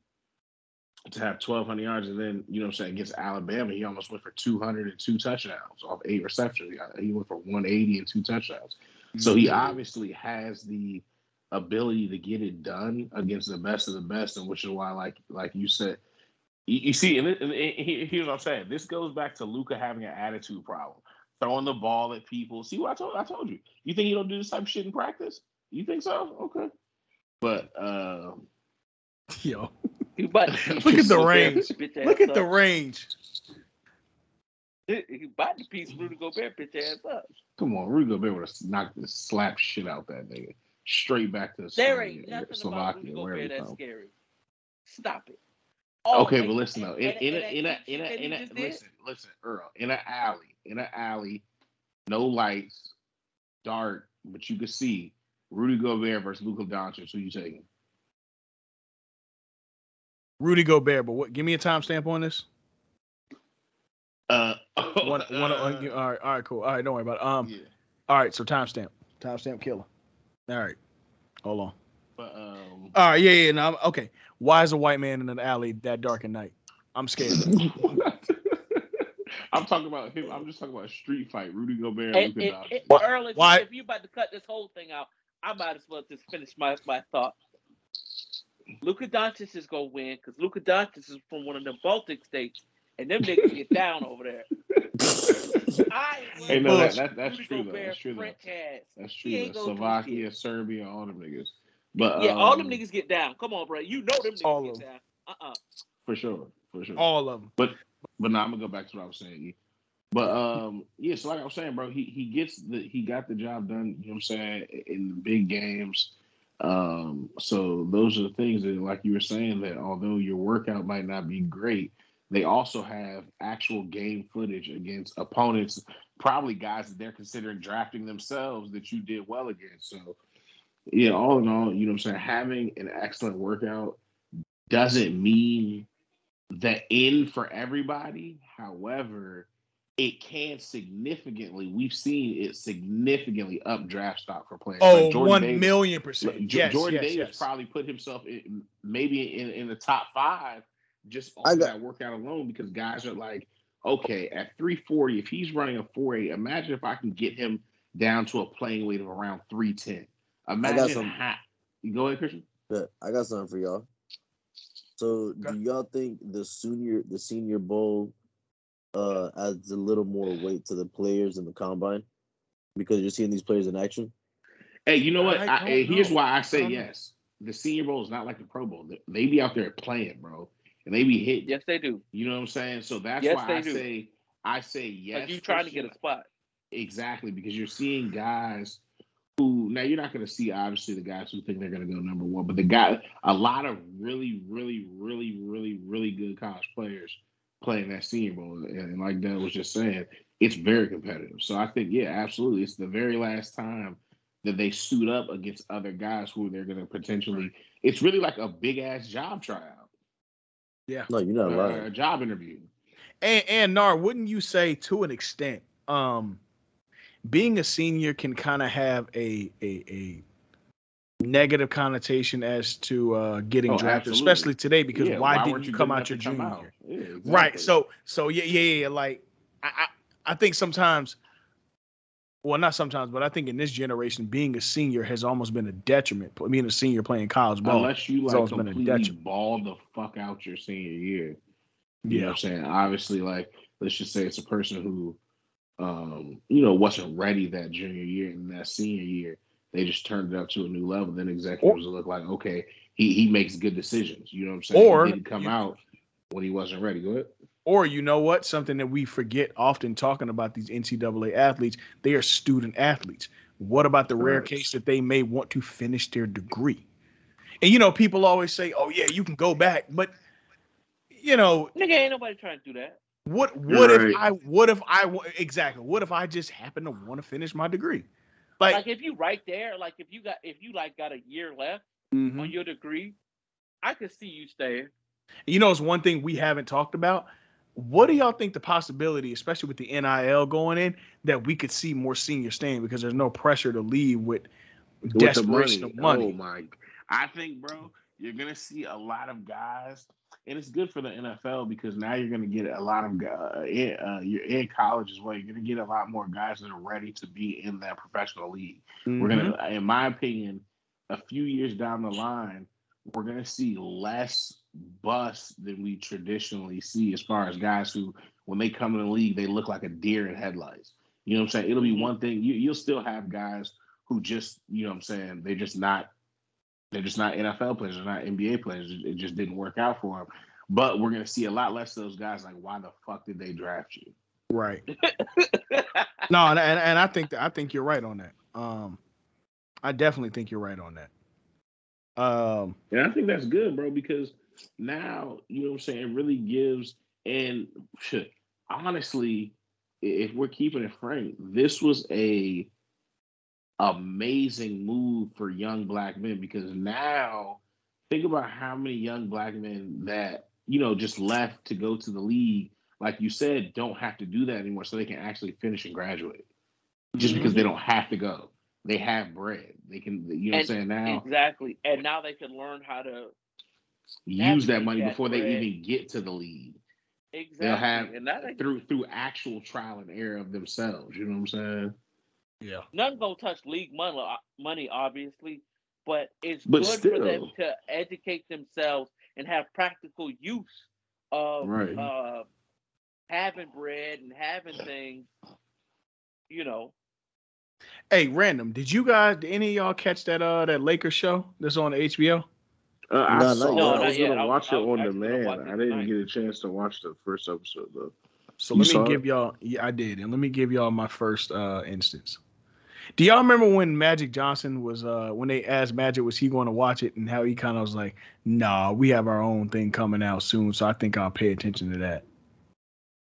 to have 1,200 yards and then you know what I'm saying against Alabama, he almost went for 202 touchdowns off eight receptions. He- He went for 180 and two touchdowns. So he mm-hmm. obviously has the ability to get it done against the best of the best, and which is why, like like you said, you, you see, and, it, and it- here's what I'm saying. This goes back to Luka having an attitude problem, throwing the ball at people. See what I told I told you. You think he don't do this type of shit in practice? You think so? Okay. But um, yo, You about look at the range. Look at the range. He bought the piece Rudy Gobert bitch ass up. come on, Rudy Gobert would have knocked the slap shit out that nigga straight back to There ain't Slovenia, nothing about Slovakia, wherever Gobert he that's from. scary. Stop it. Oh, okay, but listen though, in, in, a, in a in a in a listen listen Earl in an alley in an alley, no lights, dark, but you can see Rudy Gobert versus Luka Doncic. Who you taking? Rudy Gobert, but what? Give me a timestamp on this. Uh, One, one. uh, all right, all right, cool. All right, don't worry about it. Um, yeah, all right, so timestamp, timestamp killer. All right, hold on. but um, All right, yeah, yeah, no, okay. Why is a white man in an alley that dark at night? I'm scared. I'm talking about him. I'm just talking about a street fight. Rudy Gobert and And, Luka and, Doncic. Earl, if, why- You, if you about to cut this whole thing out, I might as well just finish my, my thought. Luka Doncic is gonna win because Luka Doncic is from one of the Baltic states, and them niggas get down over there. I ain't Hey, worried no, that, that, that's true though. That's true though. French ass. That's true. ain't Though. gonna do Slovakia. Serbia, all them niggas. But Yeah, all them um, niggas get down. Come on, bro. You know them niggas All get them. down. Uh uh for sure, for sure. All of them. But but now I'm gonna go back to what I was saying. But um, yeah, so like I was saying, bro, he he gets the he got the job done. You know what I'm saying in the big games. Um, so those are the things that, like you were saying, that although your workout might not be great, they also have actual game footage against opponents, probably guys that they're considering drafting themselves that you did well against. So yeah, all in all, you know what I'm saying, having an excellent workout doesn't mean the end for everybody. However, it can significantly, we've seen it significantly up draft stock for players. Oh, Like one Davis- million percent. Yes, Jordan yes, Davis yes. probably put himself in maybe in, in the top five just I on got- that workout alone because guys are like, okay, at 340, if he's running a 4.8, imagine if I can get him down to a playing weight of around 310. Imagine some- how. You go ahead, Christian. Yeah, I got something for y'all. So, do y'all think the senior the Senior Bowl uh adds a little more weight to the players in the combine because you're seeing these players in action? Hey, you know what? I I don't here's why I I say yes. The Senior Bowl is not like the Pro Bowl. They, they be out there playing, bro, and they be hitting. Yes, they do. You know what I'm saying? So that's Yes, why they I do. say I say yes. You trying to get a spot. Exactly, because you're seeing guys who now you're not going to see obviously the guys who think they're going to go number one, but the guy, a lot of really, really, really, really, really good college players playing that Senior Bowl, and, and like Dell was just saying, it's very competitive. So I think, yeah, absolutely, it's the very last time that they suit up against other guys who they're going to potentially. It's really like a big ass job tryout, Yeah. No, you're not uh, lying. a job interview. And and Nar, wouldn't you say to an extent, um, being a senior can kind of have a a a negative connotation as to uh getting Oh, drafted, absolutely. especially today, because Yeah, why, didn't weren't you come out your to junior out? year? Yeah, Right. So so yeah, yeah, yeah. yeah, Like I, I I think sometimes well not sometimes, but I think in this generation, being a senior has almost been a detriment. Being a senior playing college ball. Unless you like always been a completely ball the fuck out your senior year. You know Yeah. what I'm saying? Obviously, like let's just say it's a person who um, you know, wasn't ready that junior year and that senior year. They just turned it up to a new level. Then executives will look like, okay, he he makes good decisions. You know what I'm saying? Or he didn't come out when he wasn't ready. Go ahead. Or you know what? Something that we forget often talking about these NCAA athletes, they are student athletes. What about the rare case that they may want to finish their degree? And you know, people always say, "Oh yeah, you can go back," but you know, Nigga, ain't nobody trying to do that. what what if Right. I what if I exactly what if I just happen to want to finish my degree? Like, Like if you right there, like if you got if you like got a year left mhm. on your degree, I could see you staying. you know, it's one thing we haven't talked about. What do y'all think the possibility, especially with the NIL going in, that we could see more seniors staying because there's no pressure to leave with With desperation of money? Oh my! I think, bro, you're gonna see a lot of guys, and it's good for the NFL because now you're gonna get a lot of guys. In, uh, you're in college as well. You're gonna get a lot more guys that are ready to be in that professional league. We're Mhm. gonna, in my opinion, a few years down the line, we're gonna see less busts than we traditionally see as far as guys who, when they come in the league, they look like a deer in headlights. You know what I'm saying? It'll be Mhm. one thing. You you'll still have guys who just, you know what I'm saying, they're just not they're just not NFL players, they're not NBA players. It it just didn't work out for them. But we're gonna see a lot less of those guys like, why the fuck did they draft you? Right. No, and, and and I think that I think you're right on that. Um, I definitely think you're right on that. Um, And I think that's good, bro, because now, you know what I'm saying, it really gives and shit, honestly, if we're keeping it frank, this was a amazing move for young black men because now think about how many young black men that, you know, just left to go to the league, like you said, don't have to do that anymore so they can actually finish and graduate. Just because they mm-hmm. don't have to go. They have bread. They can you know what I'm saying now exactly. And now they can learn how to use that money that before they even get to the league. exactly. They'll have and that through through actual trial and error of themselves. You know what I'm saying? yeah. None gonna touch league money, uh, money obviously, but it's But good for them to educate themselves and have practical use of Right. uh, having bread and having things. You know, Hey, random. Did you guys? Did any of y'all catch that uh that Lakers show that's on HBO? Uh, I No, not saw. yet. it. No, I not was gonna I watch I it was on actually demand. watch I didn't tonight. get a chance to watch the first episode though. So You let saw me it? give y'all. Yeah, I did, and let me give y'all my first uh instance. Do y'all remember when Magic Johnson was uh when they asked Magic was he going to watch it and how he kind of was like, "Nah, we have our own thing coming out soon, so I think I'll pay attention to that."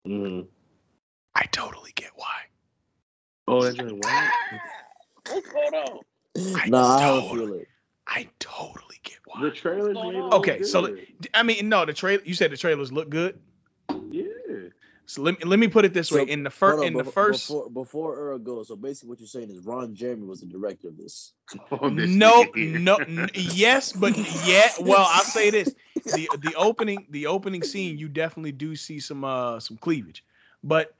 Mhm. I totally get why. Oh, that's right. What? What's going on? I Nah, I have a totally, feeling. I totally get why. The trailers going made it on? look Okay, so. I mean, no, the trailer. You said the trailers look good. yeah. So let me let me put it this way: So, in the first, in the first, before before Earl goes. So basically, what you're saying is Ron Jeremy was the director of this. Oh, this no, no, n- yes, but yeah. Well, I'll say this: the the opening the opening scene, you definitely do see some uh some cleavage, but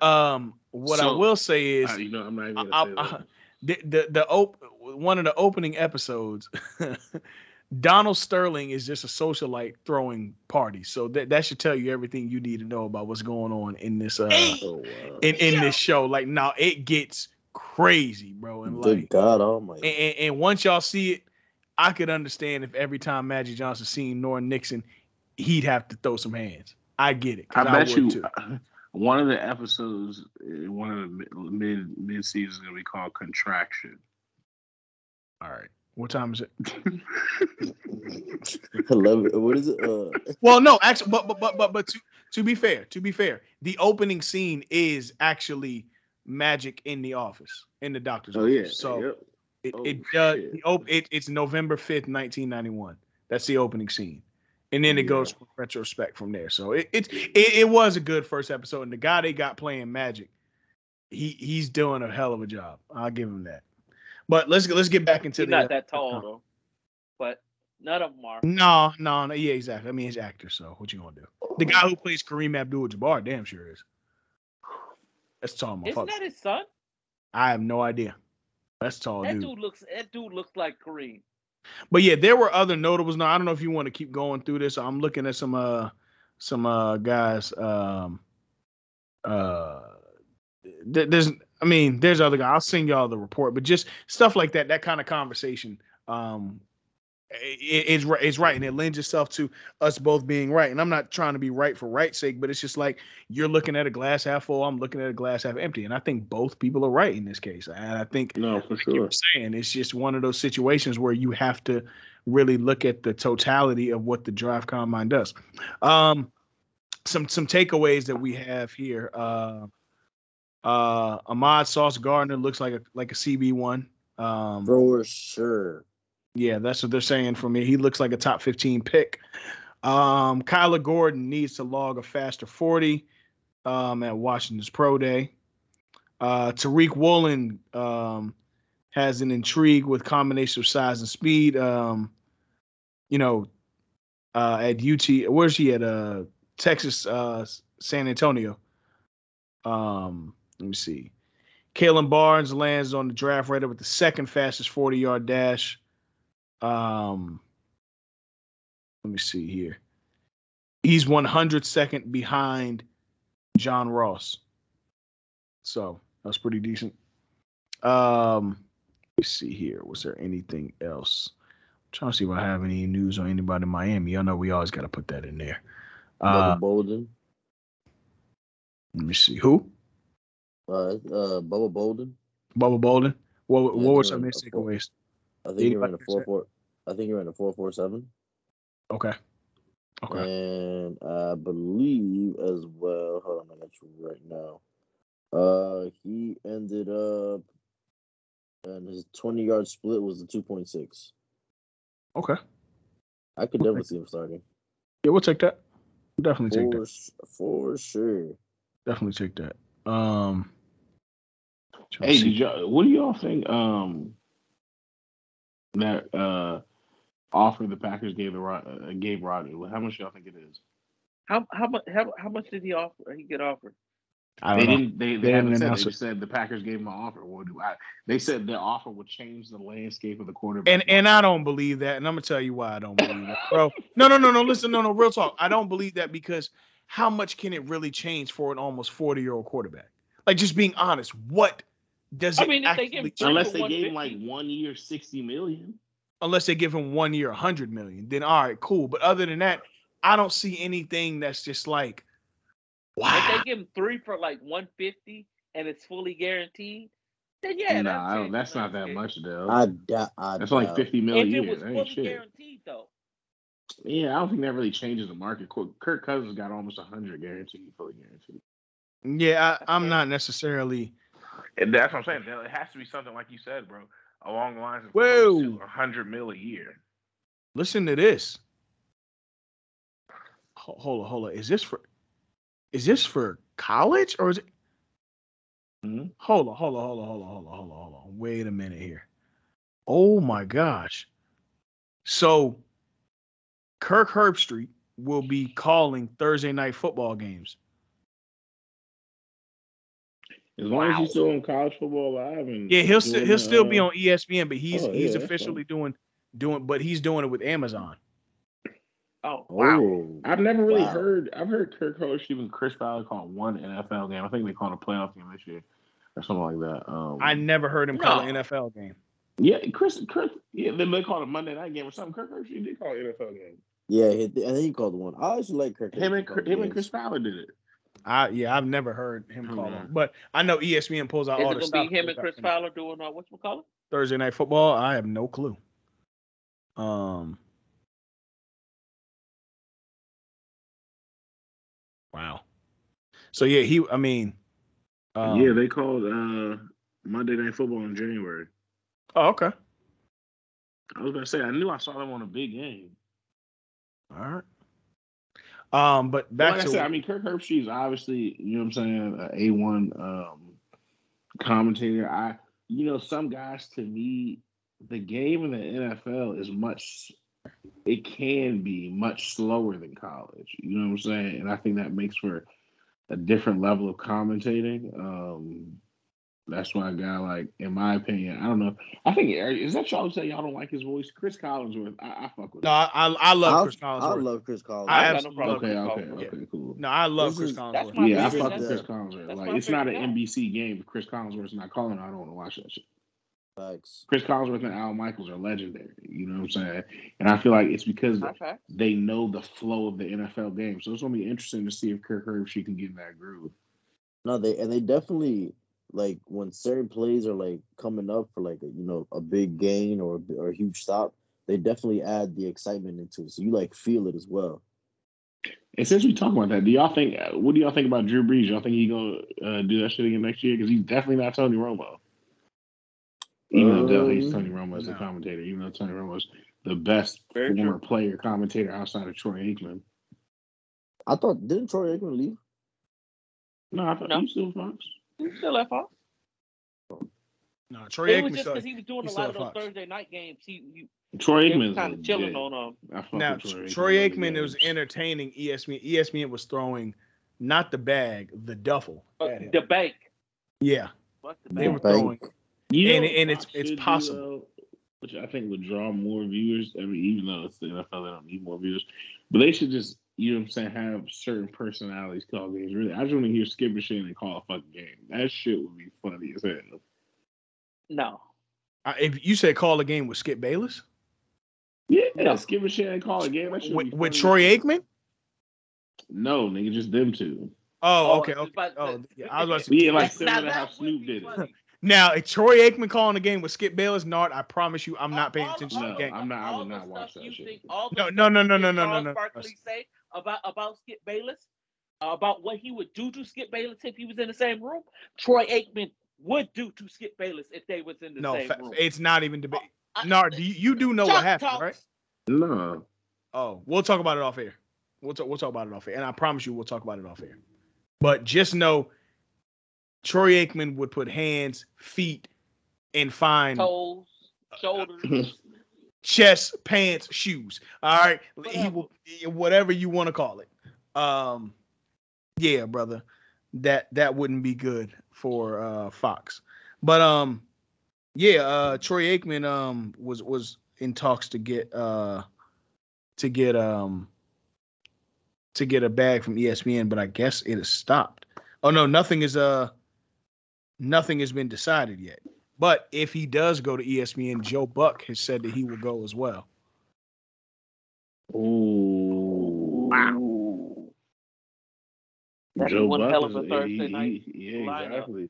um, what I will say is, Uh, you know, I'm not even gonna I- say I- that. The the the op- one of the opening episodes, Donald Sterling is just a socialite throwing parties. So that that should tell you everything you need to know about what's going on in this uh Oh wow! in in this show. Like now it gets crazy, bro, and Good like God Almighty! and, and, and once y'all see it, I could understand if every time Magic Johnson seen Norm Nixon, he'd have to throw some hands. I get it. I bet would you too. One of the episodes, uh, one of the mid mid, mid season is gonna be called Contraction. All right. What time is it? Eleven. What is it? Uh, Well, no, actually, but but but but but to, to be fair, to be fair, the opening scene is actually Magic in the office in the doctor's Oh office. yeah. So yep. it Oh, it uh, the op- it, it's November fifth, nineteen ninety one. That's the opening scene, and then it Yeah. goes from retrospect from there. So it it, it it was a good first episode, and the guy they got playing Magic, he he's doing a hell of a job. I'll give him that. But let's let's get back into He's the not that tall con- though, but none of them are. No, no, no. Yeah, exactly. I mean, he's an actor, so what you gonna do? The guy who plays Kareem Abdul-Jabbar, damn sure is. That's a tall, Isn't motherfucker. that his son? I have no idea. That's tall That dude. dude looks. That dude looks like Kareem. But yeah, there were other notables. Now I don't know if you want to keep going through this. I'm looking at some uh some uh guys. Um uh th- there's I mean, there's other guys. I'll send y'all the report, but just stuff like that, that kind of conversation. Um it, it's right it's right and it lends itself to us both being right and i'm not trying to be right for right's sake but it's just like you're looking at a glass half full i'm looking at a glass half empty and i think both people are right in this case and i think No, for like you sure. were saying it's just one of those situations where you have to really look at the totality of what the draft combine does um some some takeaways that we have here uh uh ahmad sauce gardner looks like a like a cb1 um for sure. Yeah, that's what they're saying for me. He looks like a top 15 pick. Um, Kyler Gordon needs to log a faster 40 um, at Washington's Pro Day. Uh, Tariq Woolen um, has an intrigue with combination of size and speed. Um, you know, uh, at UT, where's he at? Uh, Texas, uh, San Antonio. Um, let me see. Kalon Barnes lands on the draft radar with the second fastest 40 yard dash. Um, let me see here. He's 100 second behind John Ross. So that's pretty decent. Um, let me see here. Was there anything else? I'm trying to see if I have any news on anybody in Miami. I know we always got to put that in there. Uh, Bubba Bolden. let me see. Who? Uh, uh, Bubba Bolden. Bubba Bolden. What, what were some of his takeaways? I think he ran a four four. I think he ran a four four seven. Okay. Okay. And I believe as well. Hold on, I got you right now. Uh, he ended up, and his twenty yard split was the two point six. Okay. I could Okay. definitely see him starting Yeah, we'll take that. We'll definitely take that. for sure. Definitely take that. Um. Hey, did y'all, what do y'all think? Um, that uh offer the Packers gave the Ro- uh, gave Rodgers. How much y'all think it is? How how much how, how much did he offer? He get offered? I They know. didn't. They, they, They haven't didn't said. announce They it. just said the Packers gave him an offer. What do I? They said the offer would change the landscape of the quarterback. And and I don't believe that, and I'm gonna tell you why I don't believe that, bro. No, no, no, no. Listen, no, no. Real talk. I don't believe that because how much can it really change for an almost 40 year old quarterback? Like, just being honest, what does I it mean, if they give actually change? Unless they gave him like one year, sixty million. Unless they give him one year, 100 million, then all right, cool. But other than that, I don't see anything that's just like wow. If they give him three for like one fifty and it's fully guaranteed, then yeah, nah, I don't, that's not that much, though. I doubt. I That's like doubt. fifty If a it year. was That ain't fully shit. guaranteed though. Yeah, I don't think that really changes the market. Kirk Kirk Cousins got almost hundred guaranteed, fully guaranteed. Yeah, I, I'm not necessarily. And that's what I'm saying. It has to be something like you said, bro, along the lines of Whoa. a hundred mil a year. Listen to this. Hold on, hold on. Is this for? Is this for college or is it? Mhm. Hold on, hold on, hold on, hold on, hold on, hold on, hold on. Wait a minute here. Oh my gosh. So Kirk Herbstreit will be calling Thursday night football games. As long as he's still on college football live and Yeah, he'll still he'll the, still be uh, on ESPN, but he's oh, yeah, he's that's officially doing doing, but he's doing it with Amazon. Oh wow. Oh, I've never really Wow. heard. I've heard Kirk Coach even Chris Fowler call one NFL game. I think they called a playoff game this year or something like that. Um, I never heard him call an NFL game. yeah, Chris, Chris, yeah, then they called a Monday night game or something. Kirk Coach did call an NFL game. yeah. I think he called one. I actually like Kirk. Him and Cousins Chris- him and. Chris Ballard did it. I yeah, I've never heard him call yeah. him, but I know ESPN pulls out all the stuff. Is all it the gonna be him and Chris Fowler doing uh, what you call it? Thursday night football. I have no clue. Um. Wow. So yeah, he. I mean. Um, yeah, they called uh, Monday Night Football in January. Oh, okay. I was gonna say I knew I saw them on a big game. All right. Um, but back like to I said, I mean, Kirk Herbstreit is obviously, you know what I'm saying, a one um, commentator. I, you know, some guys to me, the game in the NFL is much, it can be much slower than college. You know what I'm saying? And I think that makes for a different level of commentating. Um, that's why a guy like, in my opinion, I don't know. I think is that y'all say y'all don't like his voice? Chris Collinsworth, I, I fuck with. no, I I, I love I, Chris Collinsworth. I love Chris Collinsworth. I I got no absolutely problem love Okay, with okay, Chris okay, cool. No, I love This Chris is- Collinsworth. That's my Yeah, I favorite. fuck with Chris Collinsworth. that's Like it's not an guy. NBC game. If Chris Collinsworth's not calling, I don't want to watch that shit. Facts. Chris Collinsworth and Al Michaels are legendary. You know what I'm saying? And I feel like it's because Okay. they know the flow of the NFL game. So it's gonna be interesting to see if Kirk Herbstreit can get in that groove. No, they and they definitely like when certain plays are like coming up for like a, you know a big gain or a or a huge stop. They definitely add the excitement into it, so you like feel it as well. And since we talk about that, do y'all think? uh, What do y'all think about Drew Brees? Y'all think he gonna uh, do that shit again next year? Because he's definitely not Tony Romo. Even though he's Um, Tony Romo as a commentator, even though Tony Romo's the best Very former true. player commentator outside of Troy Aikman. I thought didn't Troy Aikman leave? No, I thought No. he was still Fox. He's still at Fox. No, But Troy it was Aikman. just because he was doing a lot of those Fox. Thursday night games. He, he, Troy Aikman kind of chilling legit. on um. Now, Troy Aikman. Troy Aikman was entertaining ESPN. ESPN was throwing not the bag, the duffel. uh, the bank. Yeah, What's the they bank? were throwing. You know and- and it's- it's should do, possible. though, which I think would draw more viewers. I mean, even though it's the NFL, they don't need more viewers, but they should just, you know what I'm saying, have certain personalities call games. Really, I just want to hear Skip and Shane and call a fucking game. That shit would be funny as hell. No. Uh, if you said call a game with Skip Bayless Yeah, No. Skip and Shane call a game. That with, be with Troy. Aikman. No, nigga, just them two. Oh, Oh, okay, I was okay. about to Oh, say- yeah, I was about to Yeah, like similar to how Snoop did it. Now, if Troy Aikman calling a game with Skip Bayless, Nard, I promise you, I'm not paying all- attention to No, the game. I'm not- I all would not watch that shit. think- No, no, no, no, no, no, no, Charles no. Barkley say about about Skip Bayless, uh, about what he would do to Skip Bayless if he was in the same room. Troy Aikman would do to Skip Bayless if they was in the No, same fa- room. it's not even debate. I- Nard, do you, you do know what happened, talks. right? No. Oh, we'll talk about it off air. We'll talk. We'll talk about it off air, and I promise you, we'll talk about it off air. But just know, Troy Aikman would put hands, feet, and find Toes, shoulders. Chest, pants, shoes. All right, he Whatever. will whatever you want to call it. Um, yeah, brother, that that wouldn't be good for uh Fox. But um, yeah, uh, Troy Aikman um was was in talks to get uh to get um to get a bag from ESPN, but I guess it has stopped. Oh no, nothing is uh nothing has been decided yet. But if he does go to ESPN, Joe Buck has said that he will go as well. Ooh. Wow. That'd Joe one Buck hell of a Thursday he- night he- yeah, lineup. exactly.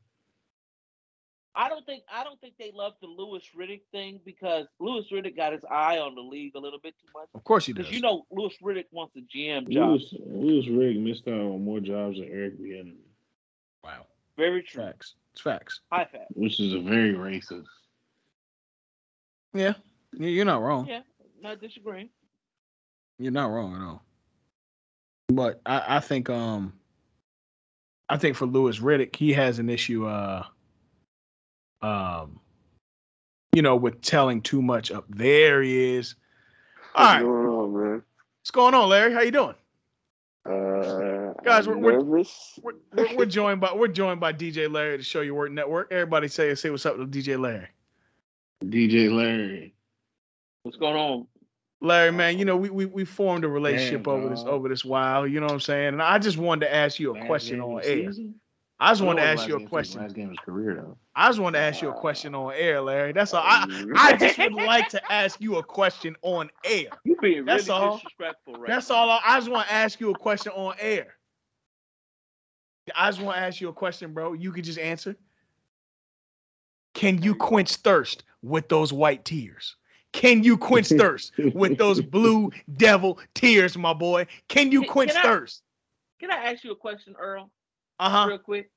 I don't think I don't think they love the Louis Riddick thing because Louis Riddick got his eye on the league a little bit too much. Of course he does. Because you know Louis Riddick wants a GM job. Lewis Lewis Rig missed out on more jobs than Eric Bieniemy, wow. Very true. Facts. It's facts. High fact. which is a very racist. Yeah. You- You're not wrong. Yeah, not disagreeing. You're not wrong at all. But I, I think um I think for Louis Riddick, he has an issue uh um you know with telling too much up. There he is. All What's right. going on, man? What's going on, Larry? How you doing? Uh, Guys, we're- we're- nervous. We're, we're, we're joined by we're joined by DJ Larry to Show Your Work Network. Everybody say say what's up to DJ Larry. DJ Larry. What's going on? Larry, man, you know we we, we formed a relationship Damn, over this over this while. You know what I'm saying? And I just wanted to ask you a Last question on air. season? I just I wanted to know it was ask you a question. Last game of his career though. I just wanted to ask you a question on air, Larry. That's all. I I just would like to ask you a question on air. You being That's really all. disrespectful right That's all. I, I just want to ask you a question on air. I just want to ask you a question, bro. You could just answer. Can you quench thirst with those white tears? Can you quench thirst with those blue devil tears, my boy? Can you quench can I- thirst? Can I ask you a question, Earl? Uh huh. real quick?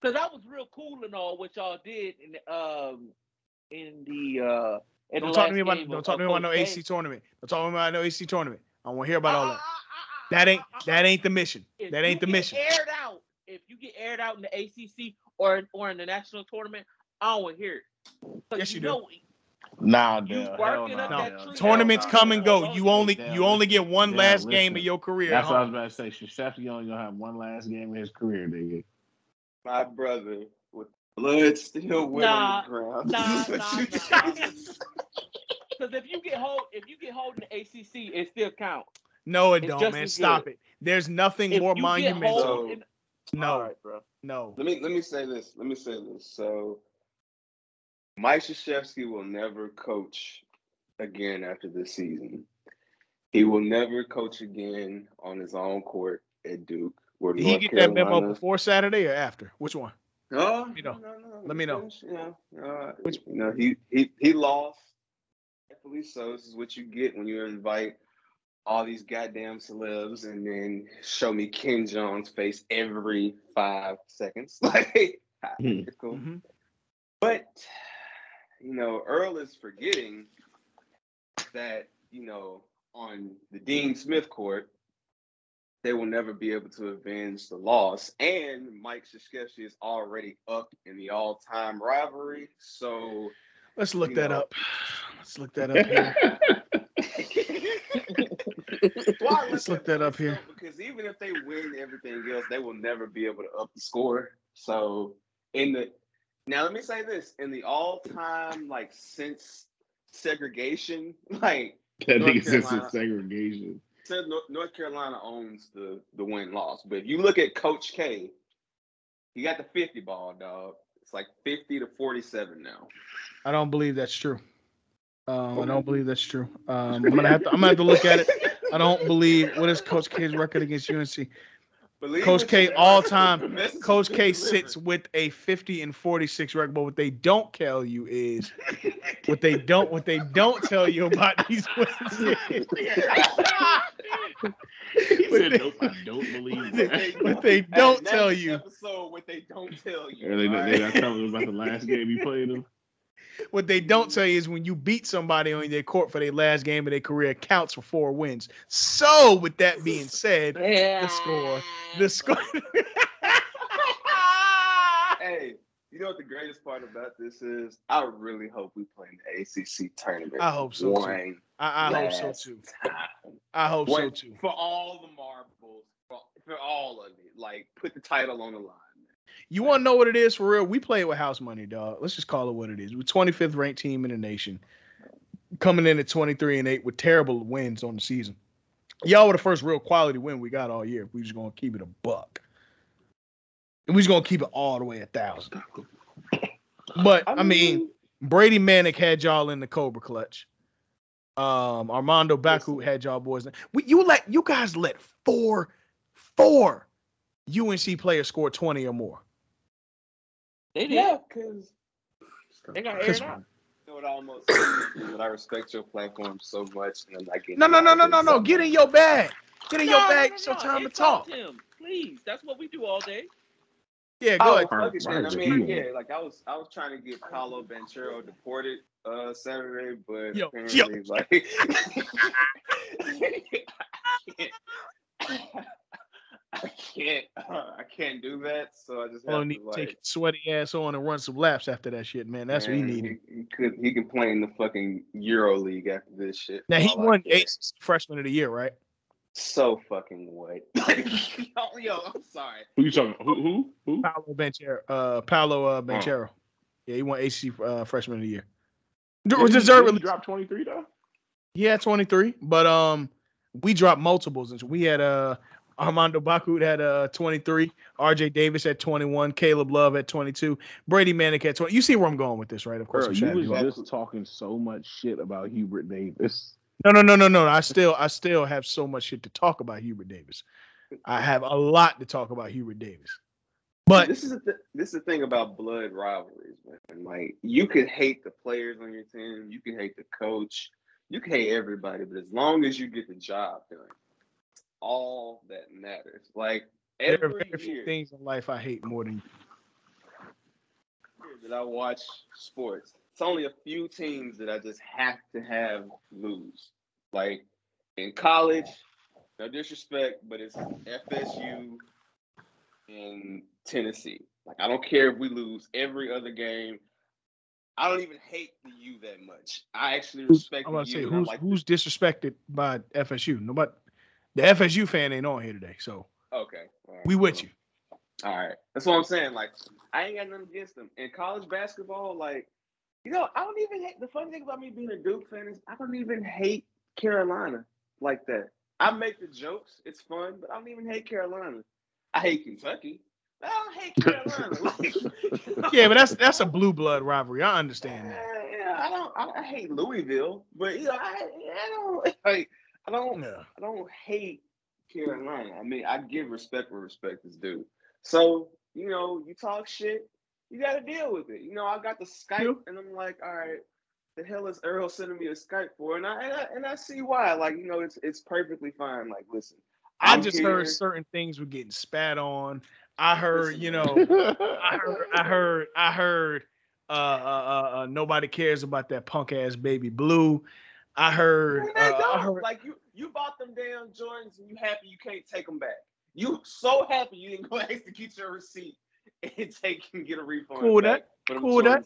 Because I was real cool and all what y'all did in the um in the uh in Don't the talk last to me about. game Don't talk to me about no AC tournament. Don't talk to me about no AC tournament. I want to hear about Uh, all that. That ain't that ain't the mission. If That ain't you the get mission. Aired out. If you get aired out in the ACC or or in the national tournament, I don't want to hear it. 'Cause Yes, you do. know, Nah, You Dale. Hell no. up No, that tree. tournaments Hell come no. and go. You only Dale, you only get one Dale, last game of your career. That's what I was about to say. Krzyzewski only gonna have one last game in his career, nigga. My brother with blood still wet Nah, on the ground. nah, This is what nah, nah. Because if you get hold, if you get hold in the ACC, it still counts. No, it It's don't, man. Stop good. it. There's nothing If more monumental. So- in, No, all right, bro. no. Let me let me say this. Let me say this. So Mike Krzyzewski will never coach again after this season. He will never coach again on his own court at Duke. Where Did he North get that memo before Saturday or after? Which one? No, me know. no, no. Let me know. Yeah, You know, uh, Which- you know, he he he lost. Rightfully so. This is what you get when you invite all these goddamn celebs and then show me Ken Jeong's face every five seconds. Like, Hmm. cool. Mhm. But you know, Earl is forgetting that you know on the Dean Smith court, they will never be able to avenge the loss, and Mike Krzyzewski is already up in the all-time rivalry. So Let's look that know. up. Let's look that up here. Why Let's look that up here. Because even if they win everything else, they will never be able to up the score. So in the now, let me say this: in the all-time like since segregation, like That North nigga says Carolina. it's segregation. said North, North Carolina owns the the win loss. But if you look at Coach K, he got the 50 ball, dog. It's like 50 to 47 now. I don't believe that's true. Um, I don't believe that's true. Um, I'm gonna have to. I'm gonna have to look at it. I don't believe what is Coach K's record against UNC. Believe Coach K all time. Coach K sits with a 50 and 46 record. But what they don't tell you is what they don't what they don't tell you about these wins. He What said, they- nope, I don't believe what that. they- what they don't tell you. Episode what they don't tell you. Yeah, they, all they, right? they not telling us about the last game he played him. What they don't tell you is when you beat somebody on their court for their last game of their career it counts for four wins. So, with that being said, the score, the score. hey, you know what the greatest part about this is? I really hope we play in the ACC tournament. I hope so, too. I, I hope so too. time. I hope so too. For all the marbles, for, for all of it, like put the title on the line. You want to know what it is for real? We play it with house money, dog. Let's just call it what it is. We're 25th ranked team in the nation, coming in at 23 and 8 with terrible wins on the season. Y'all were the first real quality win we got all year. We just gonna keep it a buck, and we just gonna keep it all the way a thousand. But I mean, Brady Manek had y'all in the Cobra clutch. Um, Armando Bacot had y'all boys. We, you let you guys let four, four UNC players score 20 or more. They did. Yeah, because They got Cause- aired out. you know I almost but I respect your platform so much, and I'm not getting. No, no, no, no, no, no. Get in your bag. Get in your No, no, bag. no, It's your time to talk. Him, please. That's what we do all day. Yeah, go Oh, ahead. fuck it. I mean, yeah, like I was, I was trying to get Paolo Banchero deported uh Saturday, but Yo, apparently, yo. like, I can't, I can't I can't do that. So I just Oh, have need to to take like. sweaty ass on and run some laps after that shit, man. That's what he needed. He, he could, he can play in the fucking Euro League after this shit. Now he won care. ACC freshman of the year, right? So fucking what? yo, yo, I'm sorry. Who you talking? Who? Who? Who? Paolo Banchero. Uh, Paolo Oh. uh, Banchero. Yeah, he won ACC uh, freshman of the year. Didn't he- Deservedly. didn't he drop 23 though. Yeah, 23. But um, we dropped multiples, and so we had uh Armando Bacot had uh 23, RJ Davis at 21, Caleb Love at 22, Brady Manek at 20. You see where I'm going with this, right? Of course, Bro, I'm you was do all- just talking so much shit about Hubert Davis. No, no, no, no, no. I still, I still have so much shit to talk about Hubert Davis. I have a lot to talk about Hubert Davis. But this is the th- this is the thing about blood rivalries, man. Like you could hate the players on your team, you can hate the coach, you can hate everybody, but as long as you get the job done, all that matters. Like there are every very few things in life I hate more than that I watch sports, it's only a few teams that I just have to have lose. Like in college, no disrespect, but it's FSU and Tennessee. Like I don't care if we lose every other game. I don't even hate the U that much. I actually respect I'm to say U. and I who's like who's disrespected by FSU. Nobody. The FSU fan ain't on here today, so okay. right, we with you. All right. That's what I'm saying. Like, I ain't got nothing against them. In college basketball, like, you know, I don't even hate the funny thing about me being a Duke fan is I don't even hate Carolina like that. I make the jokes, it's fun, but I don't even hate Carolina. I hate Kentucky. I don't hate Carolina. Yeah, but that's that's a blue blood rivalry. I understand that. Yeah, yeah, I don't. I, I hate Louisville, but you know, I, I don't like. I don't. Yeah. I don't hate Carolina. I mean, I give respect where respect is due. So you know, you talk shit, you got to deal with it. You know, I got the Skype, and I'm like, all right, the hell is Earl sending me a Skype for? And I and I, and I see why. Like, you know, it's it's perfectly fine. Like, listen, I I'm just here. heard certain things were getting spat on. I heard, you know, I heard, I heard, I heard. Uh, uh, uh, uh, nobody cares about that punk ass baby blue. I heard. Uh, I heard. Like you, you bought them damn Jordans, and you happy you can't take them back. You so happy you didn't go ask to get your receipt and take and get a refund. Cool back that. Cool that.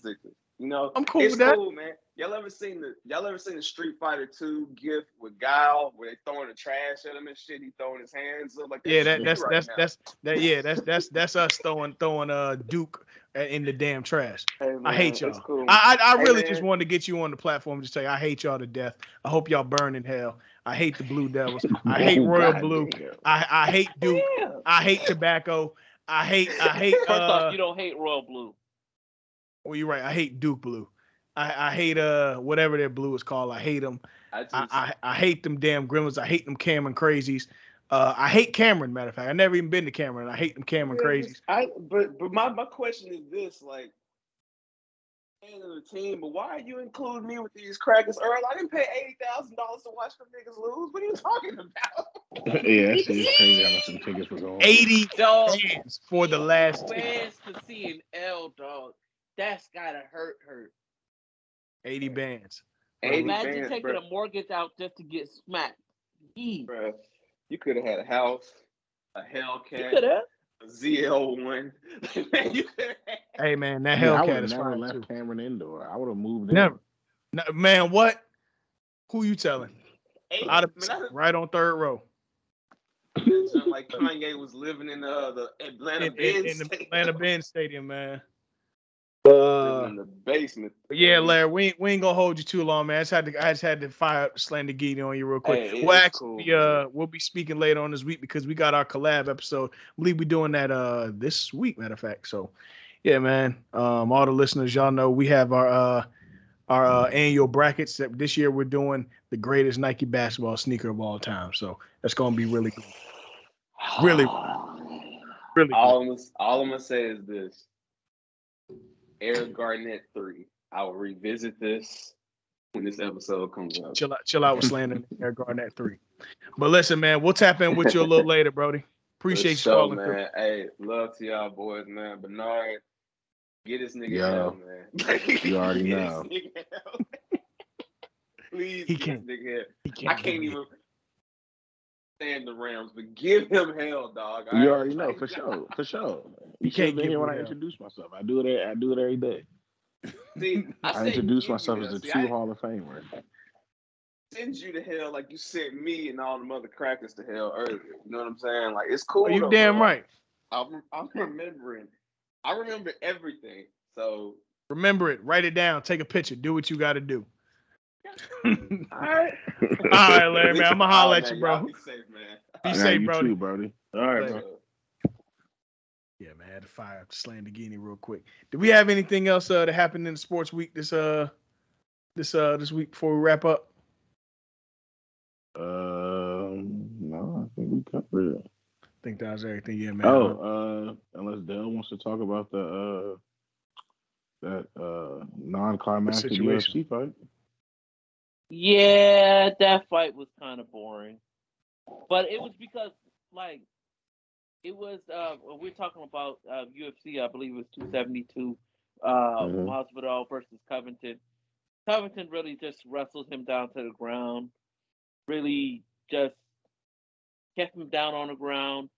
You know, I'm cool with that. cool, man. Y'all ever seen the Y'all ever seen the Street Fighter Two gift with Guile where they throwing the trash at him and shit? He throwing his hands up like Yeah, that's that that's right that's now. that's that. Yeah, that's that's that's us throwing throwing uh Duke in the damn trash. Hey, I hate y'all. cool. I I, I Hey, really man. just wanted to get you on the platform and just say I hate y'all to death. I hope y'all burn in hell. I hate the Blue Devils. I hate Royal God Blue. damn. I I hate Duke. Yeah. I hate tobacco. I hate I hate First off, uh you don't hate Royal Blue. well you're right. I hate Duke Blue. I, I hate uh whatever their blue is called. I hate them. I just I, I I hate them damn gremlins. I hate them Cameron crazies. Uh, I hate Cameron. Matter of fact, I never even been to Cameron. I hate them Cameron Yeah, crazies. I but but my, my question is this: like, fan of the team, but why are you including me with these crackers, Earl? I didn't pay eighty thousand dollars to watch them niggas lose. What are you talking about? yeah, that shit crazy how much some tickets was on. 80 Dog, fans for the last fans to see an L dog. That's gotta hurt hurt. 80 bands. 80 Imagine bands, taking bro. a mortgage out just to get smacked. Yee. Bruh, you could have had a house, a You Hellcat, a ZL1. Man, you. Hey man, that Yeah, I Hellcat would have is never fine left too. Cameron indoor. I would have moved in. Never. No, man, what? Who you telling? Hey, I'd have man, right on third row sound like Kanye was living in uh, the Atlanta in, in, Benz in the Atlanta Benz Stadium, man. Living Uh, in the basement. yeah, baby. Larry, we ain't, we ain't gonna hold you too long, man. I just had to I just had to fire up Slender Geedy on you real quick. Hey, we'll it's actually cool, uh we'll be speaking later on this week because we got our collab episode. I believe we're doing that uh this week, matter of fact. So yeah, man. Um, all the listeners, y'all know we have our uh our uh, annual brackets that this year we're doing the greatest Nike basketball sneaker of all time. So that's gonna be really cool. Really. Really all I'm gonna, all I'm gonna say is this: Air Garnett three. I will revisit this when this episode comes out. chill out, chill out with slandering Air Garnett three. But listen, man, we'll tap in with you a little later, Brody. Appreciate you For sure, calling through. man. Hey, love to y'all boys, man. Bernard, get this nigga Yo, hell, man. you already Get know. this nigga hell. Please, He get can't- this nigga hell. He can't I can't get even stand the Rams, but give him hell, dog. all You right? already know for sure, for sure. You You can't can't give here when me I introduce myself. I do it. I do it every day. See, I, I introduce myself as a See, true I Hall of Famer. send you to hell like you sent me and all the mother crackers to hell earlier. You know what I'm saying? Like it's cool. Oh, you though, damn bro. right. I'm, I'm remembering. I remember everything. So Remember it. Write it down. Take a picture. Do what you got to do. All right. All right, Larry, man. I'm gonna holler at you, Y'all bro. Be safe, man. Be Nah, safe, you Brody. too, Brody. All right, bro. Yeah, man. I had to fire up Slandagini real quick. Did we have anything else uh, that happened in the sports week this uh this uh this week before we wrap up? Um, no, I think we covered it. I think that was everything. Yeah, man. Oh, uh, unless Dale wants to talk about the uh that uh non-climactic Situation. UFC fight. Yeah, that fight was kind of boring, but it was because like it was. Uh, we're talking about uh, UFC. I believe it was 272. Uh, Mhm. Masvidal versus Covington. Covington really just wrestled him down to the ground. Really just kept him down on the ground,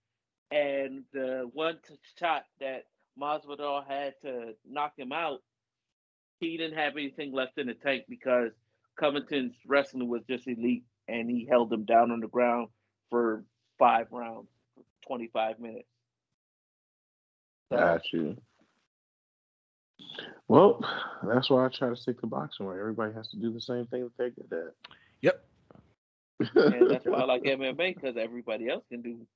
and the one shot that Masvidal had to knock him out, he didn't have anything left in the tank because Covington's wrestling was just elite, and he held him down on the ground for five rounds, 25 minutes. So, Got you. Well, that's why I try to stick to boxing, where everybody has to do the same thing that they're good at. Yep. and that's why I like MMA because everybody else can do.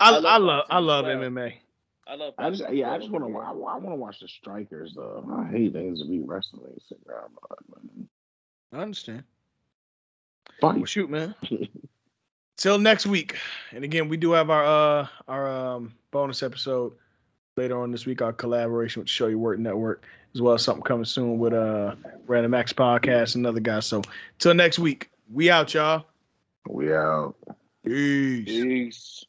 I, I love I love I love well. MMA. I love. I just, yeah, I just want to, I, want to watch the strikers though. I hate things to be wrestling sit around, man. I understand. Fine. Well, shoot, man. Till next week. And again, we do have our uh our um bonus episode later on this week, our collaboration with Show Your Work Network, as well as something coming soon with uh Random Max Podcast and other guys. So till next week, we out, y'all. We out. Peace. Peace.